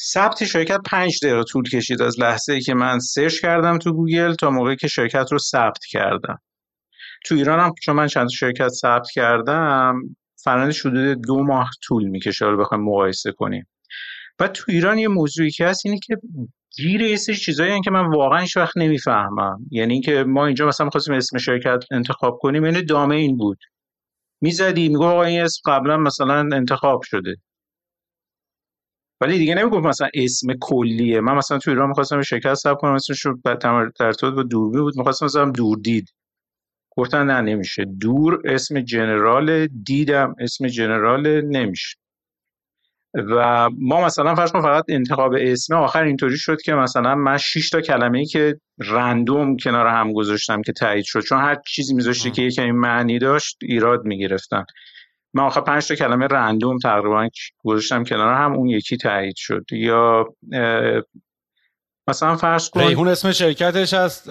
Speaker 4: ثبت شرکت پنج دقیقه طول کشید از لحظه ای که من search کردم تو گوگل تا موقعی که شرکت رو ثبت کردم. تو ایران هم چون من چند شرکت ثبت کردم فرنش حدود دو ماه طول می‌کشه رو بخوایم مقایسه کنیم. و تو ایران یه موضوعی که هست اینه که گیر یه سری چیزایی که من واقعا هیچ وقت نمی‌فهمم. یعنی اینکه ما اینجا مثلا می‌خواستیم اسم شرکت انتخاب کنیم یعنی دامه این بود. می‌زدی میگو آقا این اسم قبلا مثلا انتخاب شده. ولی دیگه نمی‌گفت مثلا اسم کلیه. من مثلا تو ایران می‌خواستم شرکت ثبت کنم اسمش در با دوربی بود. می‌خواستم مثلا دوردید گفتن نه نمیشه. دور اسم جنرال دیدم اسم جنرال نمیشه. و ما مثلا فرض فقط انتخاب اسم آخر اینطوری شد که مثلا من 6 تا کلمه ای که رندوم کنار هم گذاشتم که تایید شد. چون هر چیزی میذاشتی که یکمی معنی داشت ایراد می‌گرفتن. من آخر 5 تا کلمه رندوم تقریبا گذاشتم کنار هم اون یکی تایید شد. یا مثلا فرض کن
Speaker 3: ریحون اسم شرکتش از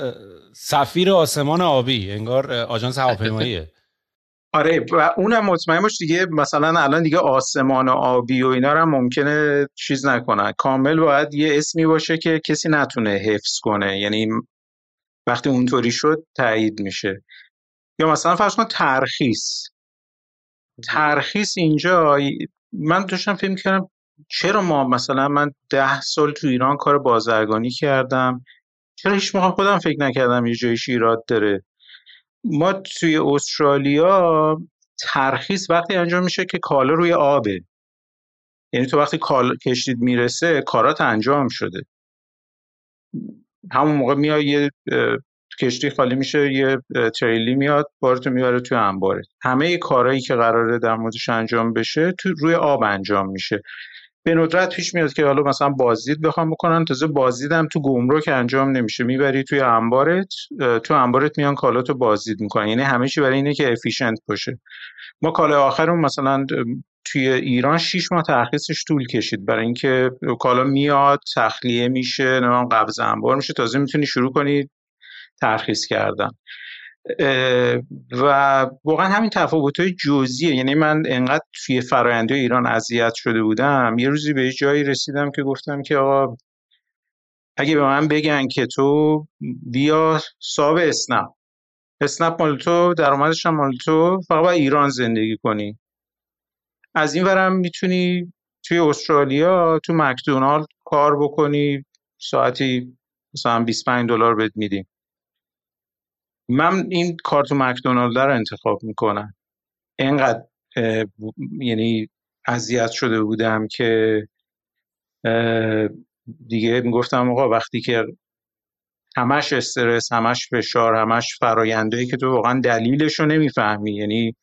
Speaker 3: سفیر آسمان آبی. انگار آژانس هواپیماییه.
Speaker 4: آره و اونم مطمئن باش دیگه مثلا الان دیگه آسمان و آبی و اینا رو ممکنه چیز نکنن. کامل باید یه اسمی باشه که کسی نتونه حفظ کنه. یعنی وقتی اونطوری شد تایید میشه. یا مثلا فرض کن ترخیص. ترخیص اینجا من داشتم فکر کردم چرا ما مثلا من ده سال تو ایران کار بازرگانی کردم؟ چرا هیچ موقع خودم فکر نکردم یه جایش ایراد داره؟ ما توی استرالیا ترخیص وقتی انجام میشه که کالا روی آبه. یعنی تو وقتی کال کشتید می‌رسه کارات انجام شده. همون موقع میای یه کشتی خالی میشه یه تریلی میاد بارتو می‌بره توی انباره. همه کارهایی که قراره در موردش انجام بشه تو روی آب انجام میشه. به ندرت پیش میاد که حالا مثلا بازدید بخوام بکنن. تازه بازدید هم تو گمرک انجام نمیشه. می‌بری توی انبارت تو انبارت میان کالاتو بازدید می‌کنن. یعنی همه چی برای اینه که افیشنت باشه. ما کال آخرمون مثلا توی ایران شیش ماه ترخیصش طول کشید. برای اینکه کالا میاد تخلیه میشه نمی‌دونم قبض انبار میشه. تازه می‌تونی شروع کنی ترخیص کردن. و واقعا همین تفاوت های جزئیه. یعنی من انقدر توی فراینده ایران اذیت شده بودم یه روزی به جایی رسیدم که گفتم که آقا اگه به من بگن که تو بیا ساب اسنپ. اسنپ مال تو درآمدش هم مال تو فقط باید ایران زندگی کنی. از این ورم می‌تونی توی استرالیا تو مکدونالد کار بکنی ساعتی مثلا 25 دلار بهت میدیم. من این کارت مکدونالد رو انتخاب می‌کنم. اینقدر یعنی اذیت شده بودم که دیگه می‌گفتم آقا وقتی که همش استرس همش فشار همش فرایندهایی که تو واقعا دلیلش رو نمی‌فهمی. یعنی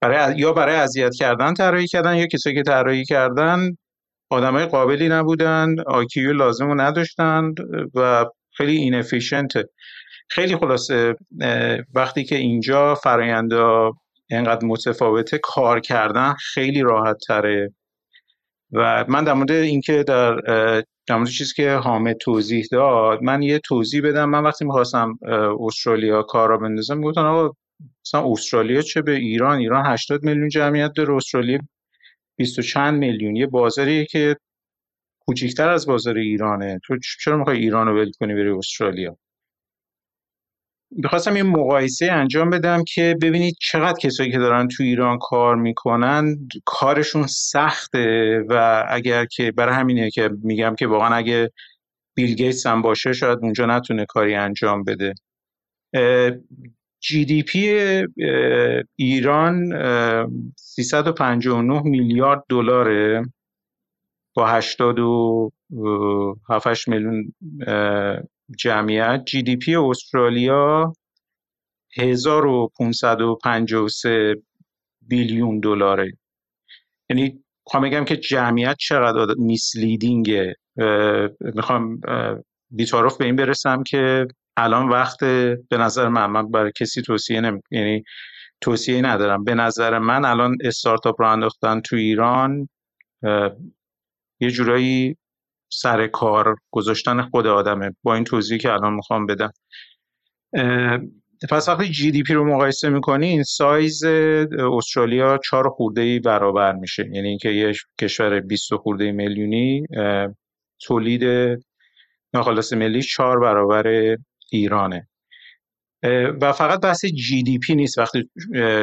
Speaker 4: برای یا برای اذیت کردن طراحی کردن یا کسایی که طراحی کردن آدمای قابلی نبودن آیکیو لازم رو نداشتن و خیلی اینفیشنته خیلی خلاصه وقتی که اینجا فرایندا اینقدر متفاوته کار کردن خیلی راحت تره و من در مورد اینکه در در مورد چیزی که حامد توضیح داد من یه توضیح بدم. من وقتی می‌خواستم استرالیا کار را بندازم می‌گفتن آقا مثلا استرالیا چه به ایران؟ ایران 80 میلیون جمعیت داره استرالیا 20 و چند میلیون. یه بازاریه که کوچیکتر از بازار ایرانه. تو چرا می‌خوای ایران رو ول کنی بری استرالیا؟ می‌خواستم یه مقایسه انجام بدم که ببینید چقدر کسایی که دارن تو ایران کار می‌کنن کارشون سخته و اگر که برای همینه که میگم که واقعا اگه بیل گیتس هم باشه شاید اونجا نتونه کاری انجام بده. GDP ایران 359 میلیارد دلاره با 87 میلیون جمعیت GDP استرالیا 1553 billion دلاره. یعنی می‌خوام بگم که جمعیت چقدر misleading ه می‌خوام بیتارف به این برسم که الان وقت به نظر من من برای کسی توصیه نمی یعنی توصیه ندارم. به نظر من الان استارتاپ رو انداختن تو ایران یه جورایی سر کار گذاشتن خود آدمه. با این توضیحی که الان می‌خوام بدم. پس وقتی جی دی پی رو مقایسه می‌کنین سایز استرالیا چهار خورده ای برابر میشه. یعنی اینکه یه کشور 20 خورده میلیونی تولید ناخالص ملی چهار برابر ایرانه. و فقط بحث GDP نیست وقتی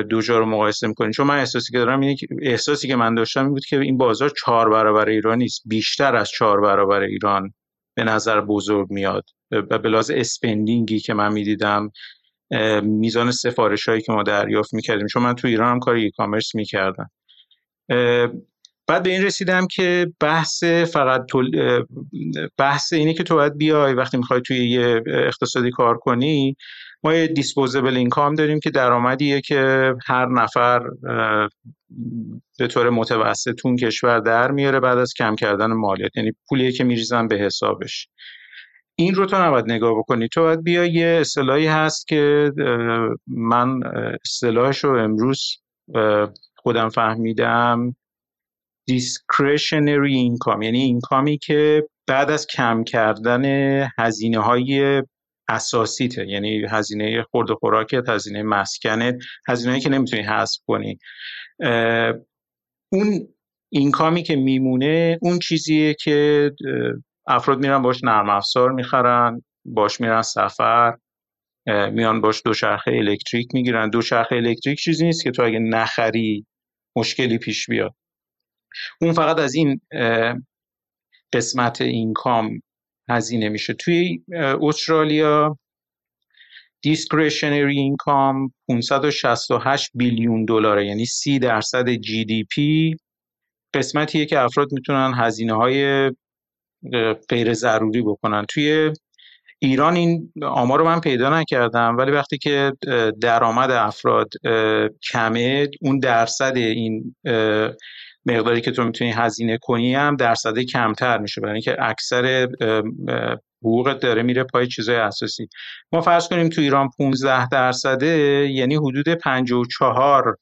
Speaker 4: دو جا رو مقایسه می‌کنیم چون من احساسی که دارم اینه احساسی که من داشتم این بود که این بازار چهار برابر ایران نیست. بیشتر از چهار برابر ایران به نظر بزرگ میاد. و به لحاظ spending ی که من می‌دیدم میزان سفارش هایی که ما دریافت می‌کردیم. چون من تو ایران هم کار e-commerce می‌کردم بعد به این رسیدم که بحث فقط بحث اینه که تو باید بیای وقتی می‌خوای توی یه اقتصادی کار کنی. ما یه دیسپوزبل اینکام داریم که درآمدیه که هر نفر به طور متوسط تون کشور در میاره بعد از کم کردن مالیات. یعنی پولیه که میریزن به حسابش. این رو تو نباید نگاه بکنی. تو باید بیا یه اصطلاحی هست که من اصطلاحش رو امروز خودم فهمیدم. discretionary income. یعنی اینکامی که بعد از کم کردن هزینه های اساسیته. یعنی هزینه خورد و خوراکت هزینه مسکنت هزینه که نمی‌تونی حذف کنی. اون اینکامی که میمونه اون چیزیه که افراد میرن باش نرم افزار می‌خرن باش میرن سفر میان باش دوچرخه الکتریک می‌گیرن. دوچرخه الکتریک چیزی نیست که تو اگه نخری مشکلی پیش بیاد. اون فقط از این قسمت income هزینه میشه. توی استرالیا discretionary income 568 billion دلاره یعنی 30 درصد GDP قسمتیه که افراد می‌تونن هزینه های غیر ضروری بکنن. توی ایران این آمار رو من پیدا نکردم ولی وقتی که درآمد افراد کمه اون درصد این مقداری که تو می‌تونی هزینه کنی هم درصد کمتر میشه. برای اینکه اکثر حقوقت داره میره پای چیزای اساسی. ما فرض کنیم تو ایران 15 درصده یعنی حدود 54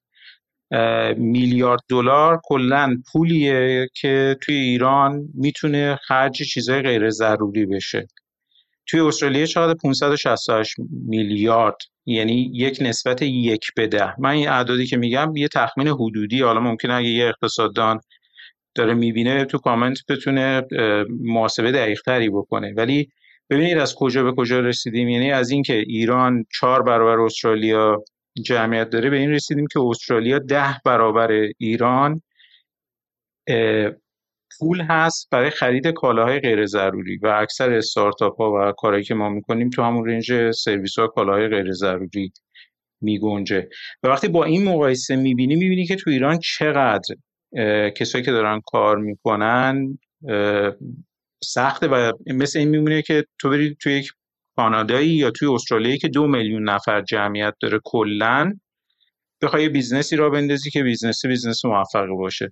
Speaker 4: میلیارد دلار کلا پولیه که توی ایران می‌تونه خرج چیزای غیر ضروری بشه. توی استرالیا چقدر؟ 568 میلیارد. یعنی یک نسبت یک به ده. من این اعدادی که میگم یه تخمین حدودی حالا ممکنه اگه یه اقتصاددان داره می‌بینه تو کامنت بتونه محاسبه دقیقتری بکنه. ولی ببینید از کجا به کجا رسیدیم. یعنی از اینکه ایران چهار برابر استرالیا جمعیت داره به این رسیدیم که استرالیا ده برابر ایران پول هست برای خرید کالاهای غیر ضروری و اکثر استارتاپ ها و کارهایی که ما می‌کنیم تو همون range سرویس ها کالاهای غیر ضروری میگنجه. و وقتی با این مقایسه می‌بینی می‌بینی که تو ایران چقدر کسایی که دارن کار می‌کنن سخته و مثل این میمونه که تو بری توی یک کانادایی یا توی استرالیایی که دو میلیون نفر جمعیت داره کلا بخوای business ی را بندازی که business ی business موفقی باشه.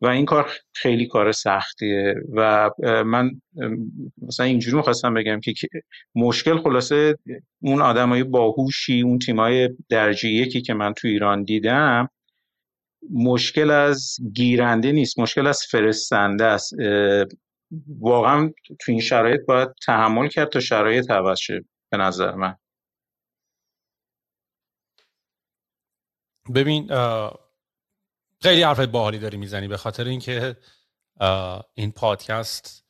Speaker 4: و این کار خیلی کار سختیه. و من مثلا اینجوری می‌خواستم بگم که مشکل خلاصه اون آدمای باهوشی اون تیمای درجه یکی که من تو ایران دیدم مشکل از گیرنده نیست مشکل از فرستنده است. واقعا تو این شرایط باید تحمل کرد تا شرایط عوض شه به نظر من.
Speaker 3: ببین خیلی حرف باحالی داری می‌زنی به خاطر اینکه این پادکست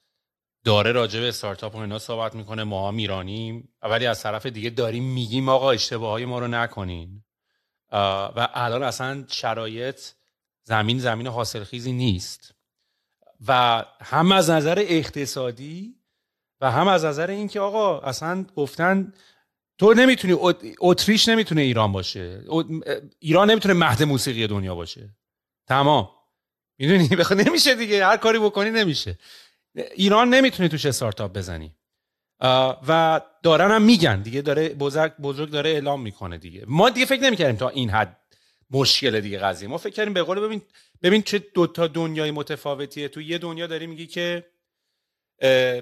Speaker 3: داره راجع به استارتاپ و اینا صحبت می‌کنه ما هم ایرانیم ولی از طرف دیگه داریم میگیم آقا اشتباه های ما رو نکنین. و الان اصلا شرایط زمین زمین حاصلخیزی نیست. و هم از نظر اقتصادی و هم از نظر اینکه آقا اصلا گفتن تو نمی‌تونی اتریش نمی‌تونه ایران باشه ایران نمی‌تونه مهد موسیقی دنیا باشه. تمام. می‌دونی؟ بخواد نمیشه دیگه. هر کاری بکنی نمیشه. ایران نمی‌تونی توش استارتاپ بزنی. و دارن هم میگن. دیگه داره بزرگ, بزرگ داره اعلام می‌کنه دیگه. ما دیگه فکر نمی‌کردیم تا این حد مشکل دیگه قضیه. ما فکر کردیم به قول ببین ببین چه دو تا دنیای متفاوتیه. تو یه دنیا داری میگی که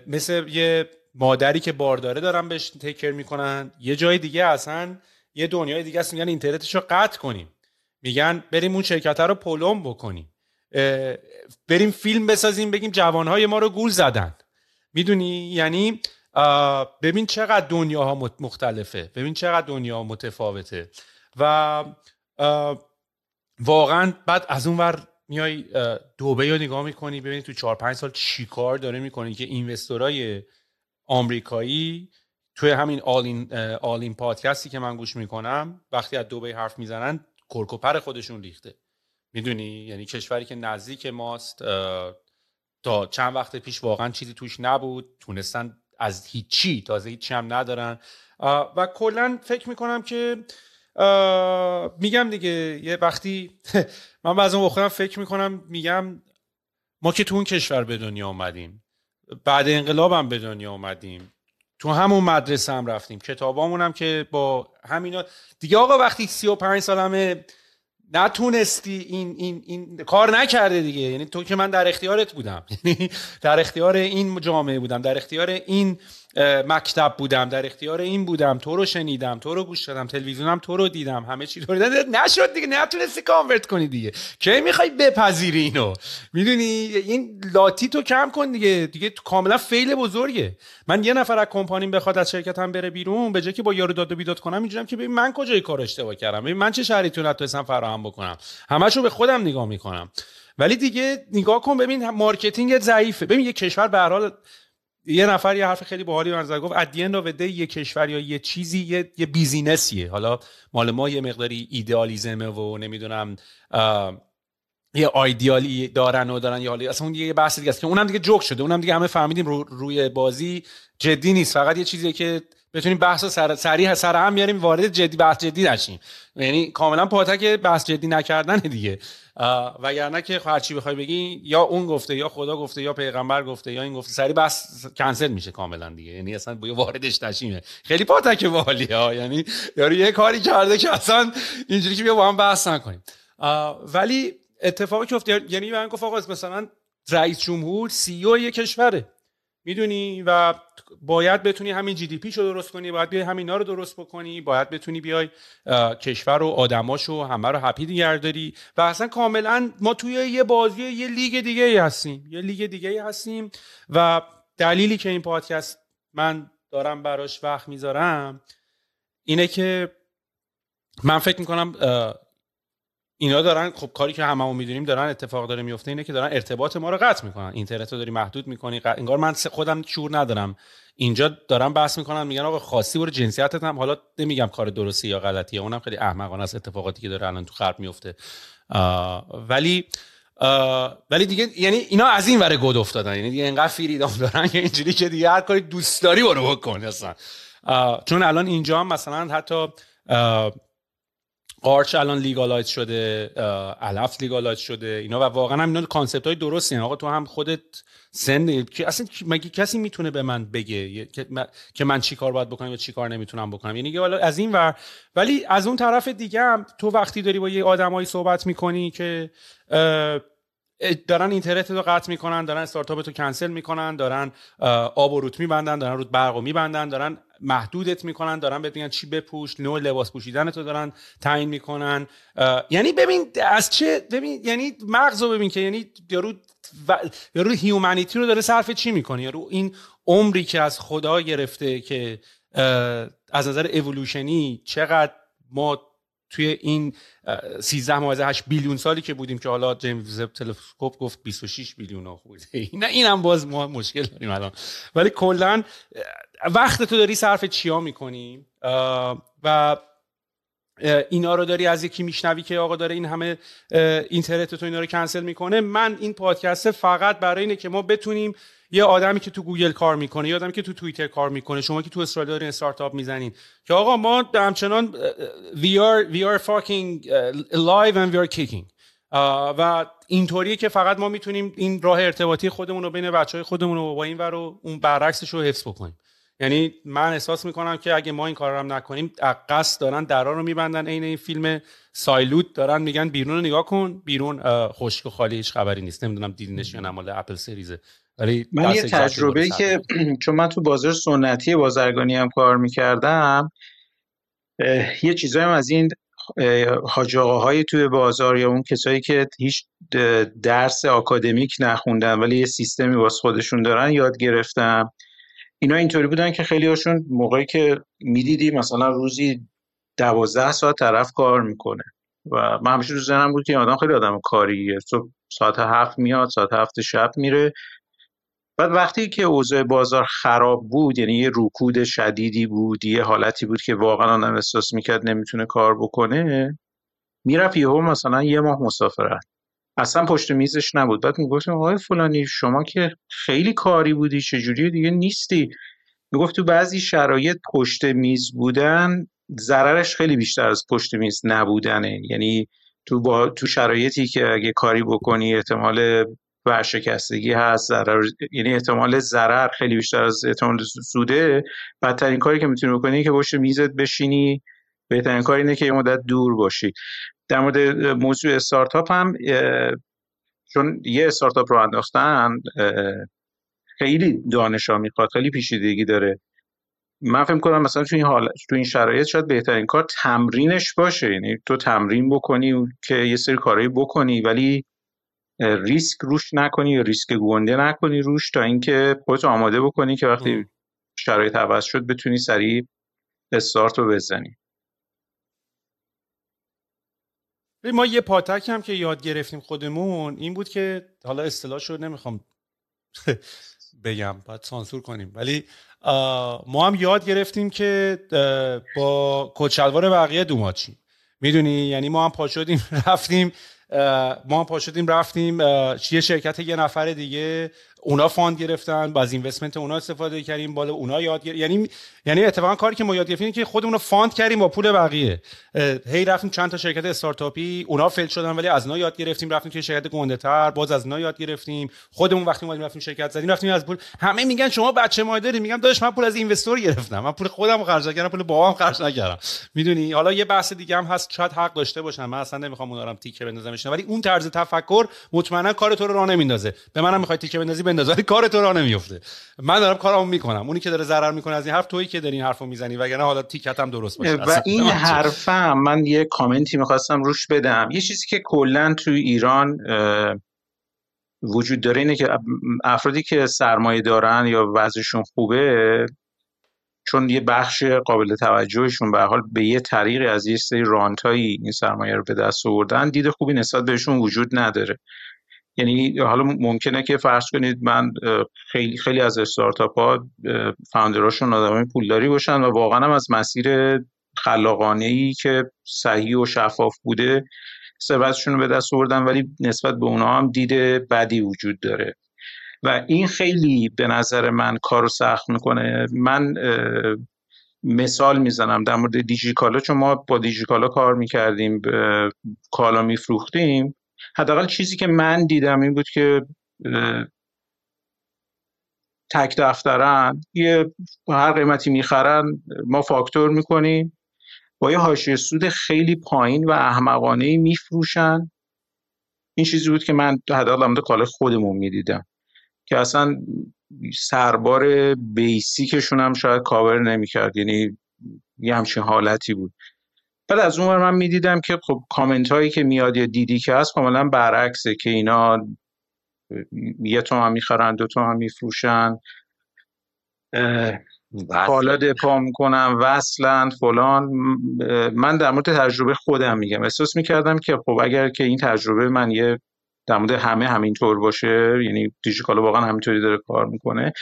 Speaker 3: مثل یه مادری که بارداره دارن بهش تیکر می‌کنن. یه جای دیگه اصلا یه دنیای دیگه است. میگن اینترنتش قطع کنیم. میگن بریم اون شرکت رو پلم بکنیم. بریم فیلم بسازیم بگیم جوانهای ما رو گول زدن. می‌دونی؟ یعنی ببین چقدر دنیاها مختلفه. ببین چقدر دنیا متفاوته. و واقعا بعد از اون ور میای دوبه رو نگاه می‌کنی ببینی تو چهار پنج سال چی کار داره می‌کنی که اینوستورای آمریکایی توی همین آل این, آل این پادکستی که من گوش می‌کنم وقتی از دوبه حرف می‌زنن کرکوپر خودشون ریخته. می‌دونی؟ یعنی کشوری که نزدیک ماست تا چند وقت پیش واقعا چیزی توش نبود. تونستن از هیچی تازه هیچی هم ندارن. و کلا فکر می‌کنم که میگم دیگه یه وقتی من با خودم فکر می‌کنم میگم ما که تو اون کشور به دنیا آمدیم بعد انقلابم به دنیا آمدیم تو همون مدرسه هم رفتیم. کتابامون هم که با همینا دیگه آقا وقتی 35 سالمه نتونستی این این این کار نکرده دیگه. یعنی تو که من در اختیارت بودم. یعنی در اختیار این جامعه بودم در اختیار این مکتب بودم در اختیار این بودم تو رو شنیدم تو رو گوش دادم تلویزیونم تو رو دیدم همه چی تو نشد دیگه نتونستی کانورت کنی دیگه. کی می‌خوای بپذیری اینو؟ می‌دونی این لاتی تو کم کن دیگه. دیگه کاملا fail بزرگه. من یه نفر از کمپانیم بخواد از شرکتم بره بیرون به جای که با یارو داد و بیداد کنم اینجورم که ببین من کجای کار اشتباه کردم. ببین من چه شرایطی نتونستم فراهم بکنم. همشو به خودم نگاه می‌کنم. ولی دیگه نگاه کن ببین marketing ضعیفه. ببین یه کشور به هر حال یه نفر یه حرف خیلی باحالی من گفت at the end یه کشور یا یه چیزی یه, یه business یه حالا مال ما یه مقداری ایدئالیزمه و نمی‌دونم یه آیدیالی دارن و دارن. یا اصلا اون یه بحث دیگه است که اونم دیگه جوک شده. اونم دیگه همه فهمیدیم رو روی بازی جدی نیست. فقط یه چیزیه که بتونیم بحث سر سریع سر هم بیاریم وارد جدی بحث جدی نشیم. یعنی کاملا پاتک بحث جدی نکردن دیگه. وگرنه که هرچی بخوای بگی یا اون گفته یا خدا گفته یا پیغمبر گفته یا این گفته سری بس کنسل میشه کاملا دیگه. یعنی اصلا بوی واردش نشیمه. خیلی پاتک والی ها. یعنی یارو یه کاری کرده که اصلا اینجوری که بیا با هم بحث نکنیم. ولی اتفاقی که افتاد یعنی من گفت آقا مثلا رئیس جمهور CEO یه کشوره. می‌دونی و باید بتونی همین GDP رو درست کنی باید بیای همینا رو درست بکنی باید بتونی بیای کشور و آدماشو همه رو happy نگهداری و اصلا کاملا ما توی یه بازی یه لیگ دیگه ای هستیم یه لیگ دیگه ای هستیم و دلیلی که این پادکست من دارم براش وقت می‌ذارم اینه که من فکر می‌کنم اینا دارن خب کاری که هممون می‌دونیم دارن اتفاق داره میفته اینه که دارن ارتباط ما رو قطع می‌کنن. اینترنت رو داری محدود می‌کنی انگار من خودم شور ندارم. اینجا دارن بحث می‌کنن میگن آقا خاصی برو جنسیتت هم. حالا نمیگم کار درستی یا غلطیه اونم خیلی احمقانه است اتفاقاتی که داره الان تو غرب میفته ولی ولی دیگه یعنی اینا از این وره گود افتادن. یعنی دیگه انقدر فریدام دارن که اینجوری که دیگه هر کاری دوست داری برو بکن اصلا. چون الان اینجا هم مثلا حتی قارچ الان legalize شده علف legalize شده اینا و واقعا هم اینا concept های درستی آقا تو هم خودت سن که اصلا مگه کسی می‌تونه به من بگه که من چی کار باید بکنم یا چی کار نمی‌تونم بکنم؟ یعنی حالا از این ور. ولی از اون طرف دیگه هم تو وقتی داری با یه آدمایی صحبت می‌کنی که دارن اینترنت رو قطع می‌کنن دارن استارتاپ رو کنسل می‌کنن دارن آب و روت میبندن دارن رود برق میبندن دارن محدودت می‌کنن دارن بهت میگن چی بپوش نوع لباس پوشیدن تو دارن تعیین می‌کنن. یعنی ببین از چه ببین یعنی مغز رو ببین که یعنی یارو و... یارو هیومانیتی رو داره صرف چی می‌کنه؟ یارو این عمری که از خدا گرفته که از نظر اولوشنی چقدر ما توی این 13 ممیز 8 بیلیون سالی که بودیم که حالا جیمز وب تلسکوپ گفت 26 بیلیون ها بوده نه اینم باز ما مشکل داریم الان. ولی کلا وقت تو داری صرف چیا می‌کنی؟ و اینا رو داری از یکی میشنوی که آقا داره این همه اینترنت تو اینا رو کنسل می‌کنه. من این پادکست فقط برای اینه که ما بتونیم یه آدمی که تو گوگل کار می‌کنه یه آدمی که تو توییتر کار می‌کنه شما که تو استرالیا دارین استارتاپ می‌زنین که آقا ما همچنان we are, we are fucking live and we are kicking. و اینطوریه که فقط ما می‌تونیم این راه ارتباطی خودمون رو بین بچه های خودمون رو با این ور رو اون برعکسش رو حفظ بکنیم. یعنی من احساس می‌کنم که اگه ما این کار رو هم نکنیم قصد دارن درا رو میبندن عین این فیلم. سایلوت دارن میگن بیرون رو نگاه کن. بیرون خشک و خالی هیچ خبری نیست. نمی‌دونم دیدینش یا نمال اپل سریزه
Speaker 4: من یه تجربه ای که چون من تو بازار سنتی بازرگانی هم کار می‌کردم یه چیزایی هم از این حاج های توی بازار یا اون کسایی که هیچ درس آکادمیک نخوندن ولی یه سیستمی واسه خودشون دارن یاد گرفتم. اینا اینطوری بودن که خیلی هاشون موقعی که می‌دیدی مثلا روزی دوازده ساعت طرف کار می‌کنه. و من همیشه رو ذهنم بود که آدم خیلی آدم کاریه. تو ساعت هفت میاد ساعت هفت شب میره. بعد وقتی که اوضاع بازار خراب بود یعنی یه رکود شدیدی بود یه حالتی بود که واقعا آدم احساس می‌کرد نمی‌تونه کار بکنه می‌رفت یهو مثلا یه ماه مسافرت. اصلا پشت میزش نبود. بعد می‌گفتم آقای فلانی شما که خیلی کاری بودی چجوری دیگه نیستی؟ می‌گفت تو بعضی شرایط پشت میز بودن ضررش خیلی بیشتر از پشت میز نبودنه. یعنی تو با تو شرایطی که اگه کاری بکنی احتمال ورشکستگی هست ضرر یعنی احتمال ضرر خیلی بیشتر از احتمال سوده بدترین کاری که می‌تونی بکنی که پشت میزت بشینی. بهترین کار اینه که یه مدت دور باشی. در مورد موضوع استارتاپ هم چون یه استارتاپ رو انداختن خیلی دانش ها می‌خواد خیلی پیچیدگی داره. من فکر کنم مثلا تو این حال تو این شرایط شاید بهترین کار تمرینش باشه. یعنی تو تمرین بکنی که یه سری کارهایی بکنی ولی ریسک روش نکنی یا ریسک گونده نکنی روش تا اینکه خودت آماده بکنی که وقتی شرایط عوض شد بتونی سریع استارت رو بزنی.
Speaker 3: ما یه پاتک هم که یاد گرفتیم خودمون این بود که حالا اصطلاح رو نمی‌خوام بگم باید سانسور کنیم. ولی ما هم یاد گرفتیم که با کچلوار بقیه دوماچی می‌دونی؟ یعنی ما هم پا شدیم رفتیم ما هم پاشدیم رفتیم یه شرکت یه نفر دیگه اونا fund گرفتن از investment اونا استفاده کردیم بالا اونا یاد گرفتن. یعنی یعنی اتفاقا کاری که ما یاد گرفتیم که خودمون رو fund کردیم با پول بقیه. هی رفتیم چند تا شرکت استارتاپی اونا fail شدن ولی از اونا یاد گرفتیم رفتیم که شرکت گنده تر باز از اونا یاد گرفتیم. خودمون وقتی اومدیم رفتیم شرکت زدیم رفتیم از پول. همه میگن شما بچه مایه‌داری میگم داداش من پول از investor گرفتم. من پول خودم خرج نکردم پول بابام خرج نکردم. می‌دونی؟ حالا یه بحث دیگه هم هست شاید حق داشته باشن. من اصلا نمی‌خوام اونا رو تیکه بندازمش ولی اون طرز تفکر مطمئنا کار تو رو راه نمیندازه به منم می‌خوای تیکه بندازی بنداز ولی کار تو راه نمیفته. من دارم کارامو می‌کنم. اونی که داره ضرر می‌کنه از این حرف تویی که داری این حرفو می‌زنی وگرنه حالا تیکتم درست باشه.
Speaker 4: و این حرفم من یه کامنتی می‌خواستم روش بدم. یه چیزی که کلا توی ایران وجود داره اینه که افرادی که سرمایه دارن یا وضعشون خوبه چون یه بخش قابل توجهشون به حال به یه طریقی از یه سری رانتایی این سرمایه رو به دست آوردن دید خوبی نسبت بهشون وجود نداره. یعنی حالا ممکنه که فرض کنید من خیلی خیلی از استارتاپ ها فاوندراشون آدمای پولداری باشن و واقعا هم از مسیر خلاقانه ای که صحیح و شفاف بوده ثروتشون رو به دست آوردن ولی نسبت به اونا هم دید بدی وجود داره. و این خیلی به نظر من کارو سخت می‌کنه. من مثال می‌زنم در مورد دیجیکالا چون ما با دیجیکالا کار می‌کردیم کالا میفروختیم. حداقل چیزی که من دیدم این بود که تک دفترن یه هر قیمتی می‌خرن ما فاکتور می‌کنیم. با یه حاشیه سود خیلی پایین و احمقانه میفروشن. این چیزی بود که من حداقل در کالا خودمون می‌دیدم. که اصلا سربار بیسیکشون هم شاید کاور نمی‌کرد. یعنی یه همچین حالتی بود. بعد از اون من می‌دیدم که خب کامنت هایی که میاد یا دیدی که هست کاملا برعکسه که اینا یه هم می‌خرن دو هم میفروشن. حالا دپا می‌کنم وصلن فلان. من در مورد تجربه خودم میگم. احساس می‌کردم که خب اگر که این تجربه من یه در مورد همه همینطور باشه یعنی دیجیکالا واقعا همینطوری داره کار می‌کنه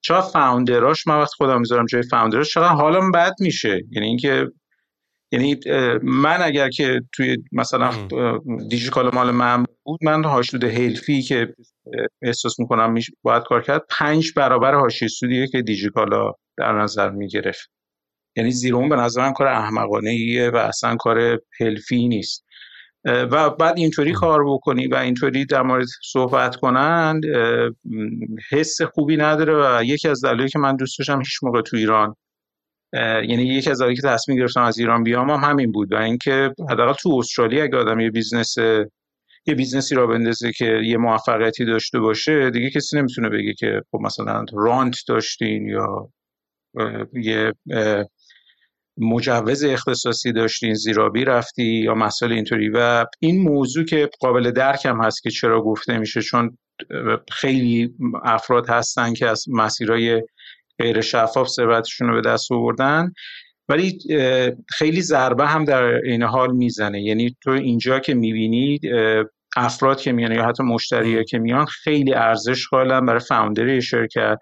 Speaker 4: چرا فاوندراش من وقت خودم می‌ذارم جای فاوندراش؟ چقدر حالم بد میشه. یعنی اینکه یعنی من اگر که توی مثلا دیجیکال مال من بود من حاشیه حلفی که احساس می‌کنم باید کار کرد پنج برابر حاشیه سودیه که دیجیکالا در نظر می‌گرفت. یعنی زیر اون به نظرم کار احمقانه ایه و اصلا کار حرفه‌ای نیست. و بعد اینطوری کار بکنی و اینطوری در مورد صحبت کنند حس خوبی نداره و یکی از دلایلی که من دوست داشتم هیچ موقع تو ایران یعنی یکی از که تصمیم گرفتم از ایران بیام هم همین بود و اینکه حداقل تو استرالیا اگه آدم یه business یه business ی راه بندازه که یه موفقیتی داشته باشه دیگه کسی نمی‌تونه بگه که خب مثلا رانت داشتین یا یه مجوز اختصاصی داشتین زیرابی رفتی یا مسئله اینطوری. و این موضوع که قابل درکم هست که چرا گفته میشه چون خیلی افراد هستن که از مسیرهای غیر شفاف ثروتشون رو به دست آوردن. ولی خیلی ضربه هم در این حال می‌زنه. یعنی تو اینجا که می‌بینید افراد که میان یا حتی مشتری که میان خیلی ارزش قائلن برای فاوندر یه شرکت.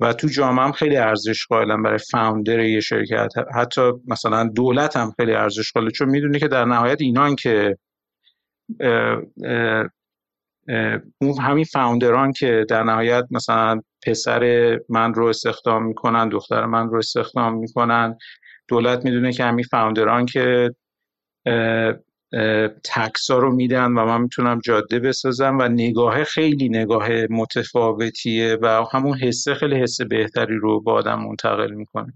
Speaker 4: و تو جامعه هم خیلی ارزش قائلن برای فاوندر یه شرکت. حتی مثلا دولت هم خیلی ارزش قائله. چون می‌دونه که در نهایت اینان که اون همین فاوندران که در نهایت مثلا پسر من رو استخدام می‌کنن دختر من رو استخدام می‌کنن. دولت می‌دونه که همین فاوندران که تکسا رو میدن و من می‌تونم جاده بسازم و نگاه خیلی نگاه متفاوتیه و همون حسه خیلی حس بهتری رو با آدم منتقل می‌کنه.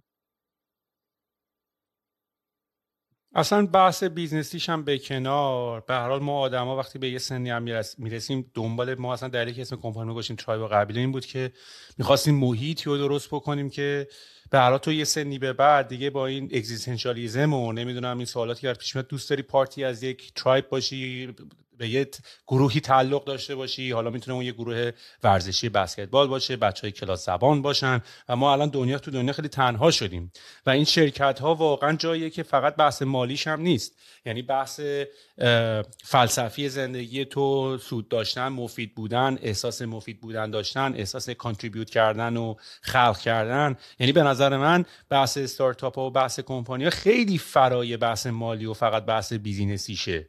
Speaker 3: اصلا بحث business یش هم به کنار. به هر حال ما آدما وقتی به یه سنی هم می‌رسیم دنبال ما اصلا دلیلی که اسم کمپانی گذاشتیم tribe قبیله این بود که می‌خواستیم محیطی رو درست بکنیم که به هر تو یه سنی به بعد دیگه با این existentialism و نمی‌دونم این سوالاتی که پیش میاد دوست داری part ی از یک tribe باشی به یه گروهی تعلق داشته باشی. حالا می‌تونه اون یه گروه ورزشی بسکتبال باشه بچه های کلاس زبان باشن. و ما الان دنیا تو دنیا خیلی تنها شدیم. و این شرکت ها واقعا جاییه که فقط بحث مالیش هم نیست. یعنی بحث فلسفی زندگی تو سود داشتن مفید بودن احساس مفید بودن داشتن احساس کانتریبیوت کردن و خلق کردن. یعنی به نظر من بحث استارتاپ و بحث کمپانی خیلی فرای بحث مالی و فقط بحث بیزینسیشه.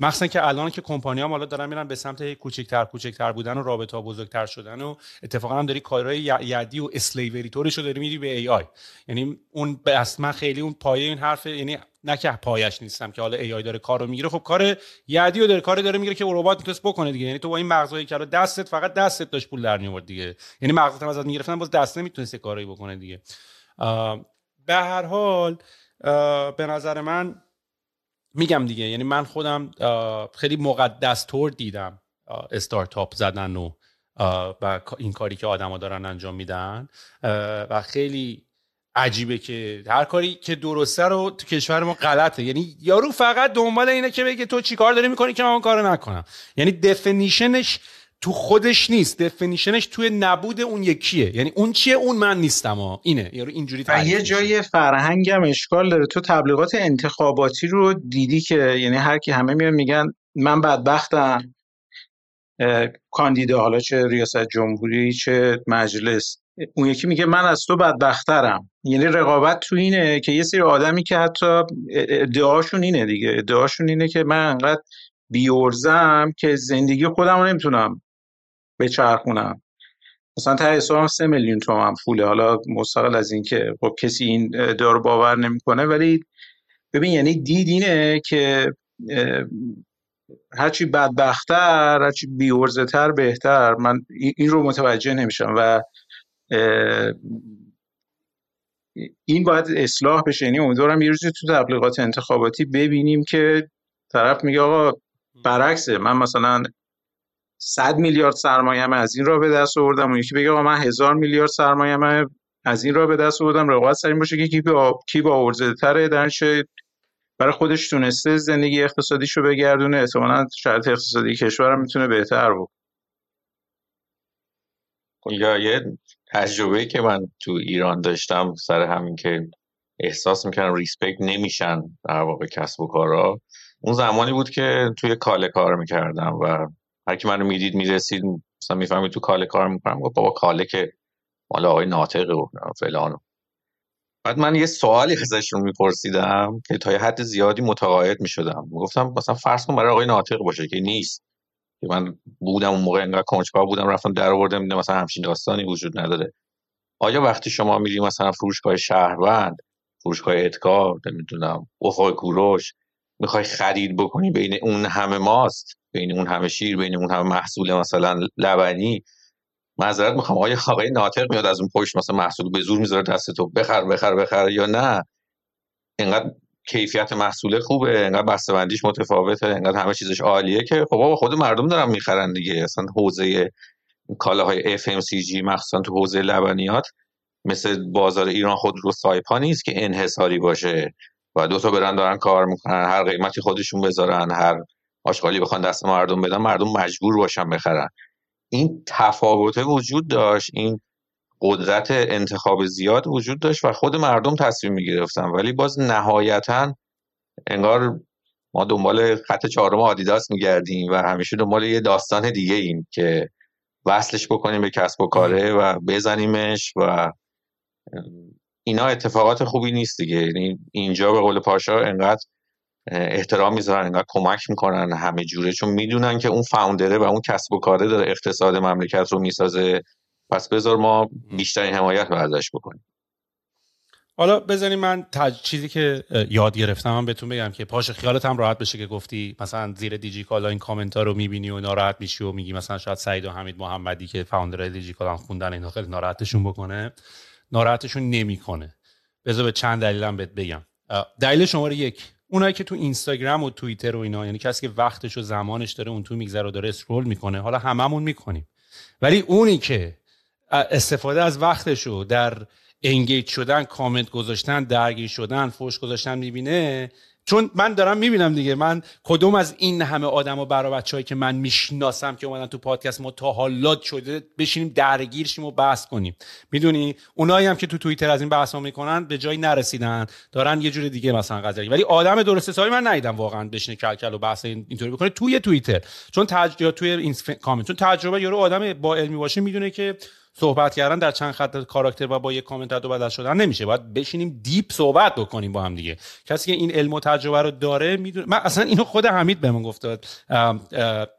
Speaker 3: مخصوصا که الان که کمپانی هم حالا دارن میرن به سمت کوچکتر کوچکتر بودن و رابطه ها بزرگتر شدن و اتفاقا هم داری کارهای یدی و اسلیوری رو داری میری به ای آی یعنی اون اصلا خیلی اون پایه این حرف یعنی نه که پایش نیستم که حالا ای آی داره کار رو می‌گیره. خب کار یدی رو داره کار داره می‌گیره که ربات می‌تونست بکنه دیگه. یعنی تو با این مغزایی که دستت فقط دستت داشت پول در میورد دیگه. یعنی مغزت هم ازت می‌گرفتن باز دست نمی‌تونست کاری بکنه دیگه. به هر حال به نظر من میگم دیگه یعنی من خودم خیلی مقدس طور دیدم استارتاپ زدن و و این کاری که آدما دارن انجام میدن. و خیلی عجیبه که هر کاری که درسته رو تو کشور ما غلطه. یعنی یارو فقط دنبال اینه که بگه تو چیکار داری می‌کنی که من اون کارو نکنم. یعنی دفنیشنش تو خودش نیست. دفنیشنش توی نبود اون یکیه. یعنی اون چیه؟ اون من نیستم. ها اینه. یعنی اینجوری
Speaker 4: یه جای فرهنگم اشکال داره. تو تبلیغات انتخاباتی رو دیدی که یعنی هر کی همه میان میگن من بدبختم. کاندیدا حالا چه ریاست جمهوری چه مجلس. اون یکی میگه من از تو بدبخترم. یعنی رقابت تو اینه که یه سری آدمی که حتی ادعاشون اینه دیگه. ادعاشون اینه که من انقدر بیورزم که زندگی خودم رو نمی‌تونم بچرخونم. مثلا تا حسابم سه میلیون تومن پوله. حالا مستقل از اینکه خب کسی این دار باور نمی‌کنه ولی ببین یعنی دید اینه که هرچی بدبختتر هرچی بیورزه تر بهتر. من این رو متوجه نمیشم و این باید اصلاح بشه. یعنی امیدوارم یه روزی تو تبلیغات انتخاباتی ببینیم که طرف میگه آقا برعکسه. من مثلا 100 میلیارد سرمایه از این را به دست آوردم. اون یکی بگه آقا من هزار میلیارد سرمایه از این را به دست آوردم. رقابت سرین باشه که کی با کی با تره. درنشه برای خودش تونسته زندگی اقتصادیشو بگردونه. احتمالاً شاید اقتصادی کشورم می‌تونه بهتر بود
Speaker 5: یا یه تجربه که من تو ایران داشتم سر همین که احساس می‌کردم ریسپکت نمیشن در واقع کسب و کارا. اون زمانی بود که توی کاله کار می‌کردم و هر کی منو می‌دید می‌رسید مثلا می‌فهمید تو کاله کار می‌کنم. گفت بابا کاله که مال آقای ناطقه و فلان بعد من یه سوالی ازشون میپرسیدم که تا یه حد زیادی متقاعد می‌شدم. گفتم مثلا فرض کن برای آقای ناطق باشه که نیست. که من بودم اون موقع انقدر کنجکاو بودم رفتم در آوردم مثلا همچین داستانی وجود نداره. آیا وقتی شما میری مثلا فروشگاه شهروند فروشگاه ادکار نمی‌دونم افق کوروش می‌خوای خرید بکنی بین اون همه ماست؟ بین اون همه شیر بین اون همه محصول مثلا لبنی. معذرت می‌خوام آیا آقای ناطق میاد از اون پشت مثلا محصول به زور می‌ذاره دست تو. بخر بخر بخر یا نه؟ اینقدر کیفیت محصول خوبه انقدر بسته‌بندیش متفاوته انقدر همه چیزش عالیه که خب خود مردم دارن می‌خرن دیگه. اصلا حوزه کالاهای FMCG مخصوصا تو حوزه لبنیات مثل بازار ایران خود رو سایپا نیست که انحصاری باشه. و دو تا برن دارن کار می‌کنن هر قیمتی خودشون بذارن هر آشغالی بخوان دست مردم بدن مردم مجبور باشن بخرن. این تفاوته وجود داشت این قدرت انتخاب زیاد وجود داشت و خود مردم تصمیم می‌گرفتن. ولی باز نهایتا انگار ما دنبال خط چهارم آدیداس میگردیم و همیشه دنبال یه داستان دیگه ایم که وصلش بکنیم به کسب و کاره و بزنیمش و اینا اتفاقات خوبی نیست دیگه. یعنی اینجا به قول پاشا انقدر احترام می‌ذارن انقدر کمک می‌کنن همه جوره چون می‌دونن که اون فاوندره و اون کسب و کاره داره اقتصاد مملکت رو می‌سازه. پس بذار ما بیشترین حمایت رو ازش بکنیم.
Speaker 3: حالا بذاریم من تج... چیزی که یاد گرفتم من بهتون بگم که پاش خیالت هم راحت بشه که گفتی مثلا زیر دیجی کالا این کامنت ها رو می‌بینی و ناراحت میشی و میگی مثلا شاید سعید و حمید محمدی که فاوندر دیجی کالا خوندن اینا خیلی ناراحتشون بکنه. ناراحتشون نمی‌کنه. بذار به چند دلیلم بهت بگم. دلیل شماره یک. اونایی که تو اینستاگرام و توییتر و اینا یعنی کسی که وقتش و زمانش داره اون تو میگذره و داره اسکرول می‌کنه حالا هممون می‌کنیم. ولی اونی که استفاده از وقتشو در انگیج شدن کامنت گذاشتن درگیر شدن فوش گذاشتن می‌بینه چون من دارم می‌بینم دیگه. من کدوم از این همه آدم و بچههایی که من می‌شناسم که اومدن تو پادکست ما تا حالات شده بشینیم درگیر شیم و بحث کنیم. می‌دونی؟ اونایی هم که تو توییتر از این بحث ها می‌کنن به جایی نرسیدن. دارن یه جور دیگه مثلا قضیه. ولی آدم درست حسابی من ندیدم واقعا بشینه کلکل و بحث اینطوری بکنه. توی توییتر. چون تجربه توی این کامنت. چون تجربه یارو آدم با علمی باشه می‌دونه که صحبت کردن در چند خط کاراکتر و با یک کامنت رد و بدل شدن نمیشه. باید بشینیم deep صحبت بکنیم با هم دیگه. کسی که این علم و تجربه رو داره می‌دونه من اصلا اینو خود حمید بهمون گفت.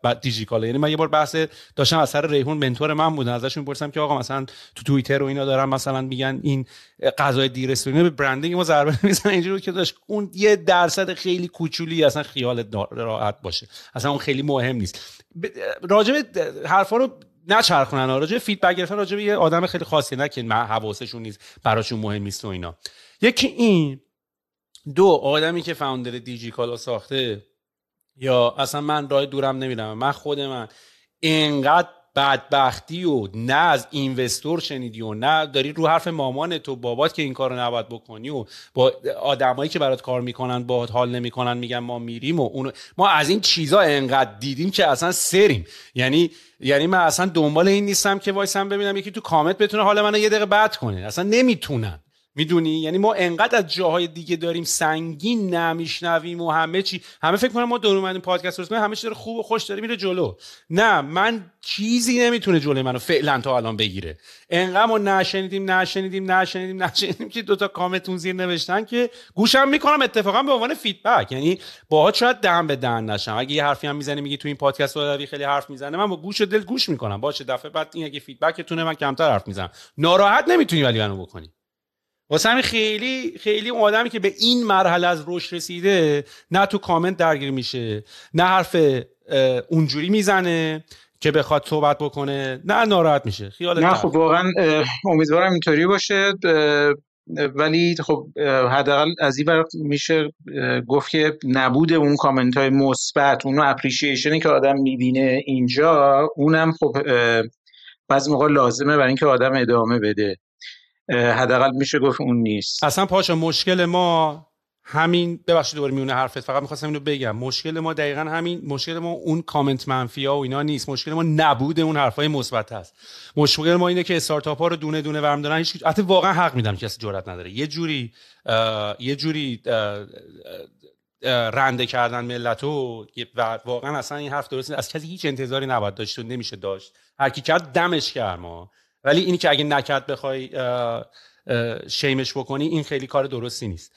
Speaker 3: بعد دیجی‌کالا یعنی من یه بار بحث داشتم اثر ریحون منتور من بودن. ازش می‌پرسم که آقا مثلا تو توییتر و اینا دارن مثلا میگن این غذای دیرستونی به برندینگ ما ضربه می‌زنن اینجوری که داشت اون یه درصد خیلی کوچولی اصلا خیال راحت باشه. اصلا اون خیلی مهم نیست. راجب حرفا رو نچرخونن. راجع فیدبک گرفتن راجع یه آدم خیلی خاصی نه که حواسشون نیست براشون مهم نیست و اینا. یکی این دو آدمی که فاوندر دیجی کالا ساخته یا اصلا من راه دورم نمیرم من خود من اینقدر بدبختی و نه از اینوستور شنیدی و نه داری رو حرف مامان تو بابات که این کارو نباید بکنی و با آدمایی که برات کار می‌کنن باهات حال نمی‌کنن میگن ما میریم و اون ما از این چیزا انقدر دیدیم که اصلا سریم. یعنی یعنی من اصلا دنبال این نیستم که وایسم ببینم یکی تو کامنت بتونه حال منو یه دقیقه بد کنه. اصلا نمی‌تونن می‌دونی؟ یعنی ما انقدر از جاهای دیگه داریم سنگین نمیشنویم و همه چی. همه فکر کنم ما دور اومدیم پادکست رو همه چی داره خوب و خوش داره میره جلو. نه من چیزی نمی‌تونه جلوی منو فعلا تا الان بگیره. انقدر ما نشنیدیم نشنیدیم نشنیدیم نشنیدیم که دوتا کامتون زیر نوشتن که گوشم می‌کنم اتفاقا به عنوان فیدبک یعنی باهات شاید دهن به دهن نشم. اگه یه حرفی هم می‌زنی میگی تو این پادکست رو خیلی حرف می‌زنه من با گوش و دل گوش می‌کنم. باشه دفعه بعد این اگه فیدبکتونه من کمتر حرف می‌زنم. ناراحت نمی‌تونی ولی منو بکنی. واسه همین خیلی خیلی اون آدمی که به این مرحله از رشد رسیده نه تو کامنت درگیر میشه نه حرف اونجوری می‌زنه که بخواد صحبت بکنه نه ناراحت میشه. خیال
Speaker 4: نه خب واقعا امیدوارم اینطوری باشه. ولی خب حداقل از این میشه گفت که نبود اون کامنت های مثبت اون اپریشیشنی که آدم می‌بینه اینجا اونم خب بعضی موقع لازمه برای اینکه آدم ادامه بده. حداقل میشه گفت اون نیست.
Speaker 3: اصلا پاشا مشکل ما همین ببخشید دوباره میونه حرفت فقط می‌خواستم اینو بگم. مشکل ما دقیقا همین مشکل ما اون کامنت منفی ها و اینا نیست. مشکل ما نبود اون حرفای مثبت هست. مشکل ما اینه که استارتاپ ها رو دونه دونه ورم دارن هیچ حتی واقعا حق میدم کسی جرئت نداره. یه جوری یه جوری رنده کردن ملتو و واقعا اصلا این حرف درست از کسی هیچ انتظاری نباید داشت و نمیشه داشت. هر کی کرد دمش کرد ما ولی اینی که اگه نکرد بخوای شیمش بکنی این خیلی کار درستی نیست.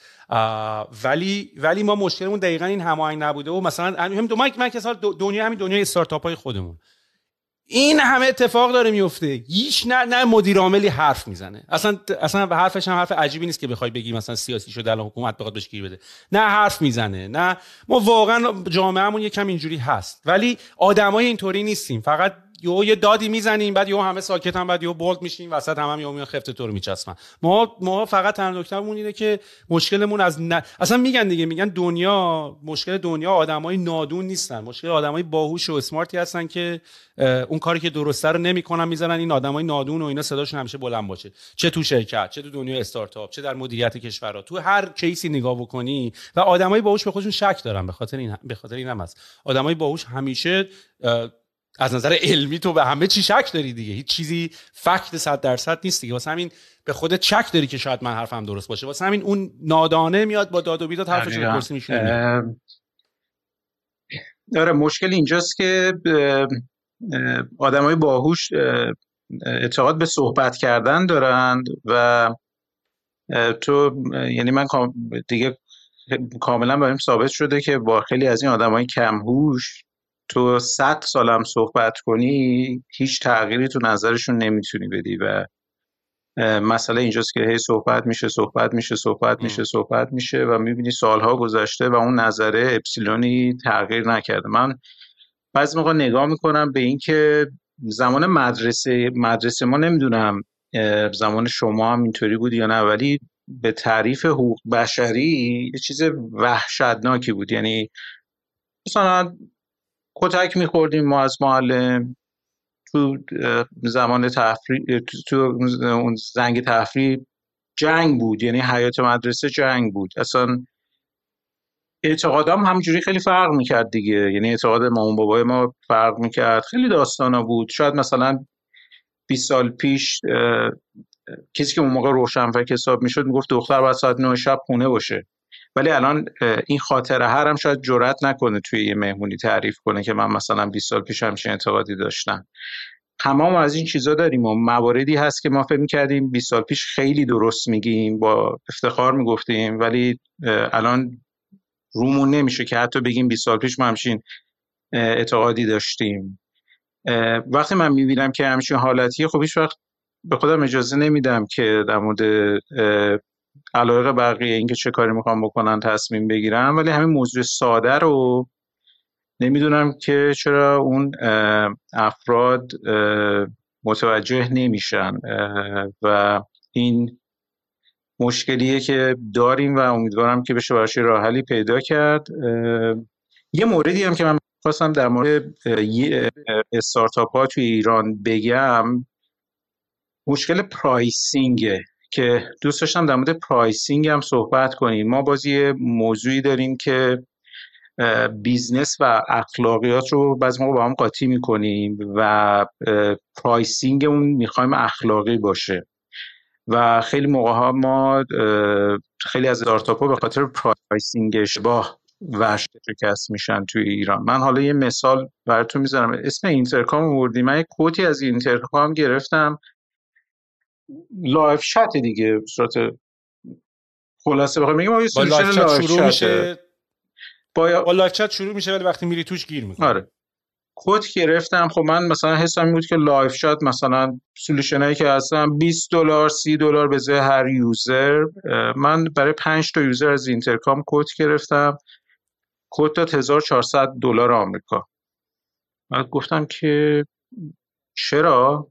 Speaker 3: ولی ولی ما مشکلمون دقیقا این هماهنگ نبوده و مثلا هم دو من که دنیا همین دنیای استارتاپ های خودمون. این همه اتفاق داره میفته. هیچ نه نه مدیر عاملی حرف می‌زنه. اصلا اصلا حرفش هم حرف عجیبی نیست که بخوای بگی مثلا سیاسی شده الان حکومت بخواد بهش گیر بده. نه حرف می‌زنه نه. ما واقعا جامعهمون یکم اینجوری هست. ولی آدمای اینطوری نیستیم. فقط یو یه دادی می‌زنیم بعد یو همه ساکت هم بعد یو بولد میشیم وسط هم, هم یو میان خفت تو رو میچسبن. ما ما فقط تنها نکتهمون اینه که مشکلمون از ن... اصلا میگن دیگه میگن دنیا مشکل دنیا آدمای نادون نیستن. مشکل آدمای باهوش و اسمارتی هستن که اون کاری که درسته رو نمی‌کنن می‌زنن این آدمای نادون و اینا صداشون همیشه بلند باشه. چه تو شرکت چه تو دنیا استارتاپ چه در مدیریت کشورها. تو هر کیسی نگاه بکنی و آدمای باهوش به خودشون شک دارن به خاطر این به خاطر این هم هست. آدمای باهوش همیشه از نظر علمی تو به همه چی شک داری دیگه. هیچ چیزی فکت صد درصد نیست دیگه. واسه همین به خودت شک داری که شاید من حرفم درست باشه. واسه همین اون نادانه میاد با داد و بیداد حرفش رو درست میشونه
Speaker 4: داره مشکل اینجاست که آدمای باهوش اعتقاد به صحبت کردن دارند و تو یعنی من دیگه کاملا بریم ثابت شده که با خیلی از این آدمای کمهوش تو صد سالم صحبت کنی هیچ تغییری تو نظرشون نمی‌تونی بدی و مسئله اینجاست که هی صحبت میشه صحبت میشه صحبت میشه صحبت میشه و می‌بینی سالها گذشته و اون نظره اپسیلونی تغییر نکرده. من بعضی موقع نگاه می‌کنم به اینکه زمان مدرسه مدرسه ما نمی‌دونم زمان شما هم اینطوری بود یا نه ولی به تعریف حقوق بشری یه چیز وحشتناکی بود. یعنی مثلا کتک میخوردیم ما از معلم. تو زمان تفریح تو اون زنگ تفریح جنگ بود یعنی حیات مدرسه جنگ بود. اصلا اعتقادام همجوری خیلی فرق می‌کرد دیگه. یعنی اعتقاد مامان بابای ما فرق می‌کرد. خیلی داستانا بود. شاید مثلا 20 سال پیش کسی که اون موقع روشنفکر حساب می‌شد می‌گفت دختر باید ساعت 9 شب خونه باشه. ولی الان این خاطره هرم شاید جرات نکنه توی یه مهمونی تعریف کنه که من مثلا 20 سال پیش همچین اعتقادی داشتم. تمام از این چیزا داریم و مواردی هست که ما فکر کردیم 20 سال پیش خیلی درست میگیم با افتخار می‌گفتیم ولی الان رومون نمیشه که حتی بگیم 20 سال پیش ما همچین اعتقادی داشتیم. وقتی من می‌بینم که همچین حالتیه خب هیچ وقت به خودم اجازه نمیدم که در مورد علایق بقیه اینکه چه کاری می‌خوام بکنن تصمیم بگیرم. ولی همین موضوع ساده رو نمی‌دونم که چرا اون افراد متوجه نمیشن. و این مشکلیه که داریم و امیدوارم که بشه براش راه حلی پیدا کرد. یه موردی هم که من خواستم در مورد استارتاپ ها توی ایران بگم. مشکل pricing ه. که دوست داشتم در مورد pricing هم صحبت کنیم. ما بازی موضوعی داریم که business و اخلاقیات رو بعضی موقع با هم قاطی می‌کنیم و pricing مون می‌خوایم اخلاقی باشه. و خیلی موقع ها ما خیلی از استارتاپ ها به خاطر pricing اشتباه ورشکست میشن توی ایران. من حالا یه مثال براتون می‌ذارم. اسم اینترکام آوردی من یه quote ی از اینترکام گرفتم. live chat دیگه صورت خلاصه بخوام میگم
Speaker 3: با live شروع میشه. با, با live chat شروع میشه ولی وقتی میری توش گیر می‌کنه
Speaker 4: آره. quote گرفتم. خب من مثلا حسم این بود که live chat مثلا solution هایی که هستن 20 دلار 30 دلار به هر user. من برای 5 تا user از اینترکام quote گرفتم. quote داد 1400 دلار آمریکا. بعد گفتم که چرا؟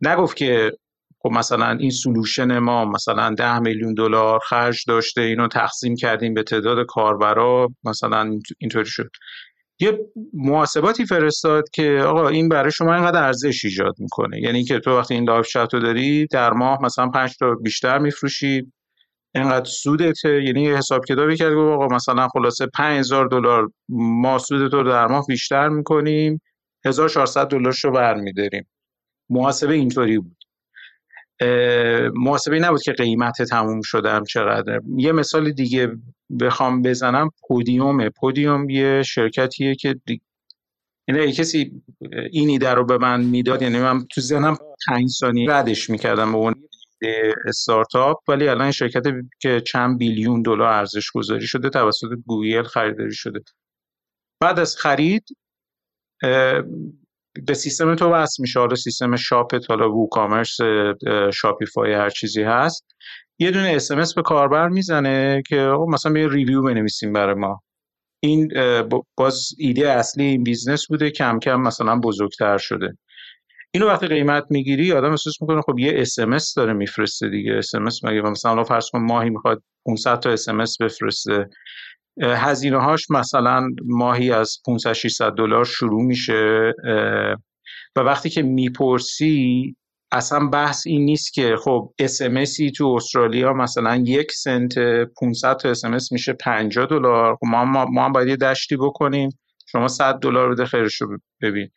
Speaker 4: نگفت که خب مثلا این solution ما مثلا ده میلیون دلار خرج داشته اینو تقسیم کردیم به تعداد کاربرا مثلا اینطوری شد. یه محاسباتی فرستاد که آقا این برای شما اینقدر ارزش ایجاد می‌کنه. یعنی که تو وقتی این live chat رو داری در ماه مثلا پنج تا بیشتر میفروشی اینقدر سودت یعنی حساب کتابی کرد آقا مثلا خلاصه 5000 دلار ما سودت رو در ماه بیشتر می‌کنیم 1400 دلارشو برمیداریم. محاسبه اینطوری بود. محاسبه نبود که قیمت تموم شدم چقدر یه مثال دیگه بخوام بزنم. پودیومه پودیوم یه شرکتیه که دی... یعنی کسی این ایده رو به من می‌داد یعنی من تو ذهنم پنج ثانیه ردش می‌کردم به اون استارتاپ ولی الان شرکت که چند billion دلار ارزش گذاری شده توسط گوگل خریداری شده. بعد از خرید به سیستم تو وصل میشه. حالا سیستم shopت حالا WooCommerce Shopify هر چیزی هست. یه دونه SMS به کاربر می‌زنه که مثلا یه review بنویسیم برای ما. این باز ایده اصلی این business بوده کم کم مثلا بزرگتر شده. اینو وقتی قیمت می‌گیری آدم احساس می‌کنه خب یه اسمس داره میفرسته دیگه. اسمس مگه مثلا فرض کن ماهی می‌خواد 500 تا اسمس بفرسته. هزینه هاش مثلا ماهی از 500 600 دلار شروع میشه و وقتی که می‌پرسی اصلا بحث این نیست که خب اسمسی تو استرالیا مثلا یک سنت 500 تا اسمس میشه 50 دلار. خب ما, ما, ما هم باید یه دشتی بکنیم. شما 100 دلار بده خیرش رو ببین.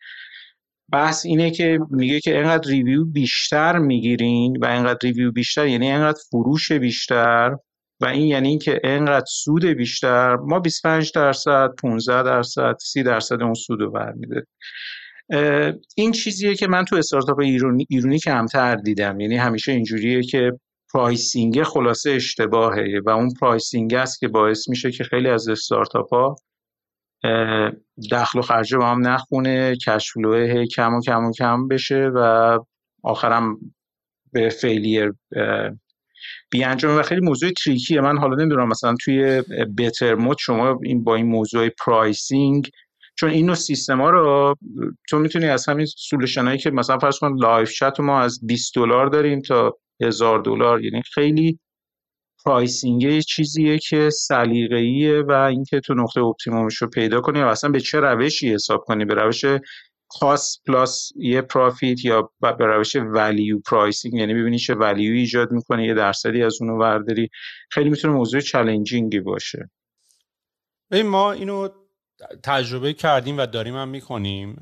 Speaker 4: بحث اینه که میگه که اینقدر review بیشتر می‌گیرین و اینقدر review بیشتر یعنی اینقدر فروش بیشتر. و این یعنی اینکه اینقدر سود بیشتر ما 25 درصد 15 درصد 30 درصد اون سود رو برمیداره این چیزیه که من تو استارتاپ ایرانی, ایرانی کمتر دیدم. یعنی همیشه اینجوریه که pricing خلاصه اشتباهه و اون pricing است که باعث میشه که خیلی از استارتاپ ها دخل و خرجه با هم نخونه cash flowه کم و کم و کم بشه و آخرم به failure انجام و خیلی موضوع trickyه. من حالا نمی‌دونم مثلا توی Bettermode شما این با این موضوع pricing چون این نوع سیستم ها رو تو می‌تونی از همین solution هایی که مثلا فرض کن live chat ما از 20 دلار داریم تا هزار دلار یعنی خیلی pricing چیزیه که سلیقه‌ایه و اینکه تو نقطه optimumش رو پیدا کنی و اصلا به چه روشی حساب کنی؟ به روش cost plus یه profit یا به روش value pricing یعنی ببینی چه value ایجاد می‌کنه یه درصدی از اونو ورداری. خیلی می‌تونه موضوع challengingی باشه.
Speaker 3: ببین ما اینو تجربه کردیم و داریم هم می‌کنیم.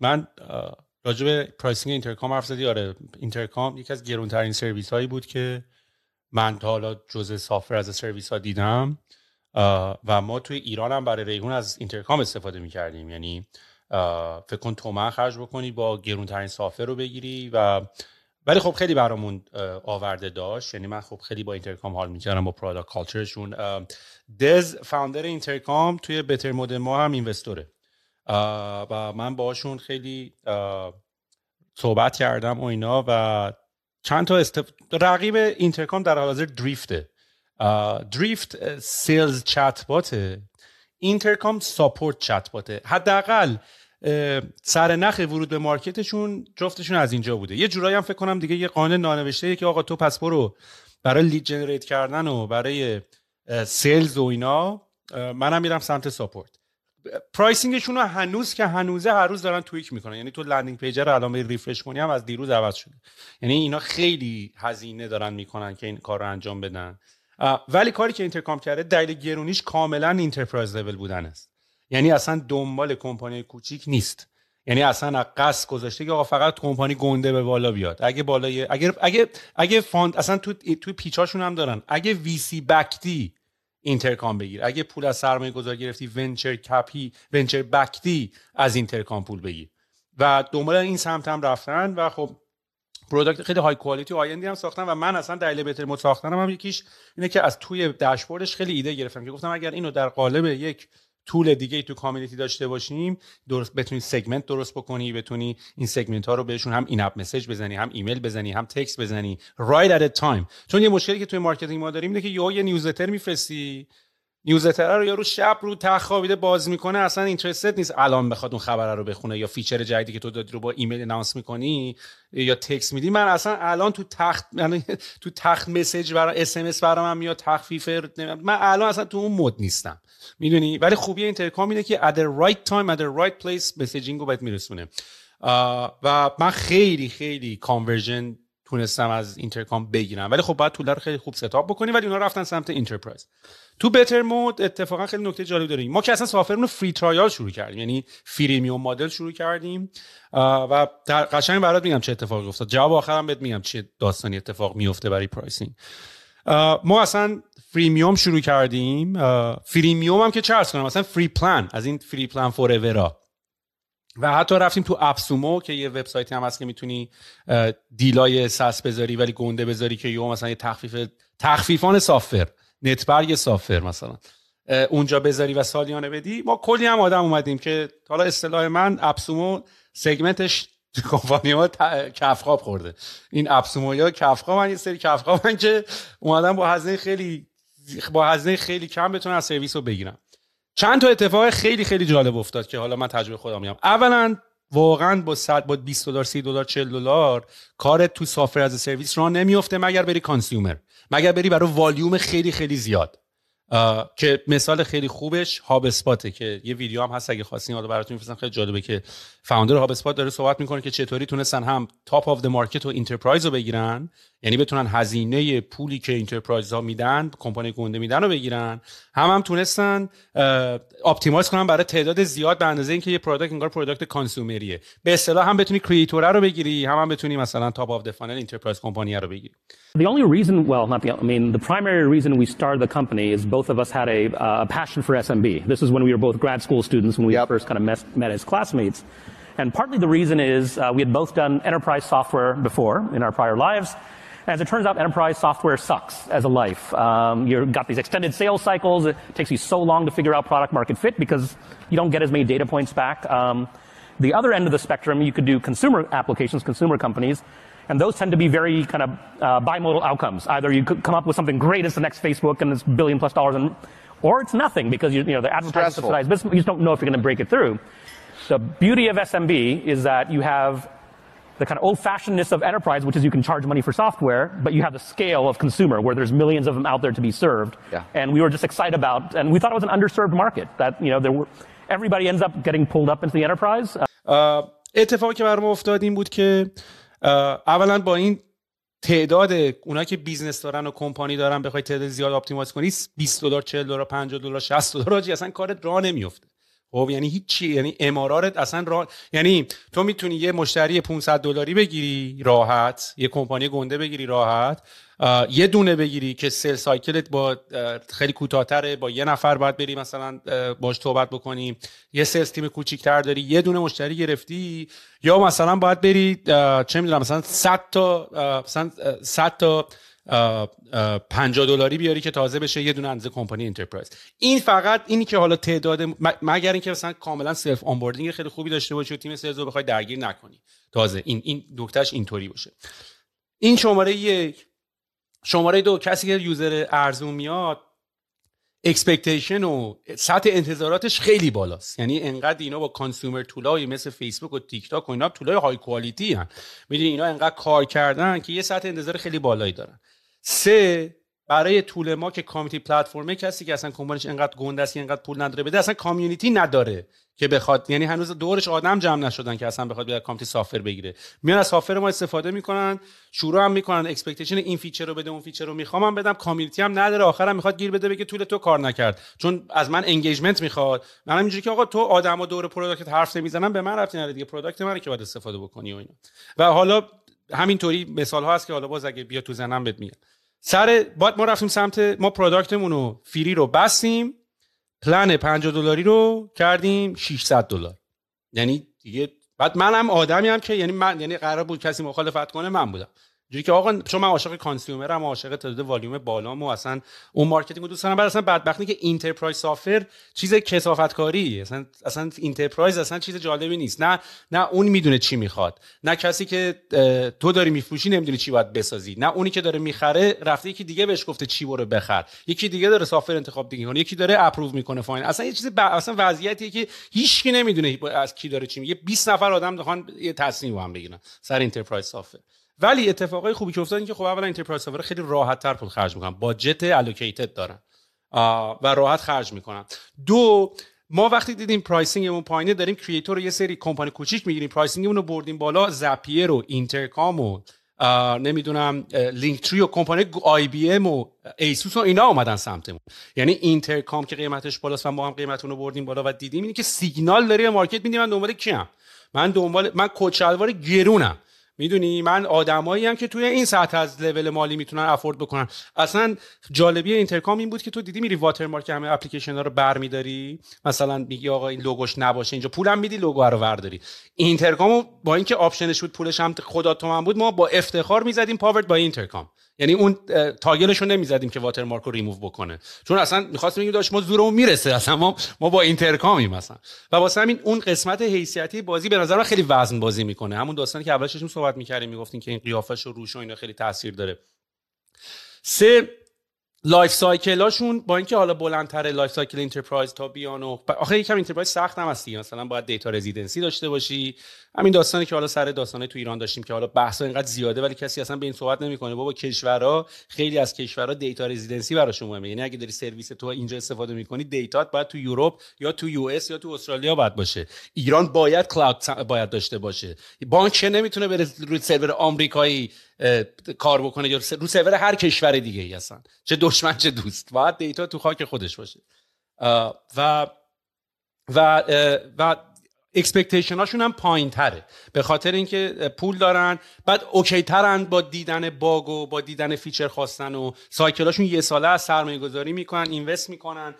Speaker 3: من راجع به pricing Intercom حرف زدی. آره Intercom یکی از گرونترین سرویس هایی بود که من تا حالا جزء software as a service ها دیدم. و ما توی ایران هم برای ریگون از Intercom استفاده می‌کردیم. یعنی فکر کن تومن خرج بکنی با گرونترین software رو بگیری و ولی خب خیلی برامون آورده داشت. یعنی من خب خیلی با Intercom حال می‌کردم با product cultureشون دز founder Intercom توی Bettermode ما هم investorه و من باشون خیلی صحبت کردم و اینا و چند تا staff... رقیب Intercom در حال حاضر Driftه Drift sales chatbotه Intercom support chatbotه حداقل سر نخ ورود به marketشون جفتشون از اینجا بوده. یه جورایی هم فکر کنم دیگه یه قانون نانوشته که آقا تو پس برو برای lead generate کردن و برای sales و اینا منم میرم سمت support pricingشون رو هنوز که هنوزه هر روز دارن tweak می‌کنن. یعنی تو landing page رو الان refresh کنی هم از دیروز عوض شده. یعنی اینا خیلی هزینه دارن می‌کنن که این کار رو انجام بدن. ولی کاری که Intercom کرده دلیل گرونیش کاملا enterprise level بودن است. یعنی اصلا دنبال کمپانی کوچیک نیست. یعنی اصلا قصد گذاشته که آقا فقط کمپانی گنده به بالا بیاد. اگه بالای اگر اگه اگه fund اصلا تو تو pageاشون هم دارن. اگه VC backedی Intercom بگیر. اگه پول از سرمایه گذار گرفتی venture کپی venture backedی از Intercom پول بگیر. و دنبال این سمت هم رفتن و خب product خیلی high qualityی آیندی هم ساختن و من اصلا دلیل Bettermode ساختنم هم یکیش اینه که از توی dashboardش خیلی ایده گرفتم که گفتم اگر اینو در قالب یک tool دیگه تو community داشته باشیم درست بتونی segment درست بکنی بتونی این segment ها رو بهشون هم این app message بزنی هم ایمیل بزنی هم text بزنی. Right at a time. چون یه مشکلی که توی marketing ما داریم اینه که یه newsletter میفرستی. newsletter رو یارو شب رو تخت باز می‌کنه اصلا interested نیست. الان بخواد اون خبر رو بخونه یا feature جدیدی که تو دادی رو با ایمیل announce می‌کنی یا تکس میدی. من اصلا الان تو تخت یعنی تو تخت message برای SMS برام میاد تخفیف من الان اصلا تو اون mood نیستم. می‌دونی؟ ولی خوبی Intercom اینه که at the right time at the right place messaging رو بهت میرسونه. و من خیلی خیلی conversion تونستم از Intercom بگیرم. ولی خب باید tool خیلی خوب setup بکنی ولی اونا رفتن سمت enterprise تو Bettermode اتفاقا خیلی نکته جالب داریم. ما که اصلا softwareمون free trial شروع کردیم. یعنی freemium model شروع کردیم. و در قشنگ برات میگم چه اتفاقی افتاد. جواب آخرم بهت میگم چه داستانی اتفاق میفته برای پرایسینگ ما اصلا فریمیوم شروع کردیم. فریمیوم هم که چه کنم مثلا فری پلان از این فری پلان فور و حتی رفتیم تو اپسومو که یه وبسایتی هم هست که می‌تونی دیلای سس بذاری ولی گنده بذاری که یه مثلا یه تخفیف تخفیفان سافر نتبرگ سافر مثلا اونجا بذاری و سالیانه بدی. ما کلی هم آدم اومدیم که حالا اصطلاح من اپسومو segmentش کمپانی ها کفخاب خورده. این AppSumo یا کفخاب یه سری کفخاب که اومدم با هزینه خیلی با هزینه خیلی کم بتونن سرویس رو بگیرم چند تا اتفاق خیلی خیلی جالب افتاد که حالا من تجربه خودم میگم. اولا واقعا با 100 با 20 دلار 30 دلار 40 دلار کارت تو software as a service راه نمیفته مگر بری consumer مگر بری برای والیوم خیلی خیلی زیاد. که مثال خیلی خوبش HubSpotه که یه ویدیو هم هست اگه خواستین حالا براتون میفرستم خیلی جالبه که founder HubSpot داره صحبت می‌کنه که چطوری تونستن هم top of the market و enterprise رو بگیرن یعنی بتونن هزینه پولی که enterprise ها میدن کمپانی گنده میدن رو بگیرن. هم هم تونستن optimize کنن برای تعداد زیاد به اندازه اینکه یه product انگار product consumer یه به اصطلاح هم بتونی creator رو بگیری هم هم بتونی مثلا top of the funnel enterprise company رو بگیری.
Speaker 8: The only reason, well, not the, I mean, the primary reason we started the company is both of us had a, uh, passion for SMB. This is when we were both grad school students when we yep. first kind of met, met as classmates. And partly the reason is uh, we had both done enterprise software before in our prior lives. As it turns out, enterprise software sucks as a life. Um, you've got these extended sales cycles. It takes you so long to figure out product market fit because you don't get as many data points back. Um, the other end of the spectrum, you could do consumer applications, consumer companies, and those tend to be very kind of uh, bimodal outcomes. Either you could come up with something great as the next Facebook and it's billion plus dollars, and, or it's nothing because you, you know the advertising subsidized business. You just don't know if you're going to break it through. The beauty of SMB is that you have the kind of old-fashionedness of enterprise, which is you can charge money for software, but you have the scale of consumer, where there's millions of them out there to be served. Yeah. And we were just excited about, and we thought it was an underserved market that you know there were everybody ends up getting pulled up into the enterprise.
Speaker 3: Uh, اتفاقی که برام افتاد این بود که اولا با این تعداد اونا که بیزنس دارن و کمپانی دارن بخوای تعداد زیاد اپتیمایز کنی 20 دلار 40 دلار 50 دلار 60 دلار اصلا کارت راه نمیفته خب یعنی هیچی یعنی امارات اصلا را... یعنی تو می‌تونی یه مشتری 500 دلاری بگیری راحت یه کمپانی گنده بگیری راحت یه دونه بگیری که سل سایکلت با خیلی کوتاهتره با یه نفر باید بری مثلا باش صحبت بکنیم یه سلز تیم کوچیک‌تر داری یه دونه مشتری گرفتی. یا مثلا باید بری چه می‌دونم مثلا 100 تا مثلا 100 تا 50 دلاری بیاری که تازه بشه یه دونه اندازه کمپانی انترپرایز. این فقط اینی که حالا تعداد مگر اینکه مثلا کاملا self onboarding خیلی خوبی داشته باشی و تیم sales رو بخوای درگیر نکنی. تازه این این نکتهش اینطوری باشه. این شماره یک. شماره دو کسی که user ارزون میاد expectation و سطح انتظاراتش خیلی بالاست. یعنی انقدر اینا با consumer tool های مثل فیسبوک و تیک تاک و اینا tool های high quality هن. می‌دونی اینا انقدر کار کردن که یه سطح انتظار خیلی بالایی دارن. سه برای tool ما که community platform ه کسی که اصلا کمپانیش انقدر گنده است انقدر پول نداره بده اصلا community نداره که بخواد. یعنی هنوز دورش آدم جمع نشدن که اصلا بخواد بیاد community software بگیره. میان از software ما استفاده می‌کنن شروع هم می‌کنن expectation این feature رو بده اون feature رو می‌خوام من بدم. community هم نداره آخرم می‌خواد گیر بده بگه tool تو کار نکرد. چون از من engagement می‌خواد. من اینجوری که آقا تو آدم و دور product حرف نمی‌زنن به من ربطی نداره دیگه. product منه که باید استفاده بکنی و اینا. و حالا همینطوری مثال ها هست که حالا باز اگه بیاد تو ذهنم بهت میگم. سر بعد ما رفتیم سمت ما product مون رو free رو بستیم پلن 50 دلاری رو کردیم 600 دلار. یعنی دیگه بعد منم آدمی هم که یعنی من یعنی قرار بود کسی مخالفت کنه من بودم. جوری که آقا چون من عاشق consumer م عاشق تعداد والیوم بالام و اصلا اون marketing رو دوست دارم. بعد اصلا بدبختی که enterprise software چیز کسافت کاری اصلا اصلا enterprise اصلا چیز جالبی نیست. نه نه اون می‌دونه چی می‌خواد. نه کسی که تو داری میفروشی نمی‌دونی چی باید بسازی. نه اونی که داره می‌خره رفته یکی دیگه بهش گفته چی برو بخر. یکی دیگه داره software انتخاب دیگه کنه یکی داره approve می‌کنه fine. اصلا یه چیز ب... اصلا وضعیتیه که هیچکی نمی‌دونه از کی داره چی میگه. 20 نفر آدم می‌خوان یه تصمیم هم بگیرن. سر enterprise software. ولی اتفاقای خوبی که افتاد که خب اولا enterprise software خیلی راحت تر پول خرج می‌کنن. budget allocated دارن. و راحت خرج می‌کنن. دو ما وقتی دیدیم pricing مون پایینه داریم creator رو یه سری کمپانی کوچیک می‌گیریم. pricing مون رو بردیم بالا. Zapier و Intercom و نمی‌دونم Linktree و کمپانی IBM و ASUS و اینا اومدن سمتمون. یعنی Intercom که قیمتش بالاست و ما هم قیمتمون رو بردیم بالا و دیدیم اینی که سیگنال داره market میدیم. من دنبال کیم؟ من دنبال من customer گرونم. می‌دونی من آدمایی هم که توی این سطح از لول مالی می‌تونن afford بکنن. اصلا جالبی Intercom این بود که تو دیدی میری watermark همه اپلیکیشن ها رو برمیداری؟ مثلا میگی آقا این logo ش نباشه اینجا پولم میدی logo رو ورداری. Intercom و با اینکه option ش بود پولش هم خدا تومن بود ما با افتخار می‌زدیم powered by Intercom. یعنی اون toggle ش رو نمی‌زدیم که واتر مارک رو ریموو بکنه. چون اصلا می‌خواستیم بگیم داداش ما زورمون می‌رسه اصلا ما ما با Intercom یم مثلا و واسه همین اون قسمت حیثیتی بازی به نظر من خیلی وزن بازی می‌کنه. همون داستانی که اولش صحبت می‌کردیم می‌گفتیم که این قیافش و روش و اینا خیلی تاثیر داره. سه life cycle هاشون با اینکه حالا بلندتر life cycle enterprise تا بیان و آخه یکم enterprise سخت هم هستی مثلا باید data residency داشته باشی. همین داستانی که حالا سر داستانه تو ایران داشتیم که حالا بحثا اینقدر زیاده ولی کسی اصلا به این صحبت نمی‌کنه. بابا کشورها خیلی از کشورها data residency براشون مهمه. یعنی اگه داری سرویس تو اینجا استفاده می‌کنی data ت باید تو Europe یا تو US یا تو Australia باید باشه. ایران باید cloud باید داشته باشه. بانک نمی‌تونه بره روی سرور آمریکایی؟ کار بکنه یا رو سرور هر کشور دیگه ای هستن. چه دشمن چه دوست. باید data تو خاک خودش باشه. و و و expectation هاشون هم پایین تره به خاطر اینکه پول دارن بعد OK ترن با دیدن bug و با دیدن feature خواستن و cycle هاشون یه ساله از سرمایه گذاری می‌کنن invest می‌کنن.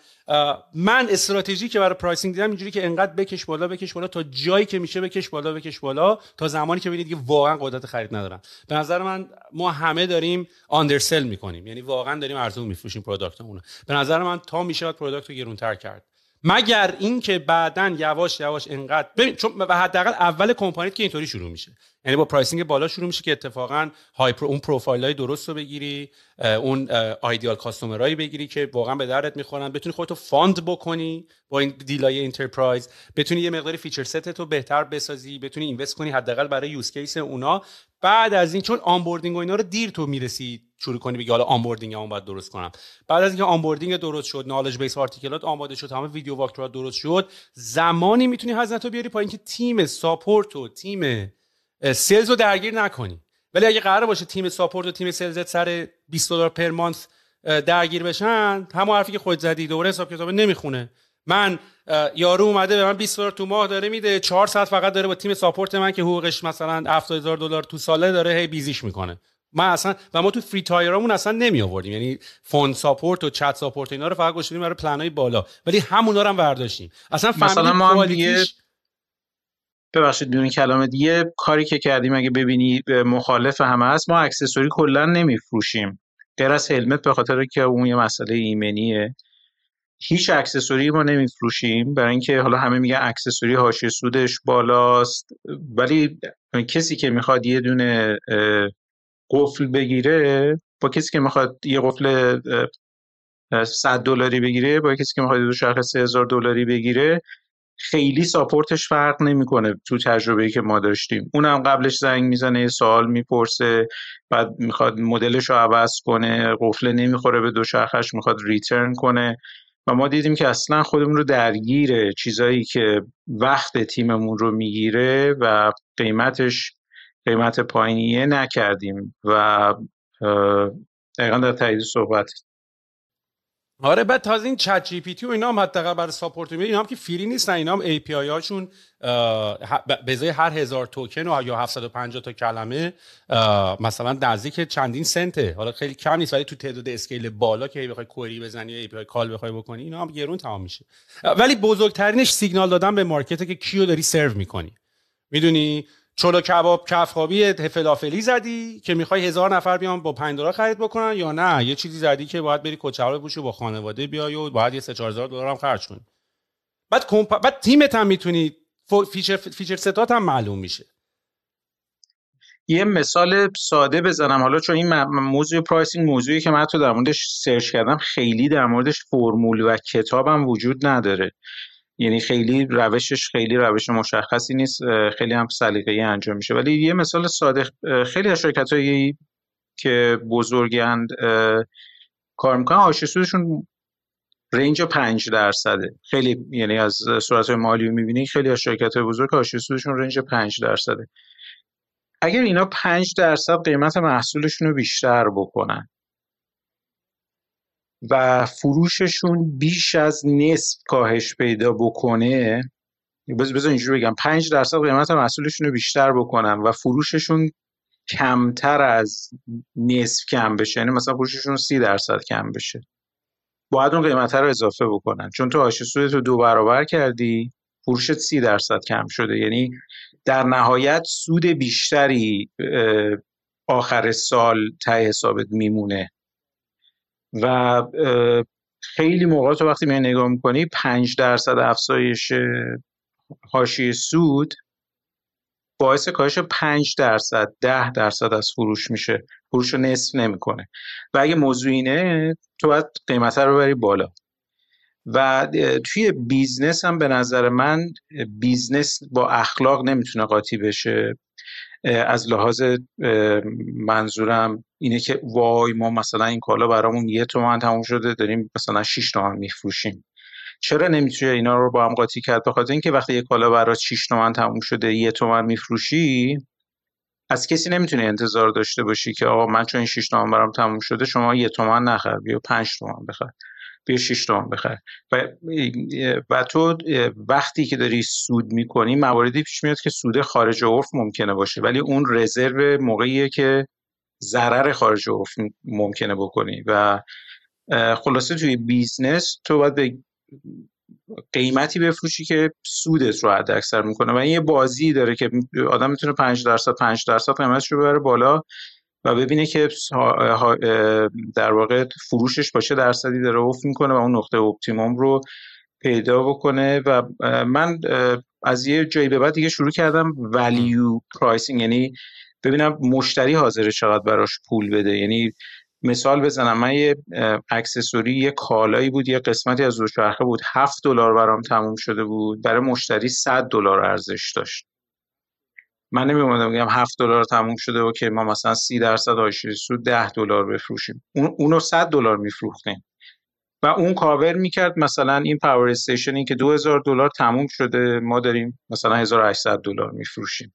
Speaker 3: من استراتژی که برای pricing دیدم اینجوری که انقدر بکش بالا بکش بالا تا جایی که میشه بکش بالا بکش بالا تا زمانی که ببینید که واقعا قدرت خرید ندارن به نظر من ما همه داریم undersell می‌کنیم. یعنی واقعا داریم ارزون میفروشیم product مون به نظر من تا میشه product رو گرونتر کرد. مگر اینکه بعدا یواش یواش انقدر ببین چون به حداقل اول کمپانیت که اینطوری شروع میشه. یعنی با pricing بالا شروع میشه که اتفاقا های اون پروفایل های درست رو بگیری اون ideal customer هایی بگیری که واقعا به درت می‌خورن. بتونی خودتو fund بکنی با این deal های enterprise بتونی یه مقداری feature set رو بهتر بسازی بتونی invest کنی حداقل برای use case اونا. بعد از این چون onboarding و اینا رو دیر تو می‌رسی شروع کنی بگی حالا onboarding اون باید درست کنم. بعد از اینکه onboarding درست شد knowledge base article هات آماده شد همه video walkthrough هات درست شد زمانی می‌تونی هزینه رو بیاری پایین که تیم support و تیم sales رو درگیر نکنی. ولی اگه قرار باشه تیم support و تیم sales سر 20 دلار per month درگیر بشن همون حرفی که خودت زدی دوره حساب کتاب نمی‌خونه. من یارو اومده به من 20 دلار تو ماه داره میده 4 ساعت فقط داره با تیم support من که حقوقش مثلا 70000 دلار تو ساله داره هی busy ش می‌کنه. من اصلا و ما تو free tier هامون اصلا نمی آوردیم یعنی phone support و chat support اینا رو فقط گذاشتیم برای پلنای بالا. ولی همونا رو هم برداشتیم. اصلا
Speaker 4: مثلا ما هم دیگه ببخشید دونی کلام دیگه کاری که کردیم اگه ببینی مخالف همه هست ما accessory کلا نمیفروشیم. غیر از helmet به خاطر که اون یه مسئله ایمنیه. هیچ accessory ما نمیفروشیم. برای اینکه حالا همه میگن accessory حاشیه سودش بالاست ولی کسی که می‌خواد یه دونه قفل بگیره با کسی که می‌خواد یه قفل 100 دلاری بگیره با کسی که می‌خواد دو شرخ 3000 دلاری بگیره خیلی ساپورتش فرق نمی‌کنه تو تجربه که ما داشتیم. اونم قبلش زنگ می‌زنه سوال می‌پرسه بعد می‌خواد مدلش رو عوض کنه قفل نمی‌خوره به دو شرخش می‌خواد ریترن کنه. و ما دیدیم که اصلا خودمون رو درگیر چیزایی که وقت تیممون رو می‌گیره و قیمتش قیمت پایینیه نکردیم. و دقیقا در تایید صحبت.
Speaker 3: آره بعد تازه این چت جی پی تی و اینا هم حداقل برای support اینا هم که free نیستن اینا هم API هاشون به ازای هر هزار توکن و یا 750 تا کلمه مثلا نزدیک چندین سنته. حالا خیلی کم نیست ولی تو تعداد scale بالا که بخوای query بزنی یا API call بخوای بکنی اینا هم گرون تمام میشه. ولی بزرگترینش سیگنال دادن به market که کیو داری سرو می‌کنی. می‌دونی؟ چلو کباب کف‌خوابی فلافلی زدی که می‌خوای هزار نفر بیان با 5 دلار خرید بکنن یا نه؟ یه چیزی زدی که باید بری کچه‌ها بپوشی با خانواده بیای و باید یه 3 هزار دلار هم خرج کنی. بعد کمپ... بعد تیمت هم می‌تونی feature feature set ات هم معلوم میشه.
Speaker 4: یه مثال ساده بزنم. حالا چون این موضوع pricing موضوعی که من تو در موردش search کردم خیلی در موردش فرمول و کتابم وجود نداره. یعنی خیلی روشش خیلی روش مشخصی نیست خیلی هم سلیقه‌ای انجام میشه. ولی یه مثال ساده خیلی از شرکت‌هایی که بزرگند کار می‌کنن آشسودشون رنج 5 درصده. خیلی یعنی از صورت مالی رو می‌بینی خیلی از شرکت های بزرگ آشسودشون رنج 5 درصده. اگر اینا 5 درصد قیمت محصولشون رو بیشتر بکنن و فروششون بیش از نصف کاهش پیدا بکنه بذار اینجوری بگم 5 درصد قیمت محصولشون رو بیشتر بکنن و فروششون کمتر از نصف کم بشه یعنی مثلا فروششون 30 درصد کم بشه. باید اون قیمت رو اضافه بکنن. چون تو آش تو دو برابر کردی فروشت 30 درصد کم شده. یعنی در نهایت سود بیشتری آخر سال ته حسابت میمونه. و خیلی موقع وقتی می نگاه می‌کنی پنج درصد افزایش حاشیه سود باعث کاهش 5 درصد ده درصد از فروش میشه. فروش رو نصف نمی‌کنه. و اگه موضوع اینه تو باید قیمت رو بری بالا. و توی بیزنس هم به نظر من بیزنس با اخلاق نمی‌تونه قاطی بشه. از لحاظ منظورم اینه که وای ما مثلا این کالا برامون یه تومن تموم شده داریم مثلا 6 تومن میفروشیم. چرا نمی‌تونی اینا رو با هم قاطی کرد؟ به خاطر اینکه وقتی یه کالا برات 6 تومن تموم شده یه تومن میفروشی از کسی نمی‌تونی انتظار داشته باشی که آقا من چون این 6 تومن برام تموم شده شما یه تومن نخر بیا 5 تومن بخر. بیا 6 تومن بخر و, و تو وقتی که داری سود می‌کنی مواردی پیش میاد که سود خارج عرف ممکنه باشه. ولی اون رزرو موقعیه که ضرر خارج عرف ممکنه بکنی. و خلاصه توی بیزنس تو باید به قیمتی بفروشی که سودت رو حد اکثر می‌کنه. و این یه بازی داره که آدم می‌تونه 5 درصد 5 درصد قیمتش رو ببره بالا. و ببینه که در واقع فروشش باشه درصدی داره افت می‌کنه و اون نقطه optimum رو پیدا بکنه و من از یه جایی به بعد دیگه شروع کردم value pricing یعنی ببینم مشتری حاضر چقدر براش پول بده. یعنی مثال بزنم من یه accessory یه کالایی بود یه قسمتی از دوچرخه بود. هفت دلار برام تموم شده بود. برای مشتری 100 دلار ارزش داشت. من نمیمونم بگم 7 دلار تموم شده و که ما مثلا 30 درصد حاشیه سود 10 دلار بفروشیم. اون اونو 100 دلار میفروختیم. و اون کاور می‌کرد مثلا این power station ی که 2000 دلار تموم شده ما داریم مثلا 1800 دلار میفروشیم.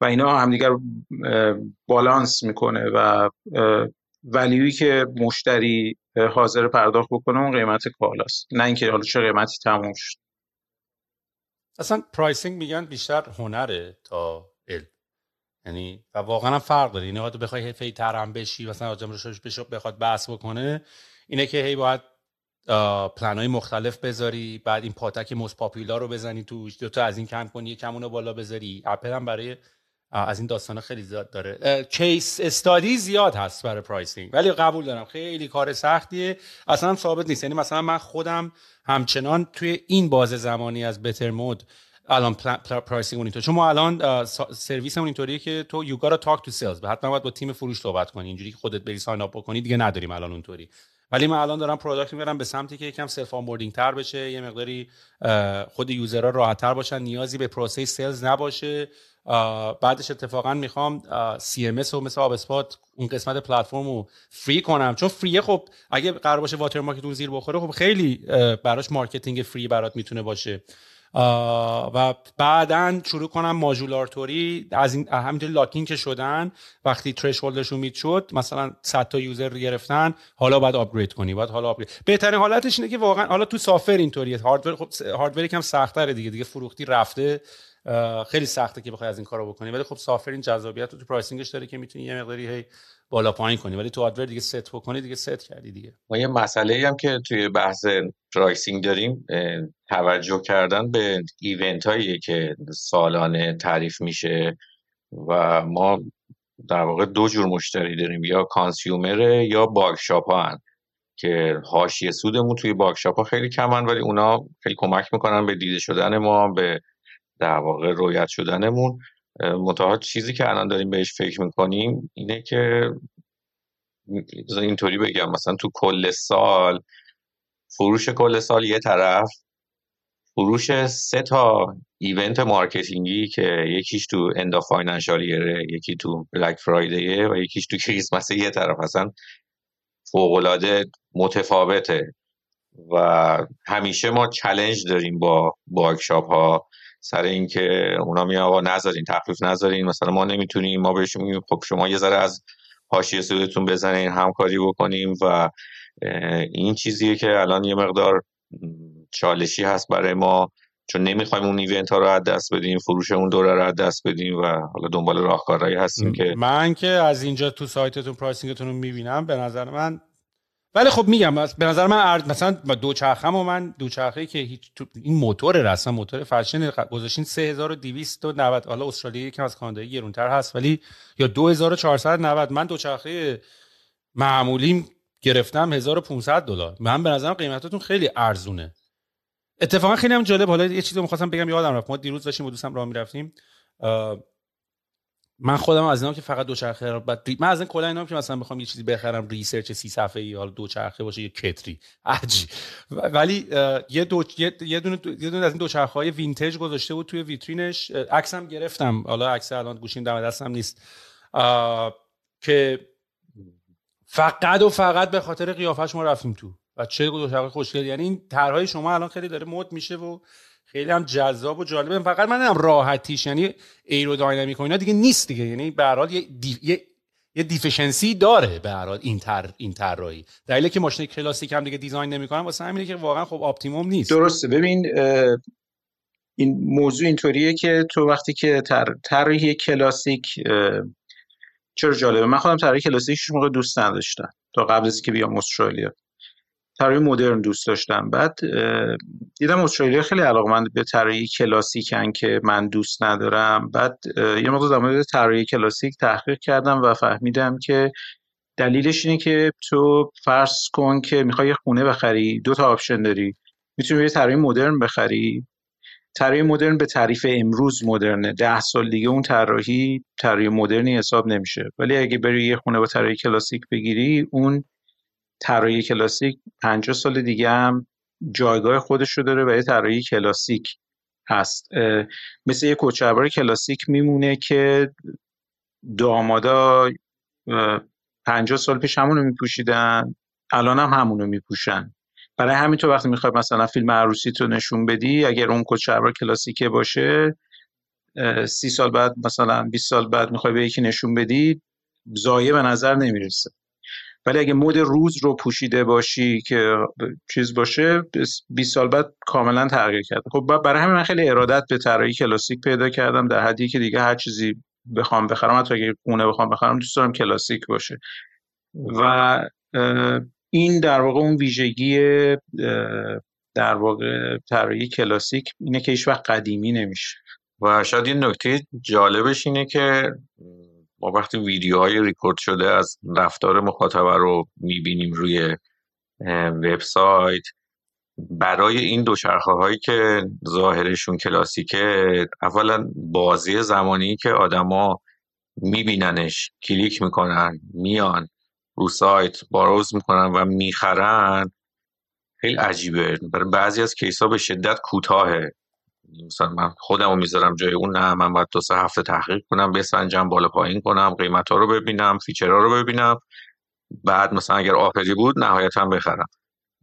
Speaker 4: و اینا همدیگر بالانس می‌کنه و value ی که مشتری حاضر پرداخت بکنه اون قیمت کالاست. نه اینکه حالا چه قیمتی تموم شد.
Speaker 3: اصلا pricing میگن بیشتر هنره تا علم. یعنی و واقعا فرق داره. اینه بخوای حرفه تر هم بشی مثلا آدم رو بخواد بحث بکنه اینه که هی باید پلن های مختلف بذاری بعد این پاتک most popular رو بزنی توش دو تا از این کم کنی کمون بالا بذاری. اپل هم برای از این داستان خیلی زیاد داره. case study زیاد هست برای pricing ولی قبول دارم خیلی کار سختیه. اصلا ثابت نیست. یعنی مثلا من خودم همچنان توی این بازه زمانی از Bettermode الان pricing اونینطور چون ما الان سرویس اینطوریه که تو you gotta talk to sales حتما باید با تیم فروش صحبت کنی. اینجوری که خودت بری sign up بکنی دیگه نداریم الان اونطوری. ولی من الان دارم product می‌برم به سمتی که یکم self onboarding تر بشه. یه مقداری خود user ها راحت تر باشن. نیازی به پروسه sales نباشه. بعدش اتفاقا می‌خوام CRM و مثل HubSpot اون قسمت پلتفرم رو free کنم. چون free ه خب اگه قرار باشه watermark ت اون زیر بخوره خب خیلی براش marketing free برات می‌تونه باشه. و بعدا شروع کنم ماژولارتوری از این همینطور lock in که شدن وقتی threshold ش meet شد مثلا 100 تا user گرفتن حالا باید upgrade کنی باید حالا upgrade بهترین حالتش اینه که واقعا حالا تو software اینطوریه. hardware خب hardware یکم سخت‌تره دیگه دیگه فروختی رفته. خیلی سخته که بخوای از این کارو بکنی. ولی خب software این جذابیت رو تو pricing ش داره که می‌تونی یه مقداری هی بالا پایین کنی. ولی تو hardware دیگه ست بکنی دیگه ست کردی دیگه.
Speaker 5: ما یه مسئله هم که توی بحث pricing داریم توجه کردن به event هایی که سالانه تعریف میشه و ما در واقع دو جور مشتری داریم یا consumer یا bike shop ها هن. که حاشیه سودمون توی bike shop ها خیلی کمن ولی اونا خیلی کمک می‌کنن به دیده شدن ما به در واقع رویت شدنمون متعهد چیزی که الان داریم بهش فکر می‌کنیم اینه که اینطوری بگم مثلا تو کل سال فروش کل سال یه طرف فروش سه تا event marketing ی که یکیش تو end of financial یکی تو Black Friday ه و یکیش تو کریسمس یه طرف. اصلا فوقالعاده متفاوته و همیشه ما challenge داریم با bike shop ها سر اینکه اونا می آقا نذارین تخفیف نذارین مثلا ما نمی‌تونیم ما بهشون میگیم خب شما یه ذره از حاشیه سودتون بزنین همکاری بکنیم و این چیزیه که الان یه مقدار چالشی هست برای ما. چون نمی‌خوایم اون event ها رو از دست بدیم فروش اون دوره رو از دست بدیم و حالا دنبال راهکارهایی هستیم که
Speaker 3: من که از اینجا تو سایتتون pricing تون رو می‌بینم. به نظر من ولی خب میگم به نظر من ارد مثلا دوچرخم و من دوچرخه که هیچ این موتور رسما موتور فشن گذاشتین 3290 حالا استرالیا یکم از کانادایی گرونتر هست ولی یا 2490 من دوچرخه معمولیم گرفتم 1500 دلار. من به نظرم قیمتاتون خیلی ارزونه. اتفاقا خیلی هم جالب. حالا یه چیزی می‌خواستم بگم یادم رفت. ما دیروز داشتیم با دوستم راه می‌رفتیم. من خودم از اینام که فقط دوچرخه بعد من از این کلا اینام که مثلا بخوام یه چیزی بخرم research سی صفحه‌ای یا دوچرخه باشه یه کتری. عجی ولی یه دو یه دونه یه دونه از این دوچرخه‌های vintage گذاشته بود توی ویترینش. عکسم گرفتم. حالا عکس الان گوشیم دم دستم نیست. که فقط و فقط به خاطر قیافش ما رفتیم تو. و چه دوچرخه خوشگل. یعنی این طرحهای شما الان خیلی داره مد میشه و خیلی هم جذاب و جالبه. فقط من هم راحتیش یعنی aerodynamic و اینا دیگه نیست دیگه. یعنی به هر یه یه یه deficiency داره به هر این تر این طراحی. دلیلی که ماشین کلاسیک هم دیگه design نمی‌کنن واسه همینه که واقعا خب optimum نیست.
Speaker 4: درسته. ببین این موضوع اینطوریه که تو وقتی که طراحی کلاسیک چرا جالبه؟ من خودم طراحی کلاسیک موقع دوست نداشتم. تا قبل از که بیام استرالیا. طراحی مدرن دوست داشتم. بعد دیدم استرالیا خیلی علاقمند به طراحی کلاسیکن که من دوست ندارم. بعد یه مقدار در مورد طراحی کلاسیک تحقیق کردم و فهمیدم که دلیلش اینه که تو فرض کن که می‌خوای یه خونه بخری دو تا option داری. می‌تونی یه طراحی مدرن بخری. طراحی مدرن به تعریف امروز مدرنه. ده سال دیگه اون طراحی طراحی مدرنی حساب نمیشه. ولی اگه بری یه خونه با طراحی کلاسیک بگیری اون طراحی کلاسیک 50 سال دیگه هم جایگاه خودش رو داره و یه طراحی کلاسیک هست. مثل یه کوچهبار کلاسیک میمونه که دامادا 50 سال پیش همونو میپوشیدن الان هم همونو میپوشن. برای همین تو وقتی می‌خوای مثلا فیلم عروسی تو نشون بدی اگر اون کوچهبار کلاسیکه باشه سی سال بعد مثلا 20 سال بعد می‌خوای به یکی نشون بدی زایه به نظر نمی‌رسه. ولی اگه مود روز رو پوشیده باشی که چیز باشه 20 سال بعد کاملا تغییر کرده. خب برای همین من خیلی ارادت به طراحی کلاسیک پیدا کردم در حدی که دیگه هر چیزی بخوام بخرم حتی اگه خونه بخوام بخرم دوست دارم کلاسیک باشه. و این در واقع اون ویژگی در واقع طراحی کلاسیک اینه که هیچ وقت قدیمی نمیشه.
Speaker 5: و شاید این نکته جالبش اینه که ما وقتی ویدیوهای ریکورد شده از رفتار مخاطب رو می‌بینیم روی وبسایت برای این دوچرخه هایی که ظاهرشون کلاسیکه اولا بازی زمانی که آدما میبیننش کلیک می‌کنن میان رو سایت browse می‌کنن و می‌خرن خیلی عجیبه. برای بعضی از case ها به شدت کوتاهه. مثلا من خودم رو می‌ذارم جای اون نه من باید دو سه هفته تحقیق کنم بسنجم بالا پایین کنم قیمت ها رو ببینم feature ها رو ببینم. بعد مثلا اگر آپری بود نهایتا بخرم.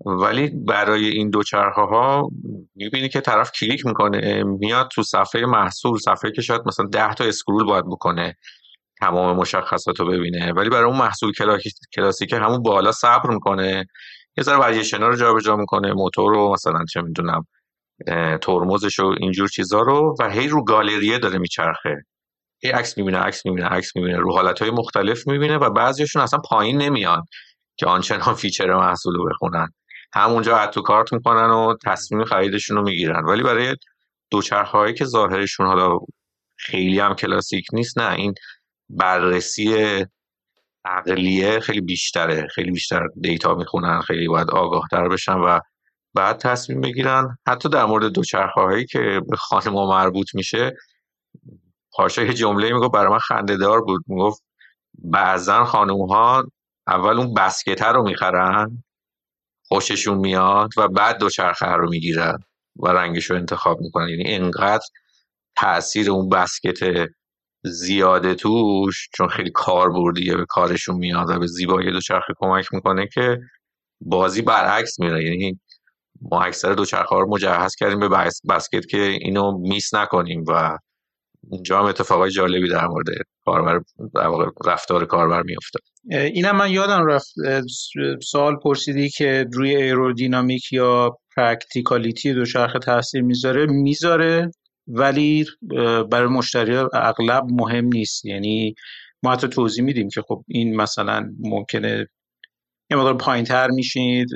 Speaker 5: ولی برای این دوچرخه ها می‌بینی که طرف کلیک می‌کنه میاد تو صفحه محصول صفحه که شاید مثلا ده تا scroll باید بکنه تمام مشخصات رو ببینه. ولی برای اون محصول کلاسیک همون بالا صبر می‌کنه. یه ذره وریشنا رو جابجا می‌کنه موتور رو مثلا چه می‌دونم ترمزش و اینجور چیزا رو و هی رو گالریه داره میچرخه. هی عکس می‌بینه عکس می‌بینه عکس می‌بینه رو حالت های مختلف می‌بینه و بعضیشون اصلا پایین نمیان که آنچنان feature محصول رو بخونن. همونجا add to cart می‌کنن و تصمیم خریدشون رو می‌گیرن. ولی برای دوچرخه که ظاهرشون حالا خیلی هم کلاسیک نیست نه این بررسی عقلیه خیلی بیشتره. خیلی بیشتر دیتا می‌خونن خیلی باید آگاه تر بشن و بعد تصمیم بگیرن. حتی در مورد دوچرخه هایی که به خانم مربوط میشه پاشا یه جمله می‌گفت برای من خندهدار بود. می‌گفت بعضا خانم ها اول اون بسکته رو می‌خرن خوششون میاد و بعد دوچرخه رو می‌گیرن و رنگش رو انتخاب می‌کنن. یعنی انقدر تاثیر اون بسکت زیاده توش چون خیلی کاربردیه به کارشون میاد و به زیبایی دوچرخه کمک می‌کنه که بازی برعکس میره. یعنی ما اکثر دوچرخه رو مجهز کردیم به بسکت که اینو میس نکنیم و اونجا هم اتفاقای جالبی در مورد کاربر در واقع رفتار کاربر میفته
Speaker 4: اینم من یادم رفت سوال پرسیدی که روی aerodynamic یا practicality دوچرخه تاثیر می‌ذاره؟ می‌ذاره ولی برای مشتری اغلب مهم نیست. یعنی ما حتی توضیح میدیم که خب این مثلا ممکنه یه مقدار پایین تر میشید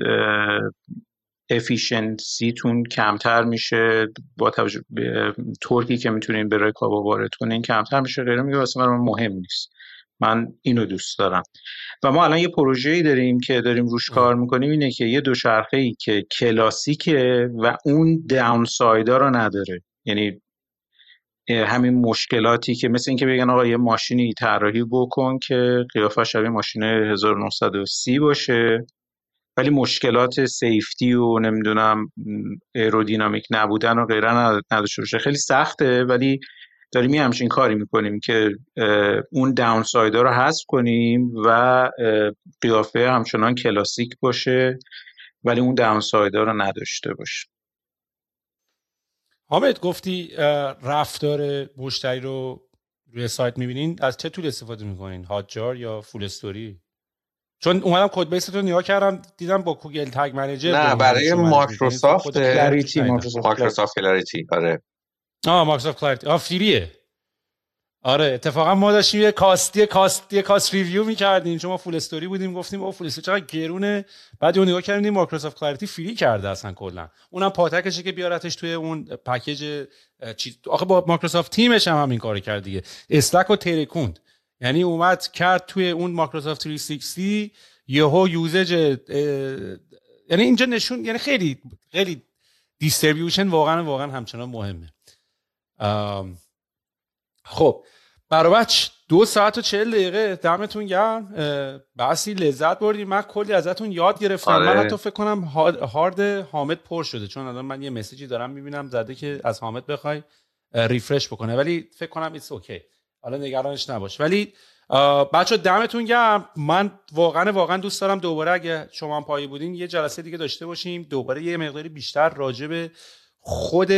Speaker 4: efficiency تون کمتر میشه با توجه به torque ی که می‌تونین به رکاب وارد کنین کمتر میشه غیره میگه واسه من مهم نیست. من اینو دوست دارم. و ما الان یه پروژه‌ای داریم که داریم روش کار می‌کنیم اینه که یه دوچرخه ای که کلاسیکه و اون داونسایدا رو نداره. یعنی همین مشکلاتی که مثل اینکه بگن آقا یه ماشینی طراحی بکن که قیافه شبیه ماشین 1930 باشه. ولی مشکلات سیفتی و نمی‌دونم ایرودینامیک نبودن و غیره نداشته باشه. خیلی سخته ولی داریم یه همچین کاری می‌کنیم که اون down رو حذف کنیم و قیافه همچنان کلاسیک باشه ولی اون down رو نداشته باشه
Speaker 3: حامد گفتی رفتار مشتری رو روی سایت می‌بینین. از چه tool استفاده می‌کنین؟ Hotjar یا FullStory چون اومدم code base رو نگاه کردم دیدم با Google Tag Manager
Speaker 5: نه برای Microsoft
Speaker 4: Clarity
Speaker 5: Microsoft Clarity. آره.
Speaker 3: آه Microsoft Clarity. آه free ه آره اتفاقا ما داشتیم یه cost ی cost ی cost review می‌کردیم. چون ما FullStory بودیم گفتیم oh FullStory چقدر گرونه. بعد اون نگاه کردیم Microsoft Clarity free کرده اصلا کلا. اونم پاتکشه که بیارتش توی اون package چیز. آخه با Microsoft Team ش هم همین کارو کرد دیگه. Slack و ترکوند. یعنی اومد کرد توی اون مایکروسافت 360 یهو usage یعنی اینجا نشون یعنی خیلی خیلی distribution واقعا واقعا همچنان مهمه. خب برای دو ساعت و چهل دقیقه دمتون گرم. بحثی لذت بردیم. من کلی ازتون یاد گرفتم. آره. من حتی فکر کنم هارد حامد پر شده چون الان من یه message ی دارم می‌بینم زده که از حامد بخوای refresh بکنه. ولی فکر کنم it's okay حالا نگرانش نباش. ولی بچه دمتون گرم. من واقعا واقعا دوست دارم دوباره اگه شما هم پایه بودین یه جلسه دیگه داشته باشیم. دوباره یه مقداری بیشتر راجع به خود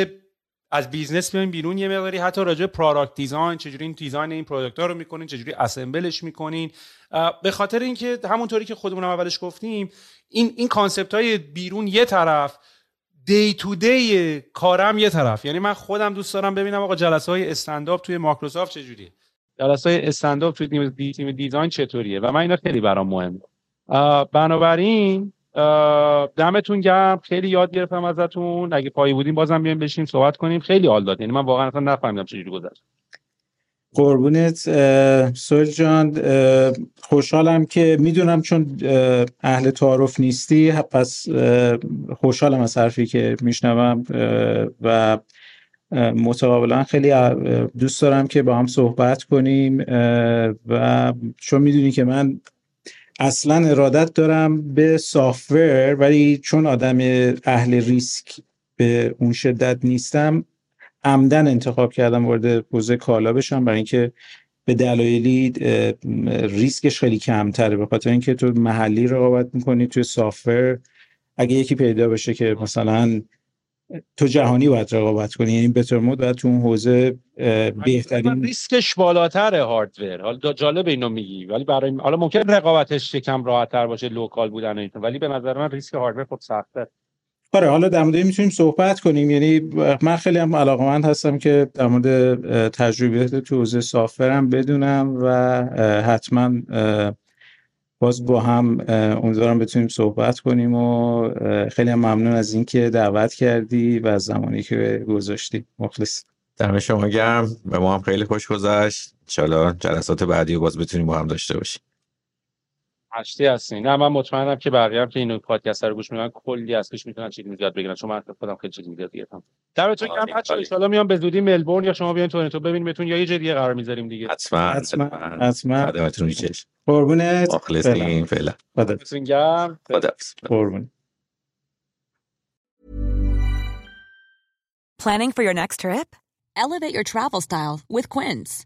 Speaker 3: از business بیایم بیرون. یه مقداری حتی راجع product design چجوری این design این product ها رو می‌کنین چجوری assemble ش می‌کنین. به خاطر اینکه همونطوری که خودمون اولش گفتیم این این concept های بیرون یه طرف day to day کارم یه طرف. یعنی من خودم دوست دارم ببینم آقا جلسه های استنداپ توی مایکروسافت چجوریه. جلسه های استنداپ توی تیم دیزاین چطوریه؟ و من اینا خیلی برام مهمه. بنابراین دمتون گرم. خیلی یاد گرفتم ازتون. اگه پایی بودیم بازم بیایم بشیم صحبت کنیم. خیلی حال داد. یعنی من واقعا اصلا نفهمیدم چجوری گذشت.
Speaker 4: قربونت سویل جان خوشحالم که می‌دونم چون اهل تعارف نیستی پس خوشحالم از حرفی که میشنوم و متقابلا خیلی دوست دارم که با هم صحبت کنیم و چون می‌دونی که من اصلا ارادت دارم به software ولی چون آدم اهل ریسک به اون شدت نیستم عمدن انتخاب کردم وارد حوزه کالا بشم برای اینکه به دلایلی ریسکش خیلی کمتره. به خاطر اینکه تو محلی رقابت می‌کنی توی software اگه یکی پیدا بشه که مثلا تو جهانی باید رقابت کنی یعنی Bettermode باید تو اون حوزه بهترین
Speaker 3: ریسکش بالاتره hardware حالا جالب اینو میگی ولی برای حالا ممکن رقابتش یکم راحتتر باشه local بودن ولی به نظر من ریسک hardware خود سخته
Speaker 4: آره حالا در مورد می‌تونیم صحبت کنیم. یعنی من خیلی هم علاقمند هستم که در مورد تجربیات تو حوزه software م بدونم و حتما باز با هم امیدوارم بتونیم صحبت کنیم و خیلی هم ممنون از اینکه دعوت کردی و از زمانی که گذاشتی. مخلص.
Speaker 5: دم شما گرم. به ما هم خیلی خوش گذشت. ان جلسات بعدی رو باز بتونیم با هم داشته باشیم.
Speaker 3: هشتی هستین. نه من مطمئنم که بقیه هم که این پادکست رو گوش می‌کنن کلی ازش می‌تونن چیزی یاد بگیرن چون من خودم خیلی چیزی یاد گرفتم. دمتون گرم. بچه‌ها ان شاء میام به زودی ملبورن یا شما بیاین تورنتو ببینیم بهتون یا یه جای دیگه قرار می‌ذاریم دیگه.
Speaker 5: حتما
Speaker 4: حتما حتما.
Speaker 5: خدمتتون ریچش
Speaker 4: قربونت.
Speaker 5: مخلصین فعلا.
Speaker 3: دمتون گرم.
Speaker 4: قربون
Speaker 9: Planning for your next trip? Elevate your travel style with Quince.